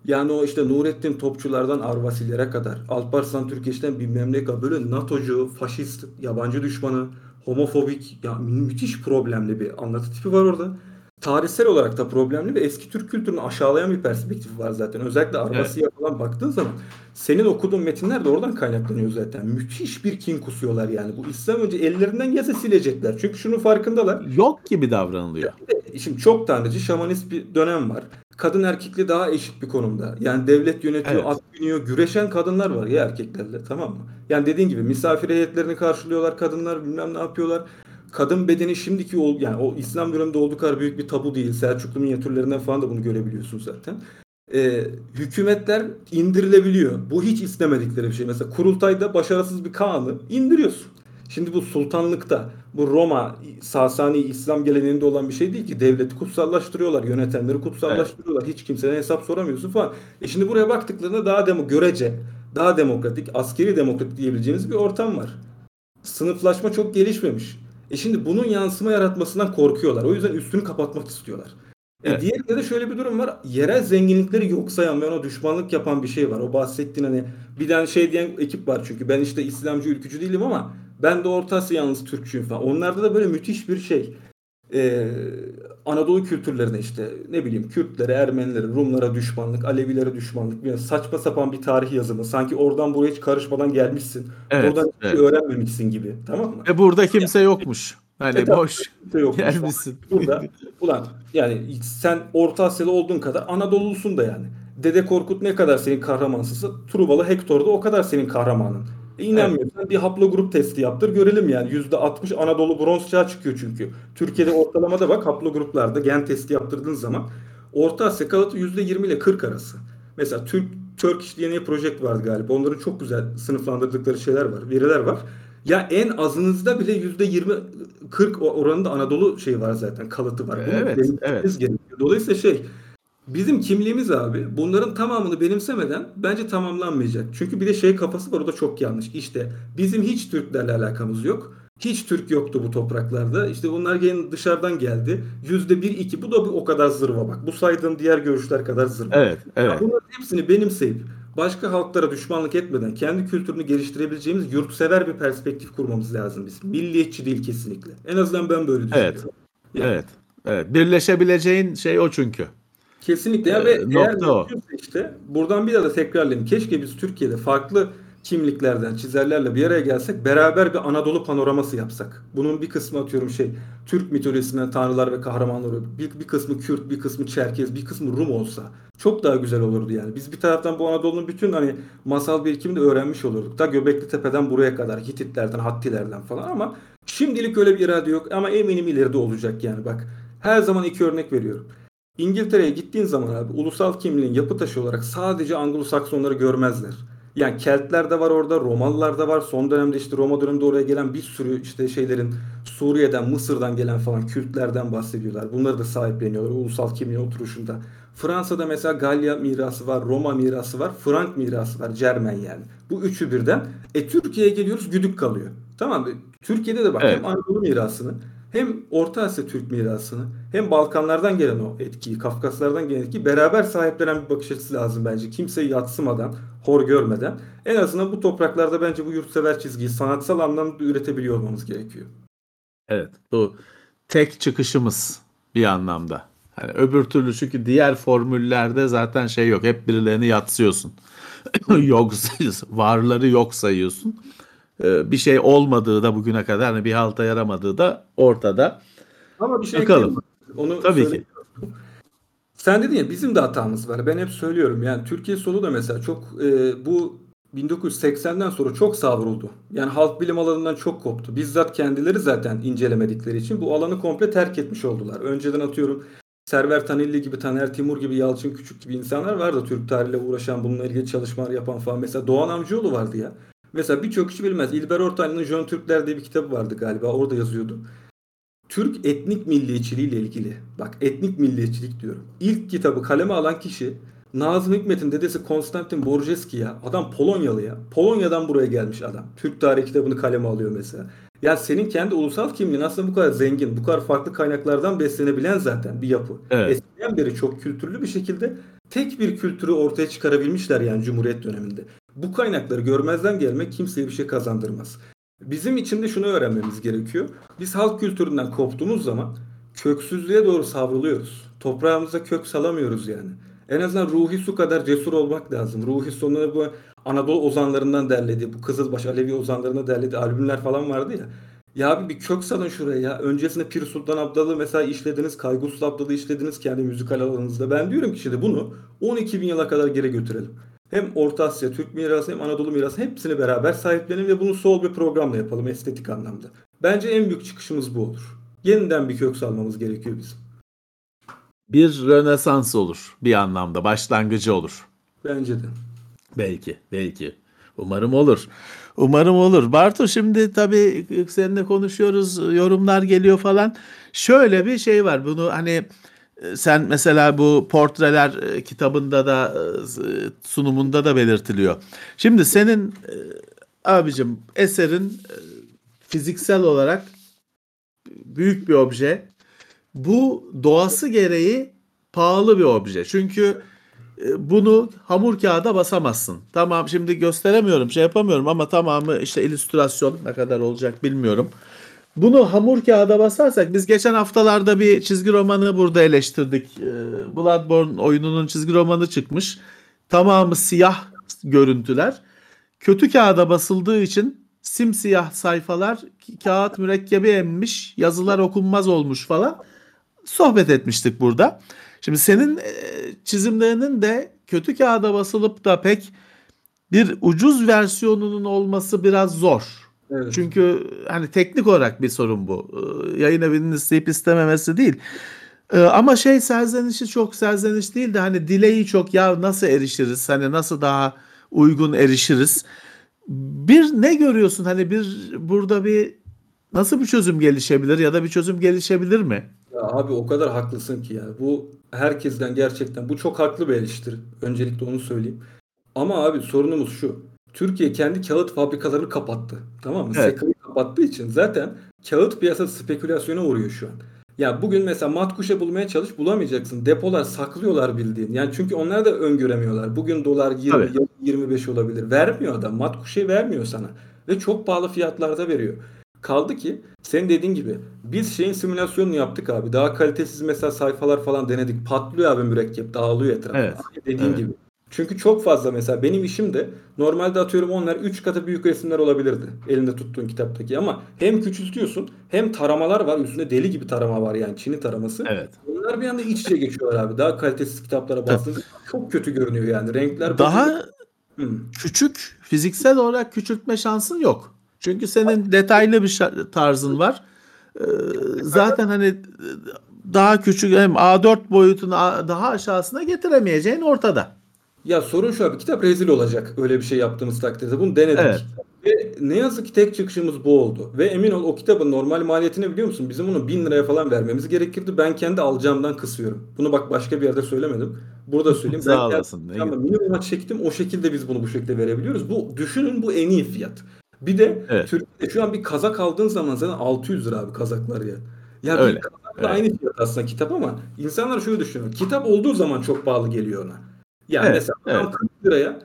Yani o işte Nurettin Topçulardan Arvasilere kadar, Alparslan Türkeş'ten bilmem ne kadar böyle NATO'cu, faşist, yabancı düşmanı, homofobik, ya mü- müthiş problemli bir anlatı tipi var orada. Tarihsel olarak da problemli ve eski Türk kültürünü aşağılayan bir perspektif var zaten. Özellikle Arvasi'ye falan baktığın zaman senin okuduğun metinler de oradan kaynaklanıyor zaten. Müthiş bir kin kusuyorlar yani. Bu İslam önce ellerinden gelse silecekler. Çünkü şunun farkındalar. Yok gibi davranılıyor. Şimdi çok tanrıcı şamanist bir dönem var. Kadın erkekle daha eşit bir konumda. Yani devlet yönetiyor, Evet. at biniyor, güreşen kadınlar var ya erkeklerle tamam mı? Yani dediğin gibi misafir heyetlerini karşılıyorlar kadınlar bilmem ne yapıyorlar. Kadın bedeni şimdiki yani o İslam döneminde olduğu kadar büyük bir tabu değil. Selçuklu minyatürlerinden falan da bunu görebiliyorsun zaten. Ee, hükümetler indirilebiliyor. Bu hiç istemedikleri bir şey. Mesela kurultayda başarısız bir Kaan'ı indiriyorsun. Şimdi bu sultanlıkta, bu Roma, Sasani İslam geleneğinde olan bir şey değil ki. Devleti kutsallaştırıyorlar, yönetenleri kutsallaştırıyorlar. Hiç kimseden hesap soramıyorsun falan. E şimdi buraya baktıklarında daha demo görece, daha demokratik, askeri demokratik diyebileceğimiz bir ortam var. Sınıflaşma çok gelişmemiş. E şimdi bunun yansıma yaratmasından korkuyorlar. O yüzden üstünü kapatmak istiyorlar. E Evet. diğerinde de şöyle bir durum var. Yerel zenginlikleri yok sayan ve ona düşmanlık yapan bir şey var. O bahsettiğin hani bir tane şey diyen ekip var çünkü. Ben işte İslamcı ülkücü değilim ama ben de Orta Asya yalnız Türkçüyüm falan. Onlarda da böyle müthiş bir şey. Ee, Anadolu kültürlerine işte ne bileyim Kürtlere, Ermenilere, Rumlara düşmanlık, Alevilere düşmanlık. Yani saçma sapan bir tarih yazımı. Sanki oradan buraya hiç karışmadan gelmişsin. Evet, oradan hiç evet. öğrenmemişsin gibi. Tamam mı? Ve burada kimse yokmuş. Hani E, boş Kimse yokmuş gelmişsin. Burada ulan yani sen Orta Asyalı olduğun kadar Anadolu'lusun da yani. Dede Korkut ne kadar senin kahramansızsa Truvalı Hector da o kadar senin kahramanın. E inanmıyorsan bir haplogrup testi yaptır görelim yani. %60 Anadolu bronz çağı çıkıyor çünkü. Türkiye'de ortalamada bak haplogruplarda gen testi yaptırdığın zaman Orta Asya kalıtı %20 ile 40 arası. Mesela Türk Turkish DNA Project vardı galiba. Onların çok güzel sınıflandırdıkları şeyler var, veriler var. Ya en azınızda bile %20 40 oranında Anadolu şey var zaten kalıtı var. Bunu Evet, evet. gerekiyor. Dolayısıyla şey bizim kimliğimiz abi bunların tamamını benimsemeden bence tamamlanmayacak. Çünkü bir de şey kafası var o da çok yanlış. İşte bizim hiç Türklerle alakamız yok. Hiç Türk yoktu bu topraklarda. İşte bunlar gelin dışarıdan geldi. Yüzde bir iki. Bu da bir o kadar zırva bak. Bu saydığım diğer görüşler kadar zırva. Evet, evet. Bunların hepsini benimseyip başka halklara düşmanlık etmeden kendi kültürünü geliştirebileceğimiz yurtsever bir perspektif kurmamız lazım biz. Milliyetçi değil kesinlikle. En azından ben böyle düşünüyorum. Evet. Evet. Evet. Birleşebileceğin şey o çünkü. Kesinlikle ya Ee, ve eğer nokta o. işte buradan bir daha da tekrarlayayım. Keşke biz Türkiye'de farklı kimliklerden, çizerlerle bir araya gelsek beraber bir Anadolu panoraması yapsak. Bunun bir kısmı atıyorum şey Türk mitolojisinden tanrılar ve kahramanları, bir, bir kısmı Kürt, bir kısmı Çerkez, bir kısmı Rum olsa çok daha güzel olurdu yani. Biz bir taraftan bu Anadolu'nun bütün hani masal birikimini öğrenmiş olurduk. Da Göbekli Tepe'den buraya kadar Hititlerden, Hattilerden falan ama şimdilik öyle bir irade yok ama eminim ileride olacak yani bak. Her zaman iki örnek veriyorum. İngiltere'ye gittiğin zaman abi ulusal kimliğin yapı taşı olarak sadece Anglo-Saksonları görmezler. Yani Keltler de var orada, Romalılar da var. Son dönemde işte Roma döneminde oraya gelen bir sürü işte şeylerin Suriye'den, Mısır'dan gelen falan Kürtlerden bahsediyorlar. Bunları da sahipleniyorlar ulusal kimliğin oturuşunda. Fransa'da mesela Galya mirası var, Roma mirası var, Frank mirası var, Cermen yani. Bu üçü birden. E Türkiye'ye geliyoruz güdük kalıyor. Tamam mı? Türkiye'de de bak Evet. Anadolu mirasını hem Orta Asya Türk mirasını hem Balkanlardan gelen o etkiyi, Kafkaslardan gelen etkiyi beraber sahiplenen bir bakış açısı lazım bence. Kimseyi yatsımadan, hor görmeden. En azından bu topraklarda bence bu yurtsever çizgiyi sanatsal anlamda üretebiliyor olmamız gerekiyor. Evet. Bu tek çıkışımız bir anlamda. Hani öbür türlü çünkü diğer formüllerde zaten şey yok. Hep birilerini yatsıyorsun. yok varları yok sayıyorsun. Ee, bir şey olmadığı da bugüne kadar hani bir halta yaramadığı da ortada. Ama bir şey Bakalım. Onu Tabii söyleyeyim. Sen dedin ya bizim de hatamız var. Ben hep söylüyorum yani Türkiye solu da mesela çok e, bu 1980'den sonra çok savruldu. Yani halk bilim alanından çok koptu. Bizzat kendileri zaten incelemedikleri için bu alanı komple terk etmiş oldular. Önceden atıyorum Server Tanilli gibi, Taner Timur gibi, Yalçın Küçük gibi insanlar vardı Türk tarihiyle uğraşan, bununla ilgili çalışmalar yapan falan. Mesela Doğan Amcıoğlu vardı ya. Mesela birçok kişi bilmez. İlber Ortaylı'nın Jön Türkler diye bir kitabı vardı galiba. Orada yazıyordu. Türk etnik milliyetçiliği ile ilgili. Bak etnik milliyetçilik diyorum. İlk kitabı kaleme alan kişi Nazım Hikmet'in dedesi Konstantin Borjeski ya. Adam Polonyalı ya. Polonya'dan buraya gelmiş adam. Türk tarihi kitabını kaleme alıyor mesela. Ya senin kendi ulusal kimliğin aslında bu kadar zengin, bu kadar farklı kaynaklardan beslenebilen zaten bir yapı. Evet. Eskiden beri çok kültürlü bir şekilde tek bir kültürü ortaya çıkarabilmişler yani Cumhuriyet döneminde. Bu kaynakları görmezden gelmek kimseye bir şey kazandırmaz. Bizim için de şunu öğrenmemiz gerekiyor. Biz halk kültüründen koptuğumuz zaman köksüzlüğe doğru savruluyoruz. Toprağımıza kök salamıyoruz yani. En azından ruhi su kadar cesur olmak lazım. Ruhi Su'nun bu Anadolu ozanlarından derlediği, bu Kızılbaş Alevi ozanlarına derlediği albümler falan vardı ya. Ya abi bir kök salın şuraya ya. Öncesinde Pir Sultan Abdal'ı mesela işlediniz, Kayguslu Abdal'ı işlediniz kendi müzikal alanınızda. Ben diyorum ki şimdi bunu 12 bin yıla kadar geri götürelim. Hem Orta Asya, Türk mirası hem Anadolu mirası hepsini beraber sahiplenelim ve bunu sol bir programla yapalım estetik anlamda. Bence en büyük çıkışımız bu olur. Yeniden bir kök salmamız gerekiyor bizim. Bir rönesans olur bir anlamda. Başlangıcı olur. Bence de. Belki, belki. Umarım olur. Umarım olur. Bartu şimdi tabii seninle konuşuyoruz, yorumlar geliyor falan. Şöyle bir şey var. Bunu hani e, sen mesela bu portreler e, kitabında da e, sunumunda da belirtiliyor. Şimdi senin abicim eserin fiziksel olarak büyük bir obje. Bu doğası gereği pahalı bir obje. Çünkü bunu hamur kağıda basamazsın. Tamam şimdi gösteremiyorum şey yapamıyorum ama tamamı işte illüstrasyon ne kadar olacak bilmiyorum. Bunu hamur kağıda basarsak biz geçen haftalarda bir çizgi romanı burada eleştirdik. Ee, Bloodborne oyununun çizgi romanı çıkmış. Tamamı siyah görüntüler. Kötü kağıda basıldığı için simsiyah sayfalar kağıt mürekkebi emmiş, yazılar okunmaz olmuş falan. Sohbet etmiştik burada. Şimdi senin e, çizimlerinin de kötü kağıda basılıp da pek bir ucuz versiyonunun olması biraz zor. Evet. Çünkü hani teknik olarak bir sorun bu. Ee, Yayın evinin isteyip istememesi değil. Ee, Ama şey serzenişi çok serzeniş değil de hani dileği çok ya nasıl erişiriz? Hani nasıl daha uygun erişiriz? Bir ne görüyorsun? Hani bir burada bir nasıl bir çözüm gelişebilir ya da bir çözüm gelişebilir mi? Ya abi o kadar haklısın ki yani. Bu herkesten gerçekten bu çok haklı bir eleştiri. Öncelikle onu söyleyeyim. Ama abi sorunumuz şu. Türkiye kendi kağıt fabrikalarını kapattı. Tamam mı? Evet. Sekayı kapattığı için zaten kağıt piyasası spekülasyona uğruyor şu an. Ya bugün mesela matkuşa bulmaya çalış bulamayacaksın. Depolar saklıyorlar bildiğin. Yani çünkü onlar da öngöremiyorlar. Bugün dolar 20 Tabii. yarın 25 olabilir. Vermiyor adam. Matkuşayı vermiyor sana. Ve çok pahalı fiyatlarda veriyor. Kaldı ki senin dediğin gibi biz şeyin simülasyonunu yaptık abi. Daha kalitesiz mesela sayfalar falan denedik. Patlıyor abi mürekkep. Dağılıyor etrafa. Evet. Dediğin Evet. gibi. Çünkü çok fazla mesela benim işim de normalde atıyorum onlar 3 katı büyük resimler olabilirdi. Elinde tuttuğun kitaptaki ama hem küçültüyorsun hem taramalar var. Üstünde deli gibi tarama var yani Çin'i taraması. Evet. Onlar bir anda iç içe geçiyorlar abi. Daha kalitesiz kitaplara bastığınız çok kötü görünüyor yani. Renkler Daha Hı. küçük fiziksel olarak küçültme şansın yok. Çünkü senin detaylı bir tarzın var. Ee, zaten hani daha küçük hem A4 boyutunu daha aşağısına getiremeyeceğin ortada. Ya sorun şu abi kitap rezil olacak öyle bir şey yaptığımız takdirde. Bunu denedik. Evet. Ve ne yazık ki tek çıkışımız bu oldu. Ve emin ol o kitabın normal maliyetini biliyor musun? Bizim bunu 1000 liraya falan vermemiz gerekirdi. Ben kendi alacağımdan kısıyorum. Bunu bak başka bir yerde söylemedim. Burada söyleyeyim. Sağ olasın. Minimuma çektim. O şekilde biz bunu bu şekilde verebiliyoruz. Bu düşünün bu en iyi fiyat. Bir de Evet. Türkiye'de şu an bir kazak aldığın zaman zaten 600 lira abi kazaklar ya. Ya Öyle, bir kazakla evet. aynı fiyat aslında kitap ama insanlar şöyle düşünüyor. Kitap olduğu zaman çok pahalı geliyor ona. Yani Evet, mesela evet. 40 liraya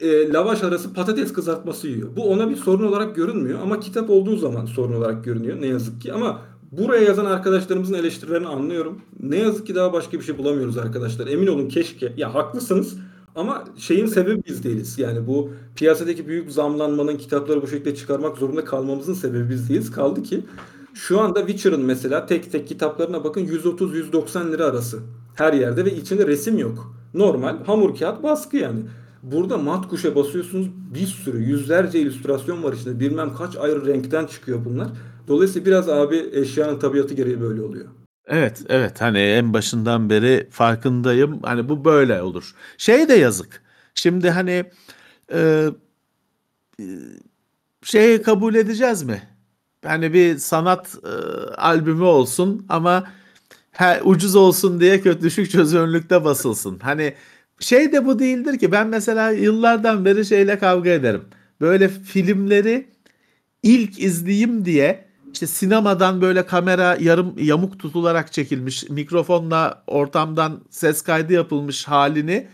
e, lavaş arası patates kızartması yiyor. Bu ona bir sorun olarak görünmüyor ama kitap olduğu zaman sorun olarak görünüyor ne yazık ki. Ama buraya yazan arkadaşlarımızın eleştirilerini anlıyorum. Ne yazık ki daha başka bir şey bulamıyoruz arkadaşlar. Emin olun keşke. Ya haklısınız ama şeyin sebebi biz değiliz. Yani bu piyasadaki büyük zamlanmanın kitapları bu şekilde çıkarmak zorunda kalmamızın sebebi biz değiliz. Kaldı ki şu anda Witcher'ın mesela tek tek kitaplarına bakın 130-190 lira arası. Her yerde ve içinde resim yok. Normal hamur kağıt baskı yani. Burada mat kuşa basıyorsunuz bir sürü yüzlerce illüstrasyon var içinde. Bilmem kaç ayrı renkten çıkıyor bunlar. Dolayısıyla biraz abi eşyanın tabiatı gereği böyle oluyor. Evet, evet. Hani en başından beri farkındayım. Hani bu böyle olur. Şey de yazık. Şimdi hani e, e, şeyi kabul edeceğiz mi? Hani bir sanat e, albümü olsun ama he, ucuz olsun diye kötü düşük çözünürlükte basılsın. Hani şey de bu değildir ki ben mesela yıllardan beri şeyle kavga ederim. Böyle filmleri ilk izleyeyim diye işte sinemadan böyle kamera yarım yamuk tutularak çekilmiş mikrofonla ortamdan ses kaydı yapılmış halini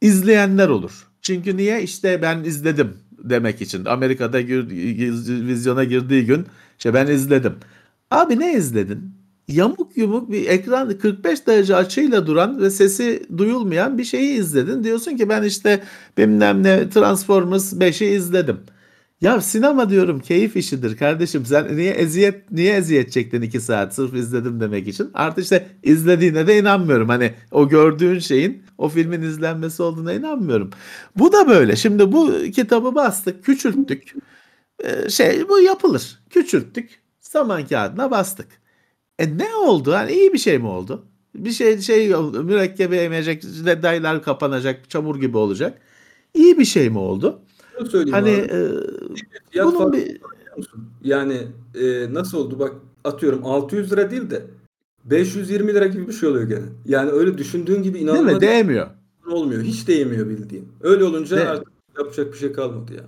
izleyenler olur. Çünkü niye? İşte ben izledim demek için. Amerika'da gir, vizyona girdiği gün işte ben izledim. Abi ne izledin? Yamuk yumuk bir ekran 45 derece açıyla duran ve sesi duyulmayan bir şeyi izledin. Diyorsun ki ben işte bilmem ne Transformers 5'i izledim. Ya sinema diyorum keyif işidir kardeşim. Sen niye eziyet niye eziyet çektin iki saat sırf izledim demek için. Artı işte izlediğine de inanmıyorum. Hani o gördüğün şeyin o filmin izlenmesi olduğuna inanmıyorum. Bu da böyle. Şimdi bu kitabı bastık, küçülttük. Ee, şey bu yapılır. Küçülttük. Saman kağıdına bastık. E ne oldu? Hani iyi bir şey mi oldu? Bir şey şey mürekkebi emecek, dayılar kapanacak, çamur gibi olacak. İyi bir şey mi oldu? Şunu söyleyeyim Hani abi. e, Fiyat bunun bir? Yani e, nasıl oldu bak atıyorum 600 lira değil de 520 lira gibi bir şey oluyor gene. Yani öyle düşündüğün gibi değil inanılmaz mi? Değmiyor. olmuyor. Hiç değmiyor bildiğin. Öyle olunca De- artık yapacak bir şey kalmadı ya.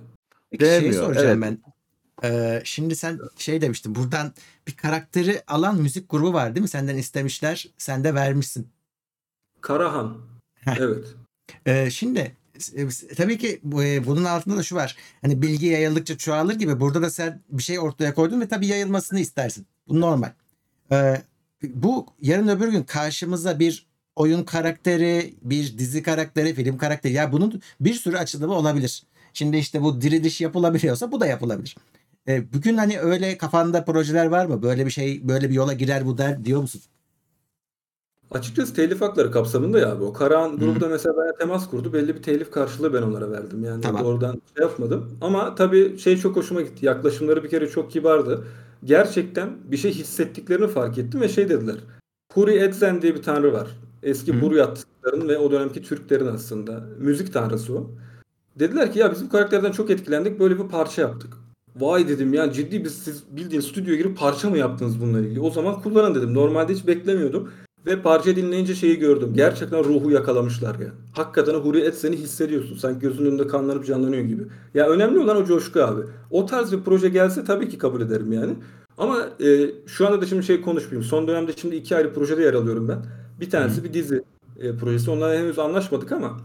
Peki şey Değmiyor, soracağım evet. ben. Ee, şimdi sen şey demiştin. Buradan bir karakteri alan müzik grubu var değil mi? Senden istemişler. Sen de vermişsin. Karahan. Heh. Evet. Ee, şimdi tabii ki e, bunun altında da şu var. Hani bilgi yayıldıkça çoğalır gibi. Burada da sen bir şey ortaya koydun ve tabii yayılmasını istersin. Bu normal. Bu yarın öbür gün karşımıza bir oyun karakteri, bir dizi karakteri, film karakteri. Ya bunun bir sürü açılımı olabilir. Şimdi işte bu diriliş yapılabiliyorsa bu da yapılabilir. Bugün hani öyle kafanda projeler var mı? Böyle bir şey, böyle bir yola girer bu der diyor musun? Açıkçası telif hakları kapsamında ya abi. O Karahan Hı. mesela bana temas kurdu. Belli bir telif karşılığı ben onlara verdim. Yani Tamam. doğrudan şey yapmadım. Ama tabii şey çok hoşuma gitti. Yaklaşımları bir kere çok kibardı. Gerçekten bir şey hissettiklerini fark ettim ve şey dediler. Huri Edzen diye bir tanrı var. Eski Hı. Buryatların ve o dönemki Türklerin aslında. Müzik tanrısı o. Dediler ki ya biz bu karakterden çok etkilendik. Böyle bir parça yaptık. Vay dedim ya ciddi biz siz bildiğin stüdyoya girip parça mı yaptınız bununla ilgili? O zaman kullanın dedim. Normalde hiç beklemiyordum. Ve parça dinleyince şeyi gördüm. Gerçekten ruhu yakalamışlar ya. Hakikaten o Huri Etsen'i hissediyorsun. Sanki gözünün önünde kanlanıp canlanıyor gibi. Ya önemli olan o coşku abi. O tarz bir proje gelse tabii ki kabul ederim yani. Ama e, şu anda da şimdi şey konuşmayayım. Son dönemde şimdi iki ayrı projede yer alıyorum ben. Bir tanesi bir dizi e, projesi. Onlarla henüz anlaşmadık ama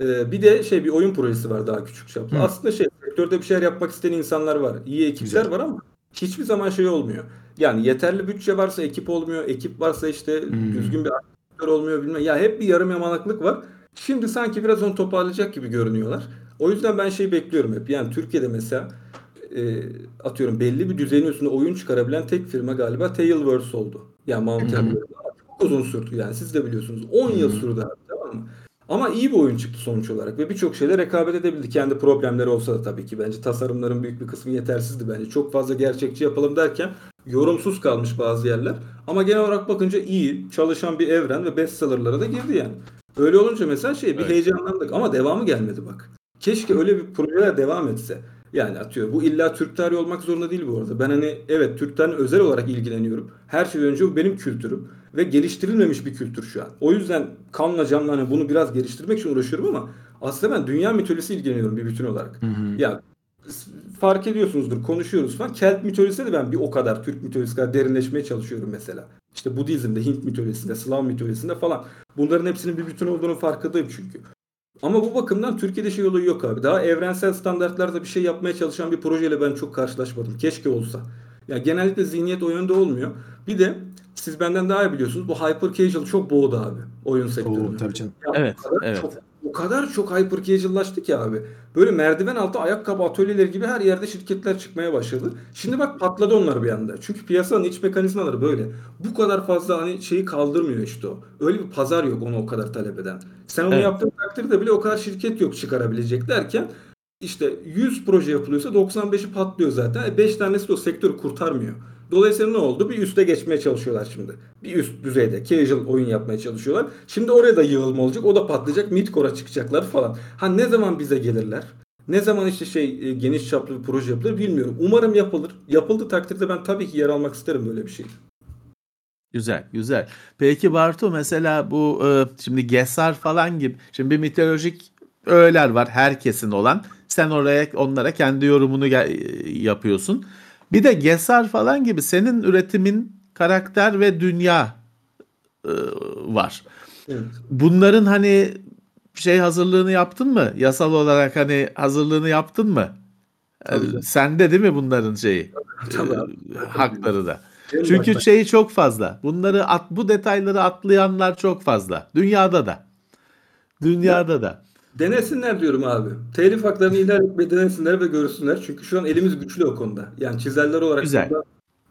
e, bir de şey bir oyun projesi var daha küçük çaplı. Hı. Aslında şey sektörde bir şeyler yapmak isteyen insanlar var. İyi ekipler Güzel. var ama hiçbir zaman şey olmuyor. Yani yeterli bütçe varsa ekip olmuyor. Ekip varsa işte Hmm. düzgün bir aktör olmuyor bilmem. Ya hep bir yarım yamalaklık var. Şimdi sanki biraz onu toparlayacak gibi görünüyorlar. O yüzden ben şey bekliyorum hep. Yani Türkiye'de mesela e, atıyorum belli bir düzeyin üstünde oyun çıkarabilen tek firma galiba Tailverse oldu. Yani Mount Hı hı. Everest. Çok uzun sürdü yani siz de biliyorsunuz. 10 yıl hı. sürdü abi tamam mı? Ama iyi bir oyun çıktı sonuç olarak ve birçok şeyle rekabet edebildi. Kendi problemleri olsa da tabii ki bence tasarımların büyük bir kısmı yetersizdi bence. Çok fazla gerçekçi yapalım derken yorumsuz kalmış bazı yerler. Ama genel olarak bakınca iyi, çalışan bir evren ve bestsellerlara da girdi yani. Öyle olunca mesela şey bir Evet. heyecanlandık ama devamı gelmedi bak. Keşke öyle bir projeler devam etse. Yani atıyor. Bu illa Türk tarihi olmak zorunda değil bu arada. Ben hani evet Türk tarihi özel olarak ilgileniyorum. Her şeyden önce bu benim kültürüm. Ve geliştirilmemiş bir kültür şu an. O yüzden kanla canla hani bunu biraz geliştirmek için uğraşıyorum ama aslında ben dünya mitolojisi ilgileniyorum bir bütün olarak. Ya s- fark ediyorsunuzdur konuşuyoruz falan. Kelt mitolojisinde de ben bir o kadar Türk mitolojisi kadar derinleşmeye çalışıyorum mesela. İşte Budizm'de, Hint mitolojisinde, Slav mitolojisinde falan. Bunların hepsinin bir bütün olduğunu farkındayım çünkü. Ama bu bakımdan Türkiye'de şey olayı yok abi. Daha evrensel standartlarda bir şey yapmaya çalışan bir projeyle ben çok karşılaşmadım. Keşke olsa. Ya genellikle zihniyet o yönde olmuyor. Bir de siz benden daha iyi biliyorsunuz. Bu hyper casual çok boğdu abi oyun sektörünü. Oo, tabii canım. Ya Evet, o kadar evet. Çok, o kadar çok hyper casual'laştı ki abi. Böyle merdiven altı ayakkabı atölyeleri gibi her yerde şirketler çıkmaya başladı. Şimdi bak patladı onlar bir anda. Çünkü piyasanın iç mekanizmaları böyle. Bu kadar fazla hani şeyi kaldırmıyor işte o. Öyle bir pazar yok onu o kadar talep eden. Sen onu Evet. yaptığın takdirde bile o kadar şirket yok çıkarabilecek derken işte 100 proje yapılıyorsa 95'i patlıyor zaten. 5 tanesi de o sektörü kurtarmıyor. Dolayısıyla ne oldu? Bir üste geçmeye çalışıyorlar şimdi. Bir üst düzeyde casual oyun yapmaya çalışıyorlar. Şimdi oraya da yığılma olacak. O da patlayacak. Midcore'a çıkacaklar falan. Ha ne zaman bize gelirler? Ne zaman işte şey e, geniş çaplı bir proje yapılır bilmiyorum. Umarım yapılır. Yapıldığı takdirde ben tabii ki yer almak isterim böyle bir şey. Güzel, güzel. Peki Bartu mesela bu e, şimdi Gesar falan gibi şimdi bir mitolojik öğeler var herkesin olan. Sen oraya onlara kendi yorumunu ge- yapıyorsun. Bir de Gesar falan gibi senin üretimin karakter ve dünya e, var. Evet. Bunların hani şey hazırlığını yaptın mı? Yasal olarak hani hazırlığını yaptın mı? Tabii. E, Sende değil mi bunların şeyi? Tabii e, hakları da. En Çünkü şeyi çok fazla. Bunları at, bu detayları atlayanlar çok fazla. Dünyada da. Dünyada da. Denesinler diyorum abi. Telif haklarını ihlal etmeyi denesinler ve görsünler. Çünkü şu an elimiz güçlü o konuda. Yani çizerler olarak Güzel.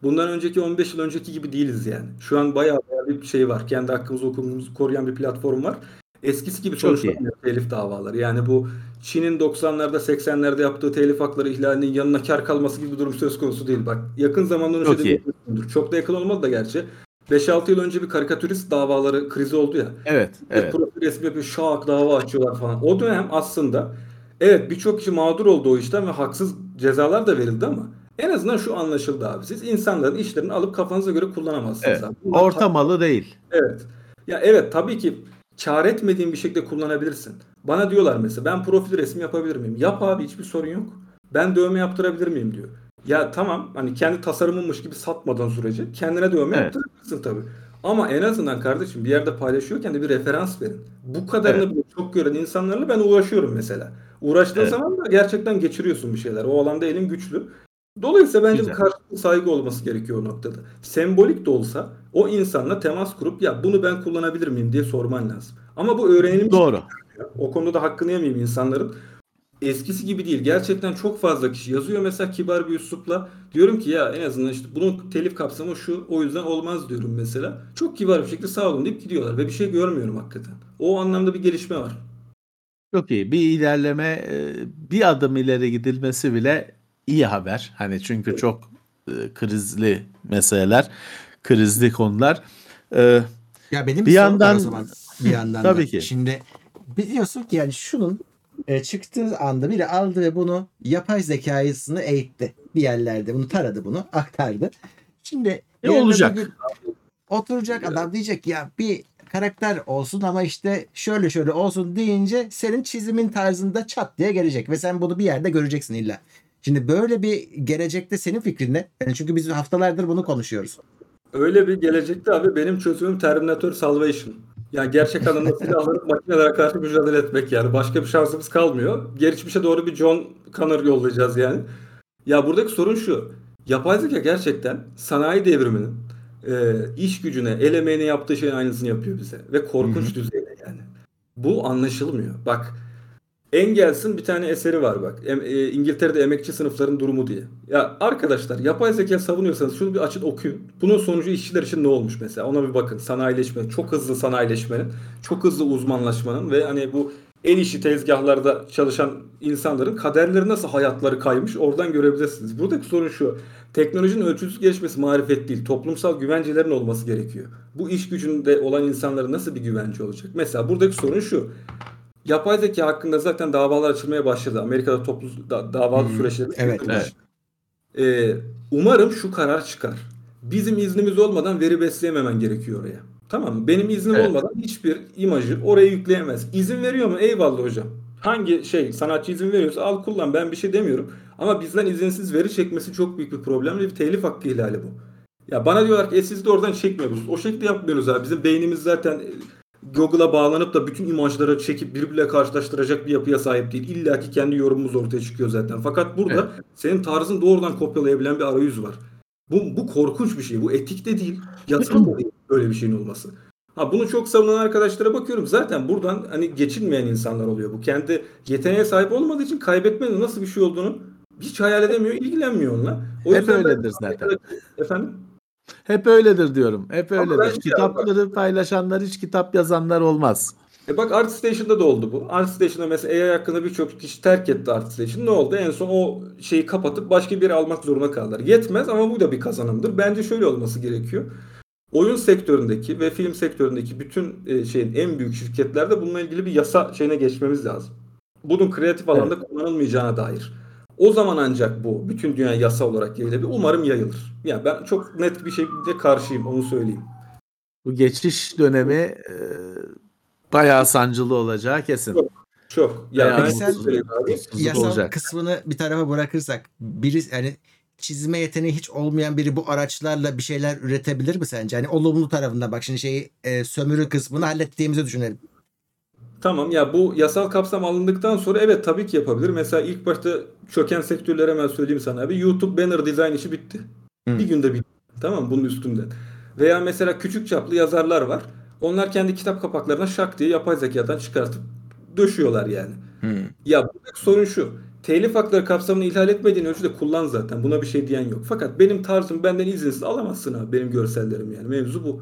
bundan önceki 15 yıl önceki gibi değiliz yani. Şu an bayağı, bayağı bir şey var. Kendi hakkımızı hukukumuzu koruyan bir platform var. Eskisi gibi Çok sonuçlanmıyor telif davaları. Yani bu Çin'in 90'larda 80'lerde yaptığı telif hakları ihlalinin yanına kar kalması gibi bir durum söz konusu değil. Bak yakın zamanda onu Çok iyi. görmüşsündür. Çok da yakın olmadı da gerçi. 5-6 yıl önce bir karikatürist davaları krizi oldu ya. Evet, evet. Profil resmi yapıyor, şak dava açıyorlar falan. O dönem aslında evet birçok kişi mağdur oldu o işten ve haksız cezalar da verildi ama en azından şu anlaşıldı abi. Siz insanların işlerini alıp kafanıza göre kullanamazsınız Evet. abi. Bunlar Orta malı değil. Evet. Ya evet tabii ki kar etmediğin bir şekilde kullanabilirsin. Bana diyorlar mesela ben profil resmi yapabilir miyim? Yap abi hiçbir sorun yok. Ben dövme yaptırabilir miyim diyor. Ya tamam hani kendi tasarımınmış gibi satmadan sürece kendine dövme Evet. yaptırabilirsin tabii. Ama en azından kardeşim bir yerde paylaşıyorken de bir referans verin. Bu kadarını Evet. bile çok gören insanlarla ben uğraşıyorum mesela. Uğraştığın Evet. zaman da gerçekten geçiriyorsun bir şeyler. O alanda elin güçlü. Dolayısıyla bence Güzel. karşılıklı saygı olması gerekiyor o noktada. Sembolik de olsa o insanla temas kurup ya bunu ben kullanabilir miyim diye sorman lazım. Ama bu öğrenilmiş. Doğru. O konuda da hakkını yemeyeyim insanların. Eskisi gibi değil. Gerçekten çok fazla kişi yazıyor mesela kibar bir üslupla. Diyorum ki ya en azından işte bunun telif kapsamı şu o yüzden olmaz diyorum mesela. Çok kibar bir şekilde sağ olun deyip gidiyorlar ve bir şey görmüyorum hakikaten. O anlamda bir gelişme var. Çok iyi. Bir ilerleme, e, bir adım ileri gidilmesi bile iyi haber. Hani çünkü çok e, krizli meseleler, krizli konular. E, Ya benim Bir yandan- o zaman bir yandan Tabii da. ki. Şimdi biliyorsun ki yani şunun e, çıktığı anda biri aldı ve bunu yapay zekasını eğitti bir yerlerde. Bunu taradı bunu aktardı. Şimdi E, olacak. gün Oturacak adam diyecek ya bir karakter olsun ama işte şöyle şöyle olsun deyince senin çizimin tarzında çat diye gelecek ve sen bunu bir yerde göreceksin illa. Şimdi böyle bir gelecekte senin fikrin ne? Yani çünkü biz haftalardır bunu konuşuyoruz. Öyle bir gelecekte abi benim çözümüm Terminator Salvation. Yani gerçek anlamda silahları makinelere karşı mücadele etmek yani. Başka bir şansımız kalmıyor. Geçmişe doğru bir John Connor yollayacağız yani. Ya buradaki sorun şu. Yapay zeka gerçekten sanayi devriminin e, iş gücüne, el emeğine yaptığı şeyin aynısını yapıyor bize. Ve korkunç düzeyde yani. Bu anlaşılmıyor. Bak Engels'in bir tane eseri var bak. Em- e, İngiltere'de emekçi sınıfların durumu diye. Ya arkadaşlar yapay zeka savunuyorsanız şunu bir açın okuyun. Bunun sonucu işçiler için ne olmuş mesela? Ona bir bakın. Sanayileşme, çok hızlı sanayileşmenin, çok hızlı uzmanlaşmanın ve hani bu el işi tezgahlarda çalışan insanların kaderleri nasıl hayatları kaymış oradan görebilirsiniz. Buradaki sorun şu. Teknolojinin ölçüsüz gelişmesi marifet değil. Toplumsal güvencelerin olması gerekiyor. bu iş gücünde olan insanlara nasıl bir güvence olacak? Mesela buradaki sorun şu. Yapay zeka hakkında zaten davalar açılmaya başladı. Amerika'da toplu da, dava Hmm, süreçleri evet. Ee, umarım şu karar çıkar. Bizim iznimiz olmadan veri besleyememen gerekiyor oraya. Tamam mı? Benim iznim Evet. olmadan hiçbir imajı oraya yükleyemez. İzin veriyor mu? Eyvallah hocam. Hangi şey sanatçı izin veriyorsa al kullan ben bir şey demiyorum. Ama bizden izinsiz veri çekmesi çok büyük bir problem ve bir telif hakkı ihlali bu. Ya bana diyorlar ki e siz de oradan çekmiyoruz. O şekilde yapmıyoruz abi. Bizim beynimiz zaten Google'a bağlanıp da bütün imajları çekip birbiriyle karşılaştıracak bir yapıya sahip değil. İlla ki kendi yorumumuz ortaya çıkıyor zaten. Fakat burada senin tarzın doğrudan kopyalayabilen bir arayüz var. Bu, bu korkunç bir şey. Bu etik de değil. Yasal da değil böyle bir şeyin olması. Ha bunu çok savunan arkadaşlara bakıyorum. Zaten buradan hani geçinmeyen insanlar oluyor. Bu kendi yeteneğe sahip olmadığı için kaybetmenin nasıl bir şey olduğunu hiç hayal edemiyor, ilgilenmiyor onunla. O Hep öyledir zaten. Efendim? Hep öyledir diyorum. Hep Ama öyledir. bence- Kitapları paylaşanlar hiç kitap yazanlar olmaz. E bak ArtStation'da da oldu bu. ArtStation'da mesela AI hakkında birçok kişi terk etti ArtStation. Ne oldu? En son o şeyi kapatıp başka biri almak zorunda kaldılar. Yetmez ama bu da bir kazanımdır. Bence şöyle olması gerekiyor. Oyun sektöründeki ve film sektöründeki bütün e, şeyin en büyük şirketlerde bununla ilgili bir yasa şeyine geçmemiz lazım. Bunun kreatif alanda kullanılmayacağına dair. O zaman ancak bu bütün dünya yasa olarak yayılabilir. Umarım yayılır. Yani ben çok net bir şekilde karşıyım onu söyleyeyim. Bu geçiş dönemi e, bayağı sancılı olacağı kesin. Çok. Çok. Ya Veya ben Peki sen- Yasal olacak. kısmını bir tarafa bırakırsak biri yani çizme yeteneği hiç olmayan biri bu araçlarla bir şeyler üretebilir mi sence? Hani olumlu tarafında bak şimdi şeyi e, sömürü kısmını hallettiğimizi düşünelim. Tamam ya bu yasal kapsam alındıktan sonra evet tabii ki yapabilir. Mesela ilk başta çöken sektörleri hemen söyleyeyim sana abi. YouTube banner design işi bitti. Hı. Bir günde bitti. Tamam bunun üstünden. Veya mesela küçük çaplı yazarlar var. Onlar kendi kitap kapaklarına şak diye yapay zekadan çıkartıp döşüyorlar yani. Ya buradaki sorun şu. Telif hakları kapsamını ihlal etmediğin ölçüde kullan zaten. Buna bir şey diyen yok. Fakat benim tarzım benden izinsiz alamazsın abi. Benim görsellerim yani. Mevzu bu.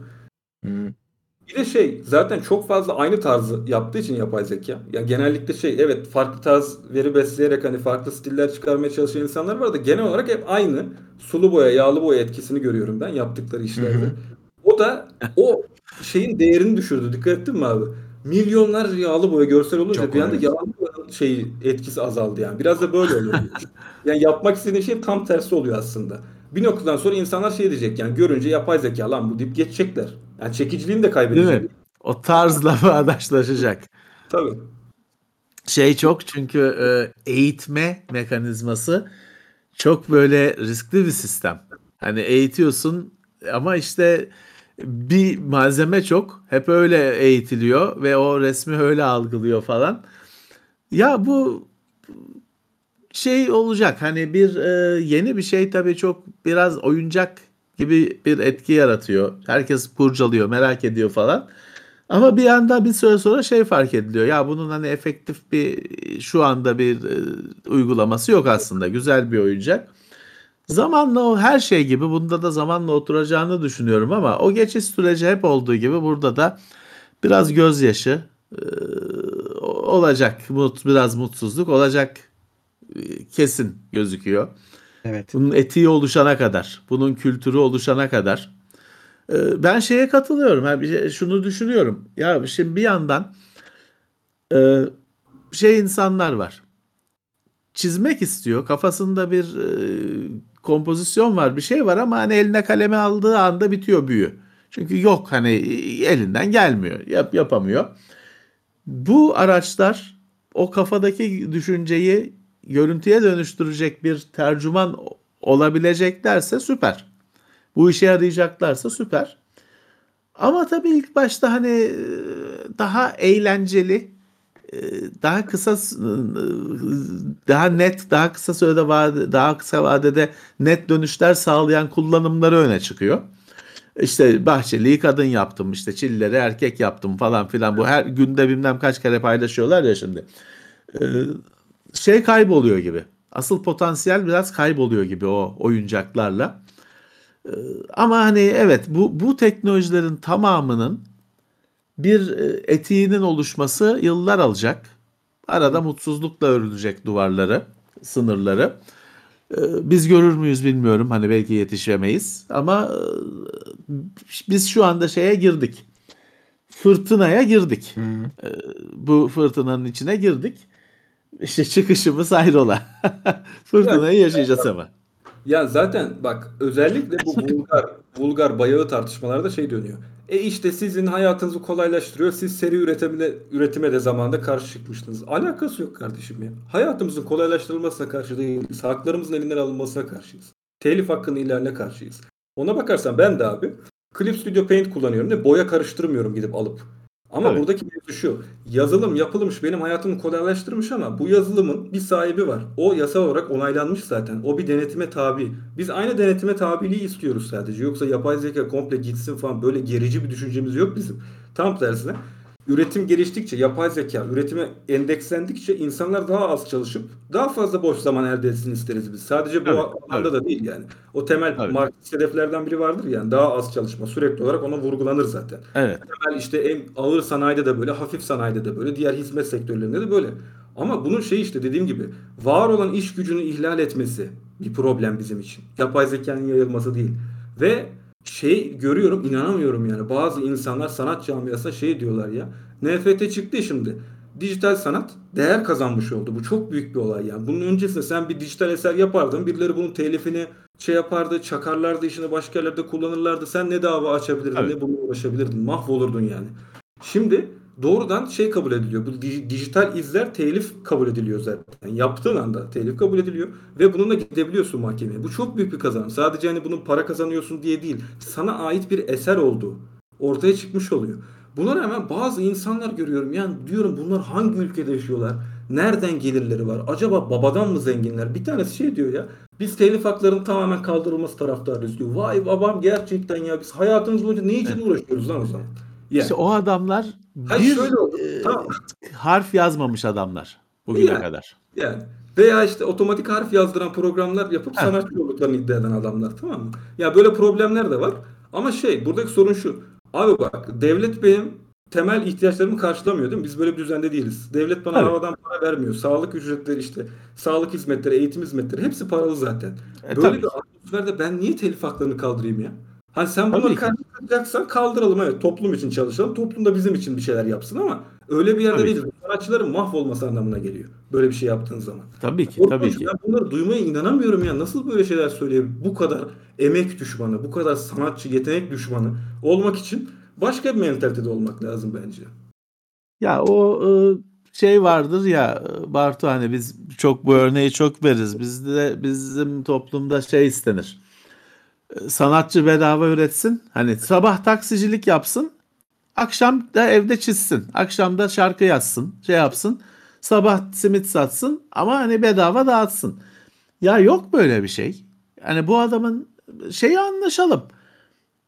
Bir de şey zaten çok fazla aynı tarzı yaptığı için yapay zeka. Ya genellikle şey evet farklı tarz veri besleyerek hani farklı stiller çıkarmaya çalışan insanlar var da genel olarak hep aynı sulu boya, yağlı boya etkisini görüyorum ben yaptıkları işlerde. Hı hı. O da o şeyin değerini düşürdü. Dikkat ettin mi abi? Milyonlar yağlı boya görsel olunca Çok bir anda yağlı boyanın şeyi etkisi azaldı yani. Biraz da böyle oluyor. yani yapmak istediğin şey tam tersi oluyor aslında. Bir noktadan sonra insanlar şey diyecek yani görünce yapay zeka lan bu deyip geçecekler. Yani çekiciliğini de Değil kaybedecek. mi? O tarzla bağdaşlaşacak. Tabii. Şey çok çünkü e, eğitme mekanizması çok böyle riskli bir sistem. Hani eğitiyorsun ama işte bir malzeme çok. Hep öyle eğitiliyor ve o resmi öyle algılıyor falan. Ya bu şey olacak hani bir e, yeni bir şey tabii çok biraz oyuncak gibi bir etki yaratıyor. Herkes kurcalıyor, merak ediyor falan. Ama bir anda bir süre sonra şey fark ediliyor. Ya bunun hani efektif bir şu anda bir e, uygulaması yok aslında. Güzel bir oyuncak. Zamanla o her şey gibi bunda da zamanla oturacağını düşünüyorum ama o geçiş süreci hep olduğu gibi burada da biraz gözyaşı e, olacak. Mut, biraz mutsuzluk olacak kesin gözüküyor. Evet. Bunun etiği oluşana kadar, bunun kültürü oluşana kadar. Ee, Ben şeye katılıyorum. Şey- şunu düşünüyorum. Ya şimdi bir yandan e, şey insanlar var. Çizmek istiyor. Kafasında bir e, kompozisyon var, bir şey var ama hani eline kaleme aldığı anda bitiyor büyü. Çünkü yok hani elinden gelmiyor, yap, yapamıyor. Bu araçlar o kafadaki düşünceyi görüntüye dönüştürecek bir tercüman olabileceklerse süper. Bu işe yarayacaklarsa süper. Ama tabii ilk başta hani e, daha eğlenceli, e, daha kısa, e, daha net, daha kısa sürede daha kısa vadede net dönüşler sağlayan kullanımları öne çıkıyor. İşte Bahçeli'yi kadın yaptım, işte Çilleri erkek yaptım falan filan. Bu her günde bilmem kaç kere paylaşıyorlar ya şimdi. Şey kayboluyor gibi. Asıl potansiyel biraz kayboluyor gibi o oyuncaklarla. Ee, ama hani evet bu bu teknolojilerin tamamının bir e, etiğinin oluşması yıllar alacak. Arada mutsuzlukla örülecek duvarları, sınırları. Ee, Biz görür müyüz bilmiyorum. Hani belki yetişemeyiz ama e, biz şu anda şeye girdik. Fırtınaya girdik. Ee, bu fırtınanın içine girdik. İşte çıkışımız hayrola. Fırtınayı yaşayacağız ama. Ya zaten bak özellikle bu vulgar, vulgar bayağı tartışmalarda şey dönüyor. E işte sizin hayatınızı kolaylaştırıyor. Siz seri üretimine, üretime de zamanında karşı çıkmıştınız. Alakası yok kardeşim ya. Hayatımızın kolaylaştırılmasına karşı değiliz. Haklarımızın elinden alınmasına karşıyız. Telif hakkının ihlaline karşıyız. Ona bakarsan ben de abi Clip Studio Paint kullanıyorum ve boya karıştırmıyorum gidip alıp. Ama Evet. buradaki mevzu şu. Yazılım yapılmış benim hayatımı kolaylaştırmış ama bu yazılımın bir sahibi var. O yasal olarak onaylanmış zaten. O bir denetime tabi. Biz aynı denetime tabiliği istiyoruz sadece. Yoksa yapay zeka komple gitsin falan böyle gerici bir düşüncemiz yok bizim. Tam tersine. Üretim geliştikçe, yapay zeka üretime endekslendikçe insanlar daha az çalışıp daha fazla boş zaman elde etsin isteriz biz. Sadece bu Evet, anlamda da değil yani. O temel Evet. Marksist hedeflerden biri vardır yani daha az çalışma sürekli olarak ona vurgulanır zaten Evet. temel işte en ağır sanayide de böyle, hafif sanayide de böyle, diğer hizmet sektörlerinde de böyle. Ama bunun şey işte dediğim gibi var olan iş gücünü ihlal etmesi bir problem bizim için. Yapay zekanın yayılması değil. Ve şey görüyorum inanamıyorum yani bazı insanlar sanat camiasına şey diyorlar ya NFT çıktı şimdi. Dijital sanat değer kazanmış oldu. Bu çok büyük bir olay yani. Bunun öncesinde sen bir dijital eser yapardın. Birileri bunun telifini şey yapardı, çakarlardı, işini başka yerlerde kullanırlardı. Sen ne dava açabilirdin, Evet. ne bununla uğraşabilirdin. Mahvolurdun yani. Şimdi doğrudan şey kabul ediliyor. Bu di- dijital izler telif kabul ediliyor zaten. Yaptığın anda telif kabul ediliyor ve bununla gidebiliyorsun mahkemeye. Bu çok büyük bir kazanım. Sadece hani bunun para kazanıyorsun diye değil. Sana ait bir eser olduğu ortaya çıkmış oluyor. Buna rağmen bazı insanlar görüyorum. Yani diyorum bunlar hangi ülkede yaşıyorlar? Nereden gelirleri var? Acaba babadan mı zenginler? Bir tanesi şey diyor ya. Biz telif haklarının tamamen kaldırılması taraftarıyız diyor. Vay babam gerçekten ya biz hayatımız boyunca ne için uğraşıyoruz lan o zaman? Yani. İşte o adamlar Hayır, bir şöyle oldu. e, Tamam. harf yazmamış adamlar bugüne Yani. kadar. Yani veya işte otomatik harf yazdıran programlar yapıp Heh. sanatçı olduklarını iddia eden adamlar tamam mı? Ya böyle problemler de var. Ama şey buradaki sorun şu. Abi bak devlet benim temel ihtiyaçlarımı karşılamıyor değil mi? Biz böyle bir düzende değiliz. Devlet bana Tabii. havadan para vermiyor. Sağlık ücretleri işte, sağlık hizmetleri, eğitim hizmetleri hepsi paralı zaten. E, böyle tabii bir atmosferde ben niye telif haklarını kaldırayım ya? Hani sen bunları ki. kaldıracaksan kaldıralım evet toplum için çalışalım. Toplum da bizim için bir şeyler yapsın ama öyle bir yerde Tabii değiliz. Sanatçıların mahvolması anlamına geliyor. Böyle bir şey yaptığın zaman. Tabii ki, Korkunç. tabii ki. Ben bunları duymaya inanamıyorum ya. Nasıl böyle şeyler söyleyebilir? Bu kadar emek düşmanı, bu kadar sanatçı, yetenek düşmanı olmak için başka bir mentalitede olmak lazım bence. Ya o e, şey vardır ya e, Bartu hani biz çok bu örneği çok veririz. Bizde bizim toplumda şey istenir. E, Sanatçı bedava üretsin. Hani sabah taksicilik yapsın. Akşam da evde çizsin. Akşam da şarkı yazsın. Şey yapsın. Sabah simit satsın ama hani bedava dağıtsın. Ya yok böyle bir şey. Hani bu adamın şeyi anlaşalım.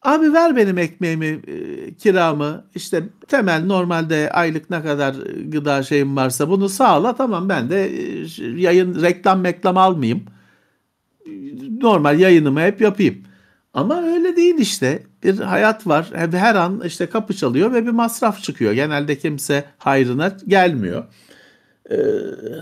Abi ver benim ekmeğimi, e, kiramı, işte temel normalde aylık ne kadar gıda şeyim varsa bunu sağla tamam ben de e, yayın reklam meklam almayayım. Normal yayınımı hep yapayım. Ama öyle değil işte. Bir hayat var. Her an işte kapı çalıyor ve bir masraf çıkıyor. Genelde kimse hayrına gelmiyor. E,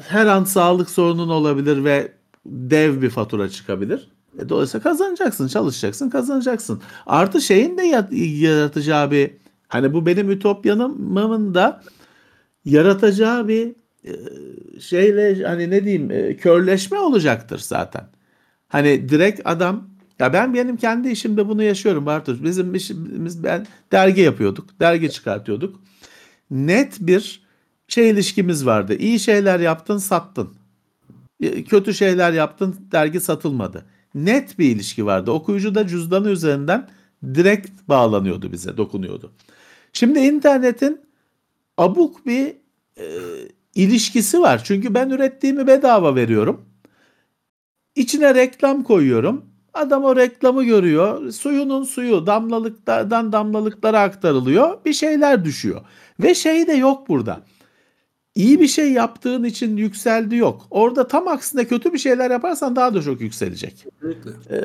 Her an sağlık sorunun olabilir ve dev bir fatura çıkabilir. E, Dolayısıyla kazanacaksın, çalışacaksın, kazanacaksın. Artı şeyin de yaratacağı bir hani bu benim ütopyanımın da yaratacağı bir e, şeyle hani ne diyeyim e, körleşme olacaktır zaten. Hani direkt adam ya ben benim kendi işimde bunu yaşıyorum Bartuş. Bizim işimiz ben dergi yapıyorduk. Dergi çıkartıyorduk. Net bir şey ilişkimiz vardı. İyi şeyler yaptın, sattın. E, Kötü şeyler yaptın, dergi satılmadı. Net bir ilişki vardı. Okuyucu da cüzdanı üzerinden direkt bağlanıyordu bize, dokunuyordu. Şimdi internetin abuk bir e, ilişkisi var. Çünkü ben ürettiğimi bedava veriyorum. İçine reklam koyuyorum. Adam o reklamı görüyor. Suyunun suyu damlalıklardan damlalıklara aktarılıyor. Bir şeyler düşüyor. Ve şey de yok burada. İyi bir şey yaptığın için yükseldi yok. Orada tam aksine kötü bir şeyler yaparsan daha da çok yükselecek. Ee,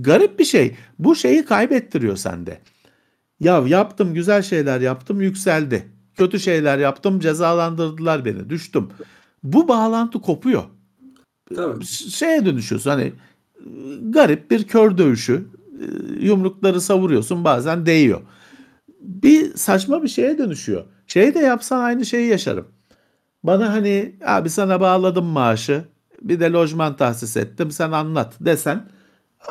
garip bir şey. Bu şeyi kaybettiriyor sende. Ya yaptım güzel şeyler yaptım yükseldi. Kötü şeyler yaptım cezalandırdılar beni düştüm. Bu bağlantı kopuyor. Tabii. Şeye dönüşüyorsun hani garip bir kör dövüşü. yumrukları savuruyorsun bazen değiyor. Bir saçma bir şeye dönüşüyor. Şey de yapsan aynı şeyi yaşarım. Bana hani abi sana bağladım maaşı bir de lojman tahsis ettim sen anlat desen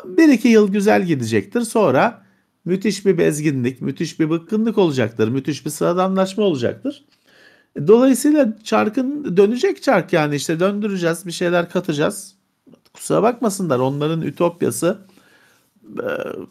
bir iki yıl güzel gidecektir sonra müthiş bir bezginlik, müthiş bir bıkkınlık olacaktır, müthiş bir sıradanlaşma olacaktır. Dolayısıyla çarkın dönecek çark yani işte döndüreceğiz bir şeyler katacağız. Kusura bakmasınlar onların ütopyası e,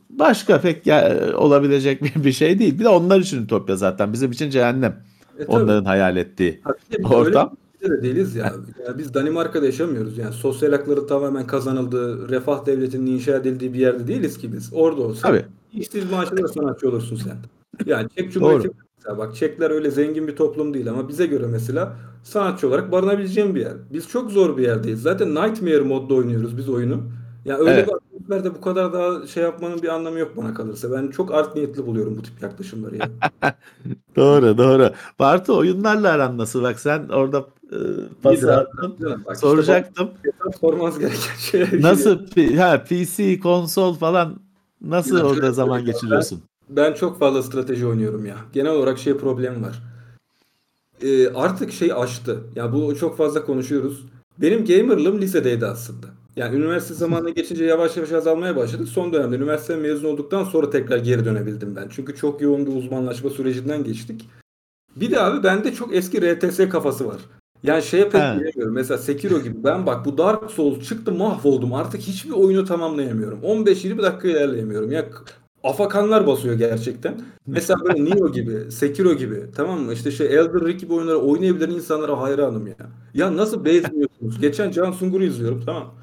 başka pek olabilecek bir- şey değil. Bir de onlar için ütopya zaten bizim için cehennem. E, tabii. Onların hayal ettiği. Biz Ortam. Öyle de değiliz ya. Yani biz Danimarka'da yaşamıyoruz. Yani sosyal hakları tamamen kazanıldığı, refah devletinin inşa edildiği bir yerde değiliz ki biz. Orada olsa Tabii. işsiz maaşıyla sanatçı olursun sen. Yani Çek Cumhuriyeti mesela bak Çekler öyle zengin bir toplum değil ama bize göre mesela sanatçı olarak barınabileceğim bir yer. Biz çok zor bir yerdeyiz. Zaten Nightmare modda oynuyoruz biz oyunu. Yani öyle Evet. bir atmosferde bu kadar daha şey yapmanın bir anlamı yok bana kalırsa. Ben çok art niyetli buluyorum bu tip yaklaşımları ya. Doğru doğru. Bartu oyunlarla aran nasıl? Bak sen orada e, pası İyidir abi. attın. Bak işte Soracaktım. bak, sormaz gereken şey. Nasıl ha, PC, konsol falan nasıl Ya orada şöyle zaman söyleyeyim abi, geçiriyorsun? Ben çok fazla strateji oynuyorum ya. Genel olarak şey problem var. Ee, artık şey aştı. Ya bu çok fazla konuşuyoruz. Benim gamerlığım lisedeydi aslında. Yani üniversite zamanına geçince yavaş yavaş azalmaya başladı. Son dönemde üniversite mezun olduktan sonra tekrar geri dönebildim ben. Çünkü çok yoğun bir uzmanlaşma sürecinden geçtik. Bir de abi bende çok eski RTS kafası var. Yani şeye pek He. giremiyorum. Mesela Sekiro gibi. Ben bak bu Dark Souls çıktı mahvoldum. Artık hiçbir oyunu tamamlayamıyorum. 15-20 dakika ilerleyemiyorum. Ya afakanlar basıyor gerçekten. Mesela böyle Nioh gibi, Sekiro gibi tamam mı? İşte şey Elden Ring gibi oyunları oynayabilen insanlara hayranım ya. Ya nasıl bezmiyorsunuz? Geçen Can Sungur'u izliyorum tamam.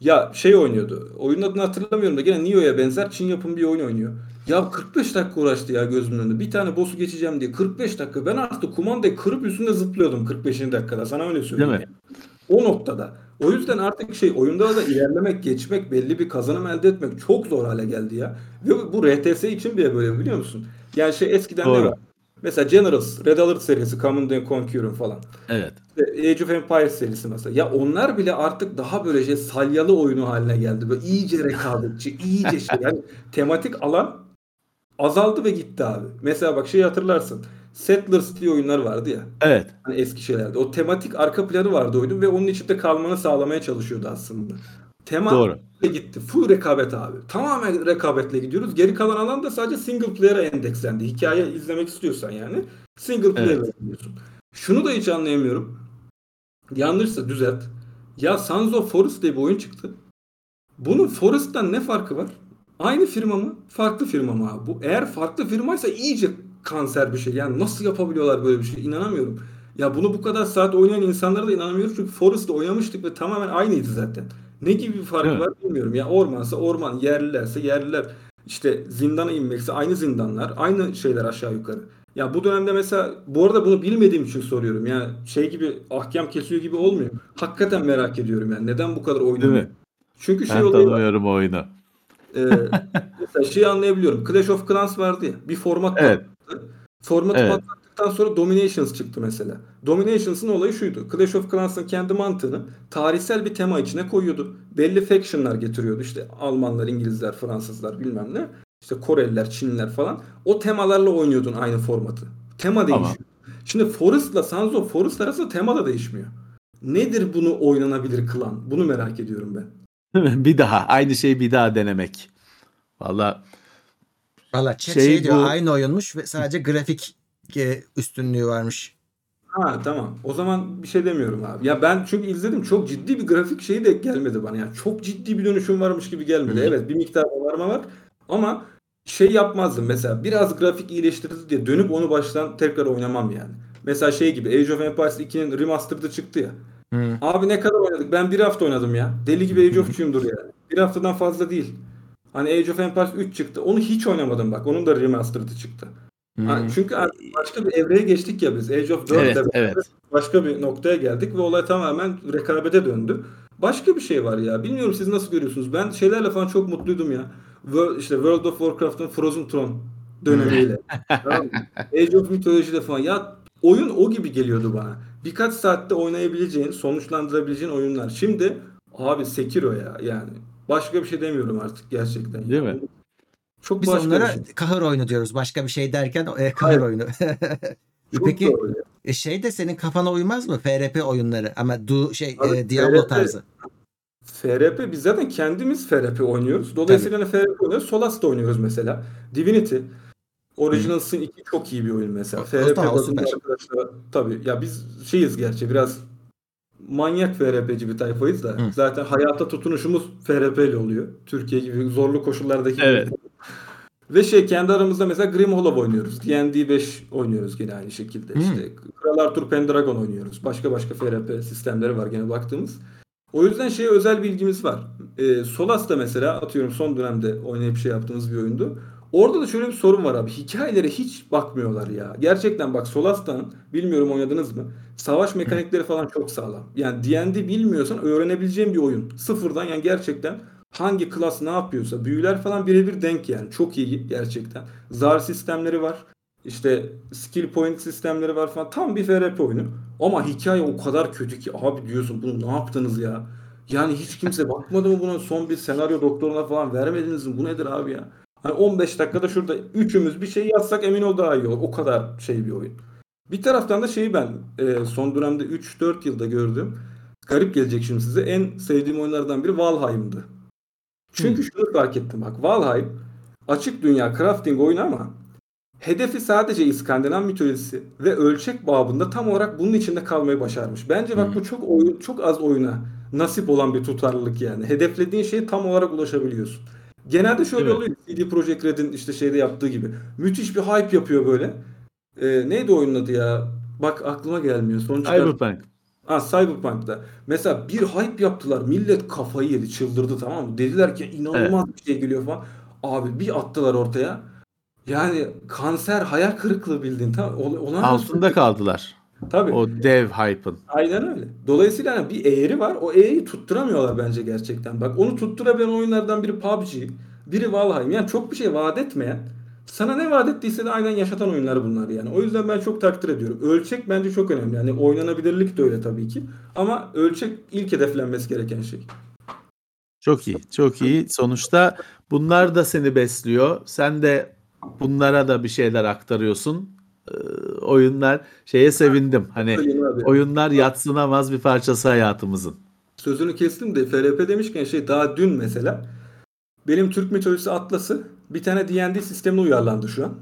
Ya şey oynuyordu. Oyunun adını hatırlamıyorum da gene Nioh'ya benzer Çin yapımı bir oyun oynuyor. Ya 45 dakika uğraştı ya gözümün önünde. Bir tane boss'u geçeceğim diye 45 dakika. Ben artık kumandayı kırıp üstünde zıplıyordum 45. dakikada. Sana öyle söyleyeyim. Değil mi? yani. O noktada. O yüzden artık şey oyunda da ilerlemek, geçmek, belli bir kazanım elde etmek çok zor hale geldi ya. Ve bu- RTS için bile böyle biliyor musun? Yani şey eskiden ne Doğru. var? Mesela Generals, Red Alert serisi, Command and Conquer'ın falan. Evet. İşte Age of Empires serisi mesela. Ya onlar bile artık daha böyle şey salyalı oyunu haline geldi. Böyle iyice rekabetçi, iyice şey. Yani tematik alan azaldı ve gitti abi. Mesela bak şeyi hatırlarsın. Settlers diye oyunlar vardı ya. Evet. Hani eski şeylerde. O tematik arka planı vardı oyunun ve onun içinde kalmanı sağlamaya çalışıyordu aslında. Tema Doğru. gitti. Full rekabet abi. Tamamen rekabetle gidiyoruz. Geri kalan alan da sadece single player'a endekslendi. Hikaye izlemek istiyorsan yani single player Evet. oynuyorsun. Şunu da hiç anlayamıyorum. Yanlışsa düzelt. Ya Sons of Forest diye bir oyun çıktı. Bunun Forest'tan ne farkı var? Aynı firma mı? Farklı firma mı abi? Bu eğer farklı firmaysa iyice kanser bir şey. Yani nasıl yapabiliyorlar böyle bir şey? İnanamıyorum. Ya bunu bu kadar saat oynayan insanlara da inanamıyorum. Çünkü Forest'ta oynamıştık ve tamamen aynıydı zaten. Ne gibi bir Değil mi? var bilmiyorum. Ya ormansa orman, yerlilerse yerliler. İşte zindana inmekse aynı zindanlar, aynı şeyler aşağı yukarı. Ya bu dönemde mesela bu arada bunu bilmediğim için soruyorum. Yani şey gibi ahkam kesiyor gibi olmuyor. Hakikaten merak ediyorum yani. Neden bu kadar oynanıyor? Çünkü şey Ben olayı var. tanımıyorum oyunu. Ee, mesela şeyi anlayabiliyorum. Clash of Clans vardı ya. Bir format Evet. Patlattı. Formatı Evet. patlattıktan sonra Dominations çıktı mesela. Dominations'ın olayı şuydu. Clash of Clans'ın kendi mantığını tarihsel bir tema içine koyuyordu. Belli faction'lar getiriyordu. İşte Almanlar, İngilizler, Fransızlar bilmem ne. İşte Koreliler, Çinliler falan. O temalarla oynuyordun aynı formatı. Tema Tamam. değişiyor. Şimdi Forest'la Sons of Forest arasında tema da değişmiyor. Nedir bunu oynanabilir kılan? Bunu merak ediyorum ben. bir daha aynı şeyi bir daha denemek. Valla Valla chat Şey şey, diyor bu- aynı oyunmuş ve sadece grafik e, üstünlüğü varmış. Ha tamam. O zaman bir şey demiyorum abi. Ya ben çünkü izledim çok ciddi bir grafik şeyi de gelmedi bana. Yani çok ciddi bir dönüşüm varmış gibi gelmedi. Hı. Evet bir miktar varma var ama şey yapmazdım mesela biraz grafik iyileştirdi diye dönüp onu baştan tekrar oynamam yani. Mesela şey gibi Age of Empires 2'nin remastered'ı çıktı ya. Hı. Abi ne kadar oynadık? Ben bir hafta oynadım ya. Deli gibi Age of'cuyumdur yani. Bir haftadan fazla değil. Hani Age of Empires 3 çıktı. Onu hiç oynamadım bak. Onun da remastered'ı çıktı. Ha, çünkü artık başka bir evreye geçtik ya biz. Age of 4'te Evet, evet. başka bir noktaya geldik ve olay tamamen rekabete döndü. Başka bir şey var ya. Bilmiyorum siz nasıl görüyorsunuz. Ben şeylerle falan çok mutluydum ya. İşte World of Warcraft'ın Frozen Throne dönemiyle. tamam mı? Age of Mythology'de falan. Ya oyun o gibi geliyordu bana. Birkaç saatte oynayabileceğin, sonuçlandırabileceğin oyunlar. Şimdi abi Sekiro ya yani. Başka bir şey demiyorum artık gerçekten. Değil mi? Çok Biz başka onlara bir şey. kahır oyunu diyoruz. Başka bir şey derken e, kahır Evet. oyunu. Çok Peki doğru. e, şey de senin kafana uymaz mı? FRP oyunları ama du şey Abi, e, Diablo FRP tarzı. FRP biz zaten kendimiz FRP oynuyoruz. Dolayısıyla hani FRP oynuyoruz. Solas da oynuyoruz mesela. Divinity. Original Sin 2 çok iyi bir oyun mesela. O- FRP o bazında süper. arkadaşlar tabii ya biz şeyiz gerçi biraz manyak FRP'ci bir tayfayız da. Hı. Zaten hayata tutunuşumuz FRP ile oluyor. Türkiye gibi zorlu koşullardaki Evet. Ve şey kendi aramızda mesela Grim Hollow oynuyoruz. D&D 5 oynuyoruz gene aynı şekilde. Hmm. İşte Kral Arthur Pendragon oynuyoruz. Başka başka FRP sistemleri var gene baktığımız. O yüzden şeye özel bilgimiz var. Ee, Solas da mesela atıyorum son dönemde oynayıp şey yaptığımız bir oyundu. Orada da şöyle bir sorun var abi. Hikayelere hiç bakmıyorlar ya. Gerçekten bak Solas'tan bilmiyorum oynadınız mı? Savaş mekanikleri falan çok sağlam. Yani D&D bilmiyorsan öğrenebileceğin bir oyun. Sıfırdan yani gerçekten hangi klas ne yapıyorsa büyüler falan birebir denk yani. Çok iyi gerçekten. Zar sistemleri var. İşte skill point sistemleri var falan. Tam bir FRP oyunu. Ama hikaye o kadar kötü ki abi diyorsun bunu ne yaptınız ya? Yani hiç kimse bakmadı mı buna son bir senaryo doktoruna falan vermediniz mi? Bu nedir abi ya? Hani 15 dakikada şurada üçümüz bir şey yazsak emin ol daha iyi olur. O kadar şey bir oyun. Bir taraftan da şeyi ben e, son dönemde 3-4 yılda gördüm. Garip gelecek şimdi size. En sevdiğim oyunlardan biri Valheim'dı. Çünkü şunu fark ettim bak. Valheim açık dünya crafting oyunu ama hedefi sadece İskandinav mitolojisi ve ölçek babında tam olarak bunun içinde kalmayı başarmış. Bence bak bu çok oyun çok az oyuna nasip olan bir tutarlılık yani. Hedeflediğin şeye tam olarak ulaşabiliyorsun. Genelde şöyle Evet. oluyor. CD Projekt Red'in işte şeyde yaptığı gibi. Müthiş bir hype yapıyor böyle. Ee, neydi oyunun adı ya? Bak aklıma gelmiyor. Son çıkan- Cyberpunk. Ha Cyberpunk'ta. Mesela bir hype yaptılar. Millet kafayı yedi, çıldırdı tamam mı? Dediler ki inanılmaz bir şey geliyor falan. Abi bir attılar ortaya. Yani kanser, hayal kırıklığı bildiğin. Tamam. Ol- Olan Altında kaldılar. Tabii. O dev hype'ın. Aynen öyle. Dolayısıyla hani bir eğri var. O eğriyi tutturamıyorlar bence gerçekten. Bak onu tutturabilen oyunlardan biri PUBG, biri Valheim. Yani çok bir şey vaat etmeyen, sana ne vaat ettiyse de aynen yaşatan oyunlar bunlar yani. O yüzden ben çok takdir ediyorum. Ölçek bence çok önemli. Yani oynanabilirlik de öyle tabii ki. Ama ölçek ilk hedeflenmesi gereken şey. Çok iyi. Çok iyi. Sonuçta bunlar da seni besliyor. Sen de bunlara da bir şeyler aktarıyorsun. Ee, oyunlar şeye sevindim. Hani oyunlar yatsınamaz bir parçası hayatımızın. Sözünü kestim de FRP demişken şey daha dün mesela benim Türk mitolojisi atlası bir tane D&D sistemine uyarlandı şu an.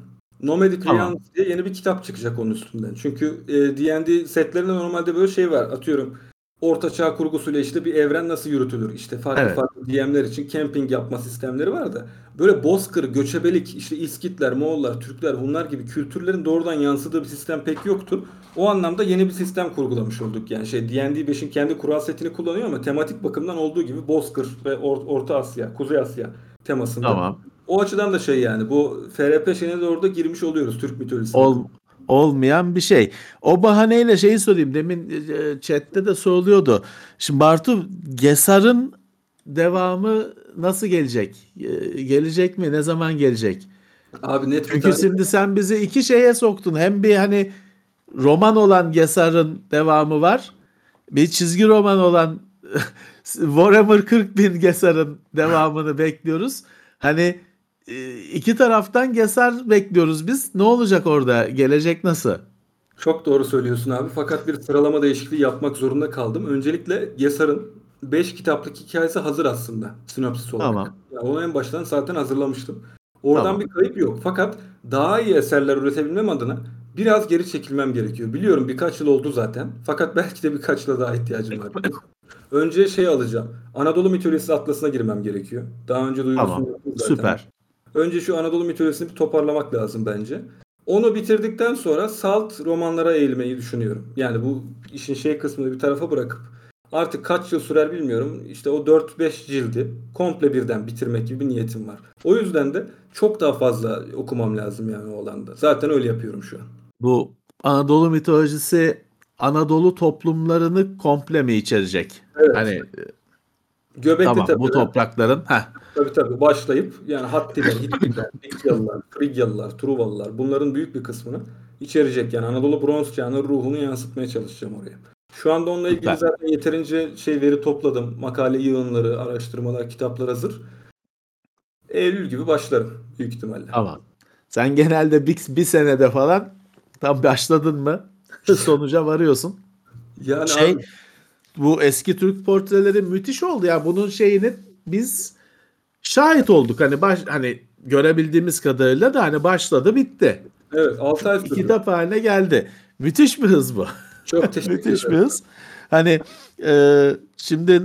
Nomadic Tamam. Realms diye yeni bir kitap çıkacak onun üstünden. Çünkü e, D&D setlerinde normalde böyle şey var. Atıyorum orta çağ kurgusuyla işte bir evren nasıl yürütülür? İşte farklı Evet. farklı DM'ler için camping yapma sistemleri var da böyle bozkır, göçebelik, işte İskitler, Moğollar, Türkler, Hunlar gibi kültürlerin doğrudan yansıdığı bir sistem pek yoktu. O anlamda yeni bir sistem kurgulamış olduk. Yani şey D&D 5'in kendi kural setini kullanıyor ama tematik bakımdan olduğu gibi Bozkır ve Or- Orta Asya, Kuzey Asya temasında. Tamam. O açıdan da şey yani bu FRP şeyine de orada girmiş oluyoruz Türk mitolojisine. Ol, olmayan bir şey. O bahaneyle şeyi sorayım. Demin e, chatte de soruluyordu. Şimdi Bartu Gesar'ın devamı nasıl gelecek? E, Gelecek mi? Ne zaman gelecek? Abi net Çünkü şimdi sen bizi iki şeye soktun. Hem bir hani roman olan Gesar'ın devamı var. Bir çizgi roman olan Warhammer 40 bin Gesar'ın devamını bekliyoruz. Hani e, iki taraftan Gesar bekliyoruz biz. Ne olacak orada? Gelecek nasıl? Çok doğru söylüyorsun abi. Fakat bir sıralama değişikliği yapmak zorunda kaldım. Öncelikle Gesar'ın 5 kitaplık hikayesi hazır aslında. Sinopsis olarak. Tamam. Ya onu en baştan zaten hazırlamıştım. Oradan Tamam. bir kayıp yok. Fakat daha iyi eserler üretebilmem adına biraz geri çekilmem gerekiyor. Biliyorum birkaç yıl oldu zaten. Fakat belki de birkaç yıla daha ihtiyacım var. Önce şey alacağım. Anadolu mitolojisi atlasına girmem gerekiyor. Daha önce duyurusunu Tamam. zaten. Süper. Önce şu Anadolu mitolojisini bir toparlamak lazım bence. Onu bitirdikten sonra salt romanlara eğilmeyi düşünüyorum. Yani bu işin şey kısmını bir tarafa bırakıp artık kaç yıl sürer bilmiyorum. İşte o 4-5 cildi komple birden bitirmek gibi bir niyetim var. O yüzden de çok daha fazla okumam lazım yani o alanda. Zaten öyle yapıyorum şu an. Bu Anadolu mitolojisi Anadolu toplumlarını komple mi içerecek? Evet. Hani Göbekli tamam bu Tepe'den- toprakların heh, Tabii tabii başlayıp yani Hattiler, Hittiler, Likyalılar, Frigyalılar, Truvalılar bunların büyük bir kısmını içerecek. Yani Anadolu bronz çağının ruhunu yansıtmaya çalışacağım oraya. Şu anda onunla ilgili zaten yeterince şey veri topladım. Makale yığınları, araştırmalar, kitaplar hazır. Eylül gibi başlarım büyük ihtimalle. Tamam. Sen genelde bir, bir senede falan tam başladın mı sonuca varıyorsun. Yani Şey abi, bu eski Türk portreleri müthiş oldu ya. Bunun şeyini biz şahit olduk. Hani baş hani görebildiğimiz kadarıyla da hani başladı bitti. evet 6 ay sürdü. kitap haline geldi. Müthiş bir hız bu. Çok teşekkür Müthiş bir ederim. hız. Hani e, şimdi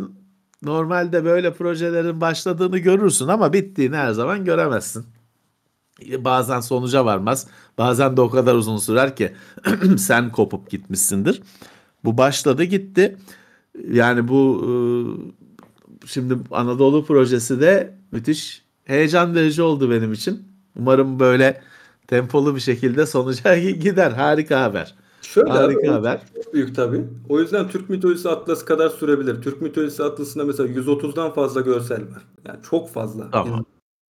normalde böyle projelerin başladığını görürsün ama bittiğini her zaman göremezsin. Bazen sonuca varmaz. Bazen de o kadar uzun sürer ki sen kopup gitmişsindir. Bu başladı gitti. Yani bu e, şimdi Anadolu projesi de müthiş heyecan verici oldu benim için. Umarım böyle tempolu bir şekilde sonuca gider. Harika haber. Şöyle Harika abi, haber. Çok büyük tabii. O yüzden Türk mitolojisi atlası kadar sürebilir. Türk mitolojisi atlasında mesela 130'dan fazla görsel var. Yani çok fazla. Tamam. Yani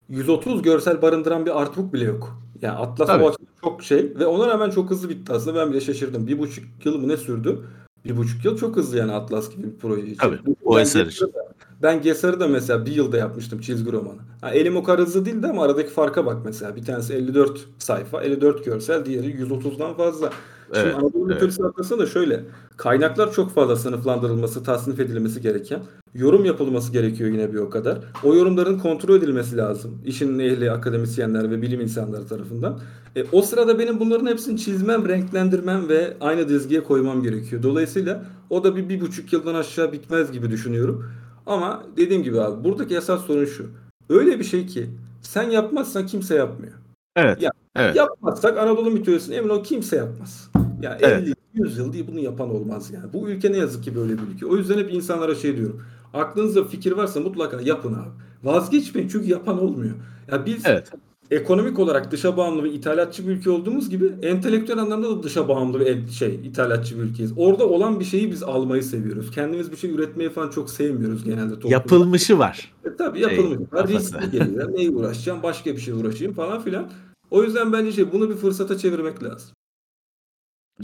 130 görsel barındıran bir artbook bile yok. Yani Atlas Tabii. o çok şey ve ona rağmen çok hızlı bitti aslında. Ben bile şaşırdım. Bir buçuk yıl mı ne sürdü? Bir buçuk yıl çok hızlı yani Atlas gibi bir proje için. Tabii, o Ben eser için. Ben Gesar'ı da mesela bir yılda yapmıştım çizgi romanı. Ha, elim o kadar hızlı değildi ama aradaki farka bak mesela. Bir tanesi 54 sayfa, 54 görsel, diğeri 130'dan fazla. Şimdi Evet, Anadolu evet. mitolojisi atlasında da şöyle. Kaynaklar çok fazla sınıflandırılması, tasnif edilmesi gereken. Yorum yapılması gerekiyor yine bir o kadar. O yorumların kontrol edilmesi lazım. İşin ehli akademisyenler ve bilim insanları tarafından. E, o sırada benim bunların hepsini çizmem, renklendirmem ve aynı dizgiye koymam gerekiyor. Dolayısıyla o da bir, bir buçuk yıldan aşağı bitmez gibi düşünüyorum. Ama dediğim gibi abi buradaki esas sorun şu. Öyle bir şey ki sen yapmazsan kimse yapmıyor. Evet. Ya, evet. Yapmazsak Anadolu mitolojisini emin ol kimse yapmaz. Ya Evet. 50 100 yıl diye bunu yapan olmaz yani. Bu ülke ne yazık ki böyle bir ülke. O yüzden hep insanlara şey diyorum. Aklınızda fikir varsa mutlaka yapın abi. Vazgeçmeyin çünkü yapan olmuyor. Ya biz Evet. Ekonomik olarak dışa bağımlı ve ithalatçı bir ülke olduğumuz gibi entelektüel anlamda da dışa bağımlı ve şey ithalatçı bir ülkeyiz. Orada olan bir şeyi biz almayı seviyoruz. Kendimiz bir şey üretmeyi falan çok sevmiyoruz genelde toplumda. Yapılmışı var. E, tabii Şey, yapılmış. var. Riskli geliyor. Neye uğraşacağım? Başka bir şey uğraşayım falan filan. O yüzden bence şey bunu bir fırsata çevirmek lazım.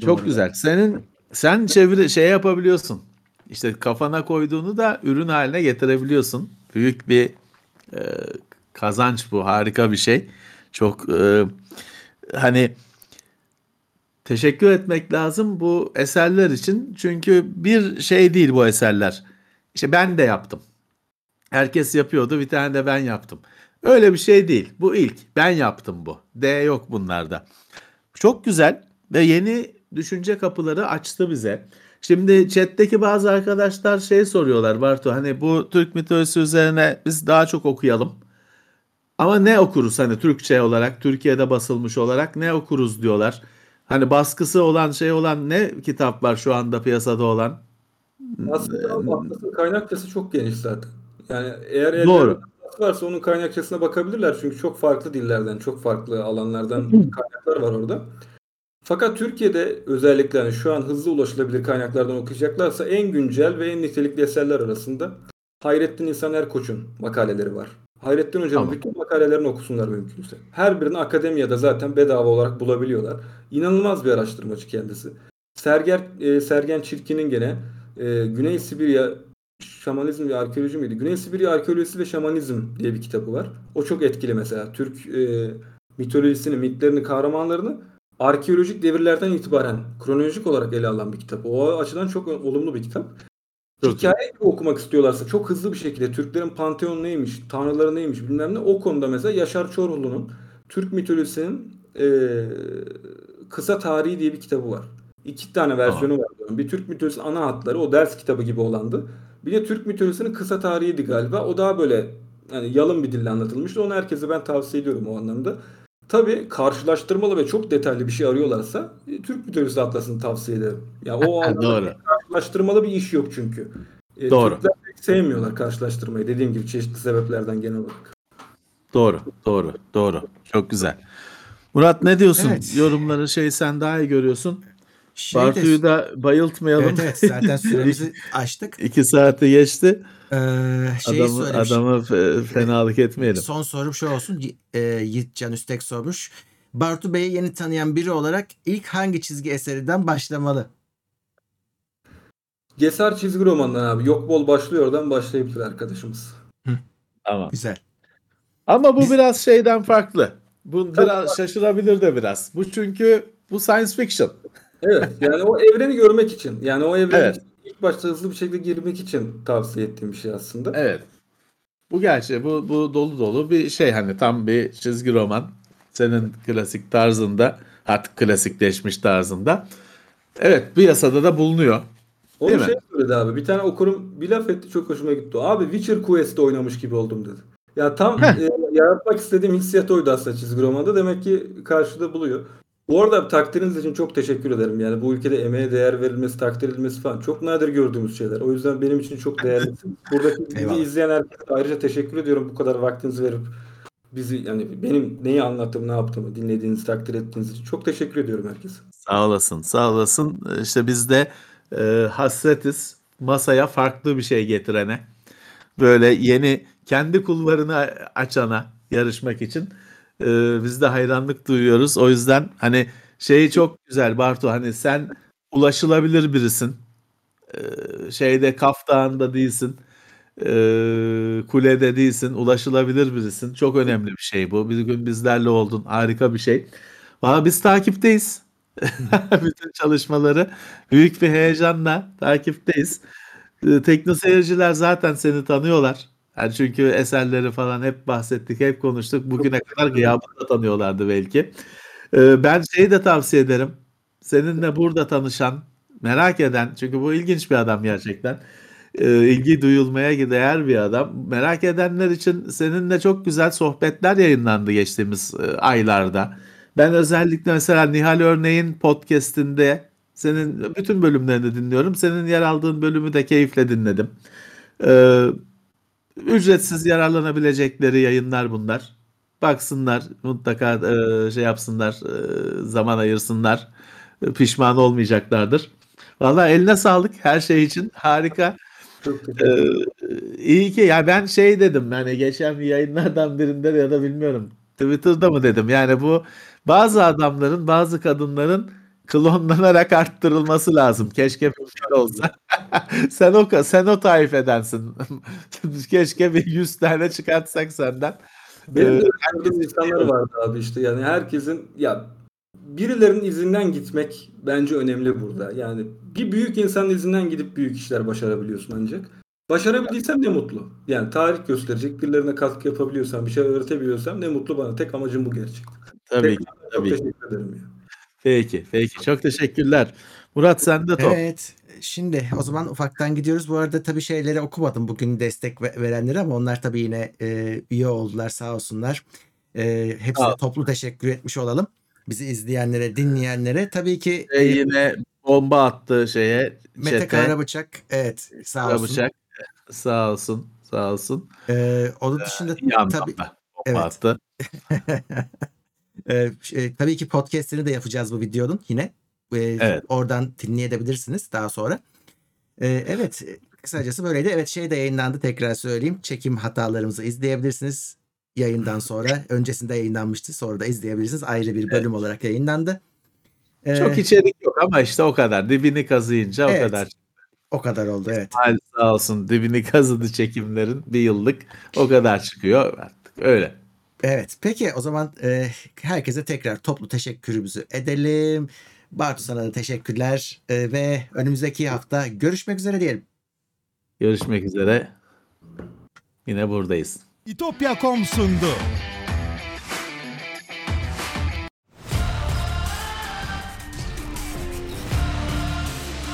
Çok güzel. Senin sen çeviri şey yapabiliyorsun. İşte kafana koyduğunu da ürün haline getirebiliyorsun. Büyük bir e, kazanç bu. Harika bir şey. Çok e, hani teşekkür etmek lazım bu eserler için. Çünkü bir şey değil bu eserler. İşte ben de yaptım. Herkes yapıyordu. Bir tane de ben yaptım. Öyle bir şey değil. Bu ilk. Ben yaptım bu. D yok bunlarda. Çok güzel ve yeni düşünce kapıları açtı bize. Şimdi chat'teki bazı arkadaşlar şey soruyorlar Bartu hani bu Türk mitolojisi üzerine biz daha çok okuyalım. Ama ne okuruz hani Türkçe olarak, Türkiye'de basılmış olarak ne okuruz diyorlar. Hani baskısı olan şey olan ne kitap var şu anda piyasada olan? Aslında kaynakçası çok geniş zaten. Yani eğer Doğru. varsa onun kaynakçasına bakabilirler. Çünkü çok farklı dillerden, çok farklı alanlardan kaynaklar var orada. Fakat Türkiye'de özellikle hani şu an hızlı ulaşılabilir kaynaklardan okuyacaklarsa en güncel ve en nitelikli eserler arasında Hayrettin İhsan Erkoç'un makaleleri var. Hayrettin Hoca'nın Tamam. bütün makalelerini okusunlar mümkünse. Her birini akademiyada zaten bedava olarak bulabiliyorlar. İnanılmaz bir araştırmacı kendisi. Serger, e, Sergen Çirkin'in gene e, Güney Sibirya Şamanizm ve Arkeoloji miydi? Güney Sibirya Arkeolojisi ve Şamanizm diye bir kitabı var. O çok etkili mesela. Türk e, mitolojisini, mitlerini, kahramanlarını arkeolojik devirlerden itibaren kronolojik olarak ele alan bir kitap. O açıdan çok olumlu bir kitap. Çok. Hikaye gibi okumak istiyorlarsa çok hızlı bir şekilde Türklerin panteon neymiş, tanrıları neymiş bilmem ne o konuda mesela Yaşar Çorlu'nun Türk mitolojisinin e, kısa tarihi diye bir kitabı var. İki tane versiyonu var. diyorum. Bir Türk mitolojisinin ana hatları o ders kitabı gibi olandı. Bir de Türk mitolojisinin kısa tarihiydi galiba. O daha böyle yani yalın bir dille anlatılmıştı. Onu herkese ben tavsiye ediyorum o anlamda. Tabii karşılaştırmalı ve çok detaylı bir şey arıyorlarsa e, Türk mitolojisi atlasını tavsiye ederim. Ya o anlamda Doğru. Karşılaştırmalı bir iş yok çünkü. E, Doğru. Türkler pek sevmiyorlar karşılaştırmayı dediğim gibi çeşitli sebeplerden genel olarak. Doğru, doğru, doğru. Çok güzel. Murat ne diyorsun? Evet. Yorumları şey sen daha iyi görüyorsun. Şey Bartu'yu da bayıltmayalım. Evet evet zaten süremizi açtık. İki saati geçti. Ee, şeyi Adamı, adamı fe- fenalık etmeyelim. Son sorum şu olsun. E, Yiğitcan Üstek sormuş. Bartu Bey'i yeni tanıyan biri olarak ilk hangi çizgi eserinden başlamalı? Gesar çizgi romandan abi. Yok bol başlıyor oradan başlayabilir arkadaşımız. Tamam. Güzel. Ama bu biraz şeyden farklı. Bu biraz şaşırabilir de biraz. Bu çünkü bu science fiction. Evet yani o evreni görmek için yani o evreni Evet. ilk başta hızlı bir şekilde girmek için tavsiye ettiğim bir şey aslında. Evet. Bu gerçi bu bu dolu dolu bir şey hani tam bir çizgi roman. Senin klasik tarzında, artık klasikleşmiş tarzında. Evet, bir yasada da bulunuyor. Onu Değil mi? şey söyledi abi. Bir tane okurum bir laf etti çok hoşuma gitti. Abi Witcher Quest'te oynamış gibi oldum dedi. Ya tam Heh. e, yaratmak istediğim hissiyat oydu aslında çizgi romanda. Demek ki karşıda buluyor. Bu arada takdiriniz için çok teşekkür ederim. Yani bu ülkede emeğe değer verilmesi, takdir edilmesi falan çok nadir gördüğümüz şeyler. O yüzden benim için çok değerli. Buradaki bizi Eyvallah. izleyen herkese ayrıca teşekkür ediyorum bu kadar vaktinizi verip bizi yani benim neyi anlattığımı, ne yaptığımı dinlediğiniz, takdir ettiğiniz için çok teşekkür ediyorum herkese. Sağ olasın, sağ olasın. İşte biz de e, hasretiz masaya farklı bir şey getirene. Böyle yeni kendi kulvarını açana yarışmak için e, biz de hayranlık duyuyoruz. O yüzden hani şey çok güzel Bartu hani sen ulaşılabilir birisin. E, şeyde Kaf Dağı'nda değilsin. E, kulede değilsin. Ulaşılabilir birisin. Çok önemli bir şey bu. Bir gün bizlerle oldun. Harika bir şey. Valla biz takipteyiz. Bütün çalışmaları büyük bir heyecanla takipteyiz. Ee, Tekno seyirciler zaten seni tanıyorlar. Yani çünkü eserleri falan hep bahsettik, hep konuştuk. Bugüne kadar gıyabında tanıyorlardı belki. Ee, Ben şeyi de tavsiye ederim. Seninle burada tanışan, merak eden, çünkü bu ilginç bir adam gerçekten. Ee, ilgi duyulmaya değer bir adam. Merak edenler için seninle çok güzel sohbetler yayınlandı geçtiğimiz e, aylarda. Ben özellikle mesela Nihal Örneğin podcast'inde senin bütün bölümlerini dinliyorum. Senin yer aldığın bölümü de keyifle dinledim. Ee, ücretsiz yararlanabilecekleri yayınlar bunlar. Baksınlar, mutlaka e, şey yapsınlar, e, zaman ayırsınlar. E, Pişman olmayacaklardır. Vallahi eline sağlık her şey için. Harika. Ee, iyi ki ya ben şey dedim yani geçen yayınlardan birinde ya da bilmiyorum Twitter'da mı dedim yani bu bazı adamların bazı kadınların klonlanarak arttırılması lazım. Keşke böyle olsa. sen o sen o taifedensin. Keşke bir 100 tane çıkartsak senden. Benim Ee, de gördüğüm insanlar vardı abi işte yani herkesin ya birilerinin izinden gitmek bence önemli burada. Yani bir büyük insanın izinden gidip büyük işler başarabiliyorsun ancak. Başarabildiysem ne mutlu. Yani tarih gösterecek, birilerine katkı yapabiliyorsam, bir şey öğretebiliyorsam ne mutlu bana. Tek amacım bu gerçekten. Tabii ki. Çok Tabii ki. teşekkür ederim ya. Peki, peki. Çok teşekkürler. Murat sen de top. Evet. Şimdi o zaman ufaktan gidiyoruz. Bu arada tabii şeyleri okumadım bugün destek ve- verenleri ama onlar tabii yine e, üye oldular sağ olsunlar. E, hepsine Sağ ol. toplu teşekkür etmiş olalım. Bizi izleyenlere, dinleyenlere. Tabii ki e, yine bomba attı şeye, Mete chat'e. Karabıçak evet sağ olsun. Karabıçak. Sağ olsun, sağ olsun. E, onun dışında anlamda tabii bomba Evet. attı. Ee, şey, tabii ki podcast'ini de yapacağız bu videonun yine. Ee, Evet. Oradan dinleyebilirsiniz daha sonra. Ee, evet e, kısacası böyleydi. Evet şey de yayınlandı tekrar söyleyeyim. Çekim hatalarımızı izleyebilirsiniz yayından sonra. Öncesinde yayınlanmıştı sonra da izleyebilirsiniz. Ayrı bir bölüm olarak yayınlandı. Ee, Çok içerik yok ama işte o kadar. Dibini kazıyınca Evet. o kadar. o kadar oldu evet. Hal sağ olsun dibini kazıdı çekimlerin bir yıllık o kadar çıkıyor artık öyle. Evet peki o zaman e, herkese tekrar toplu teşekkürümüzü edelim. Bartu sana da teşekkürler E, ve önümüzdeki hafta görüşmek üzere diyelim. Görüşmek üzere. Yine buradayız. İtopya.com sundu.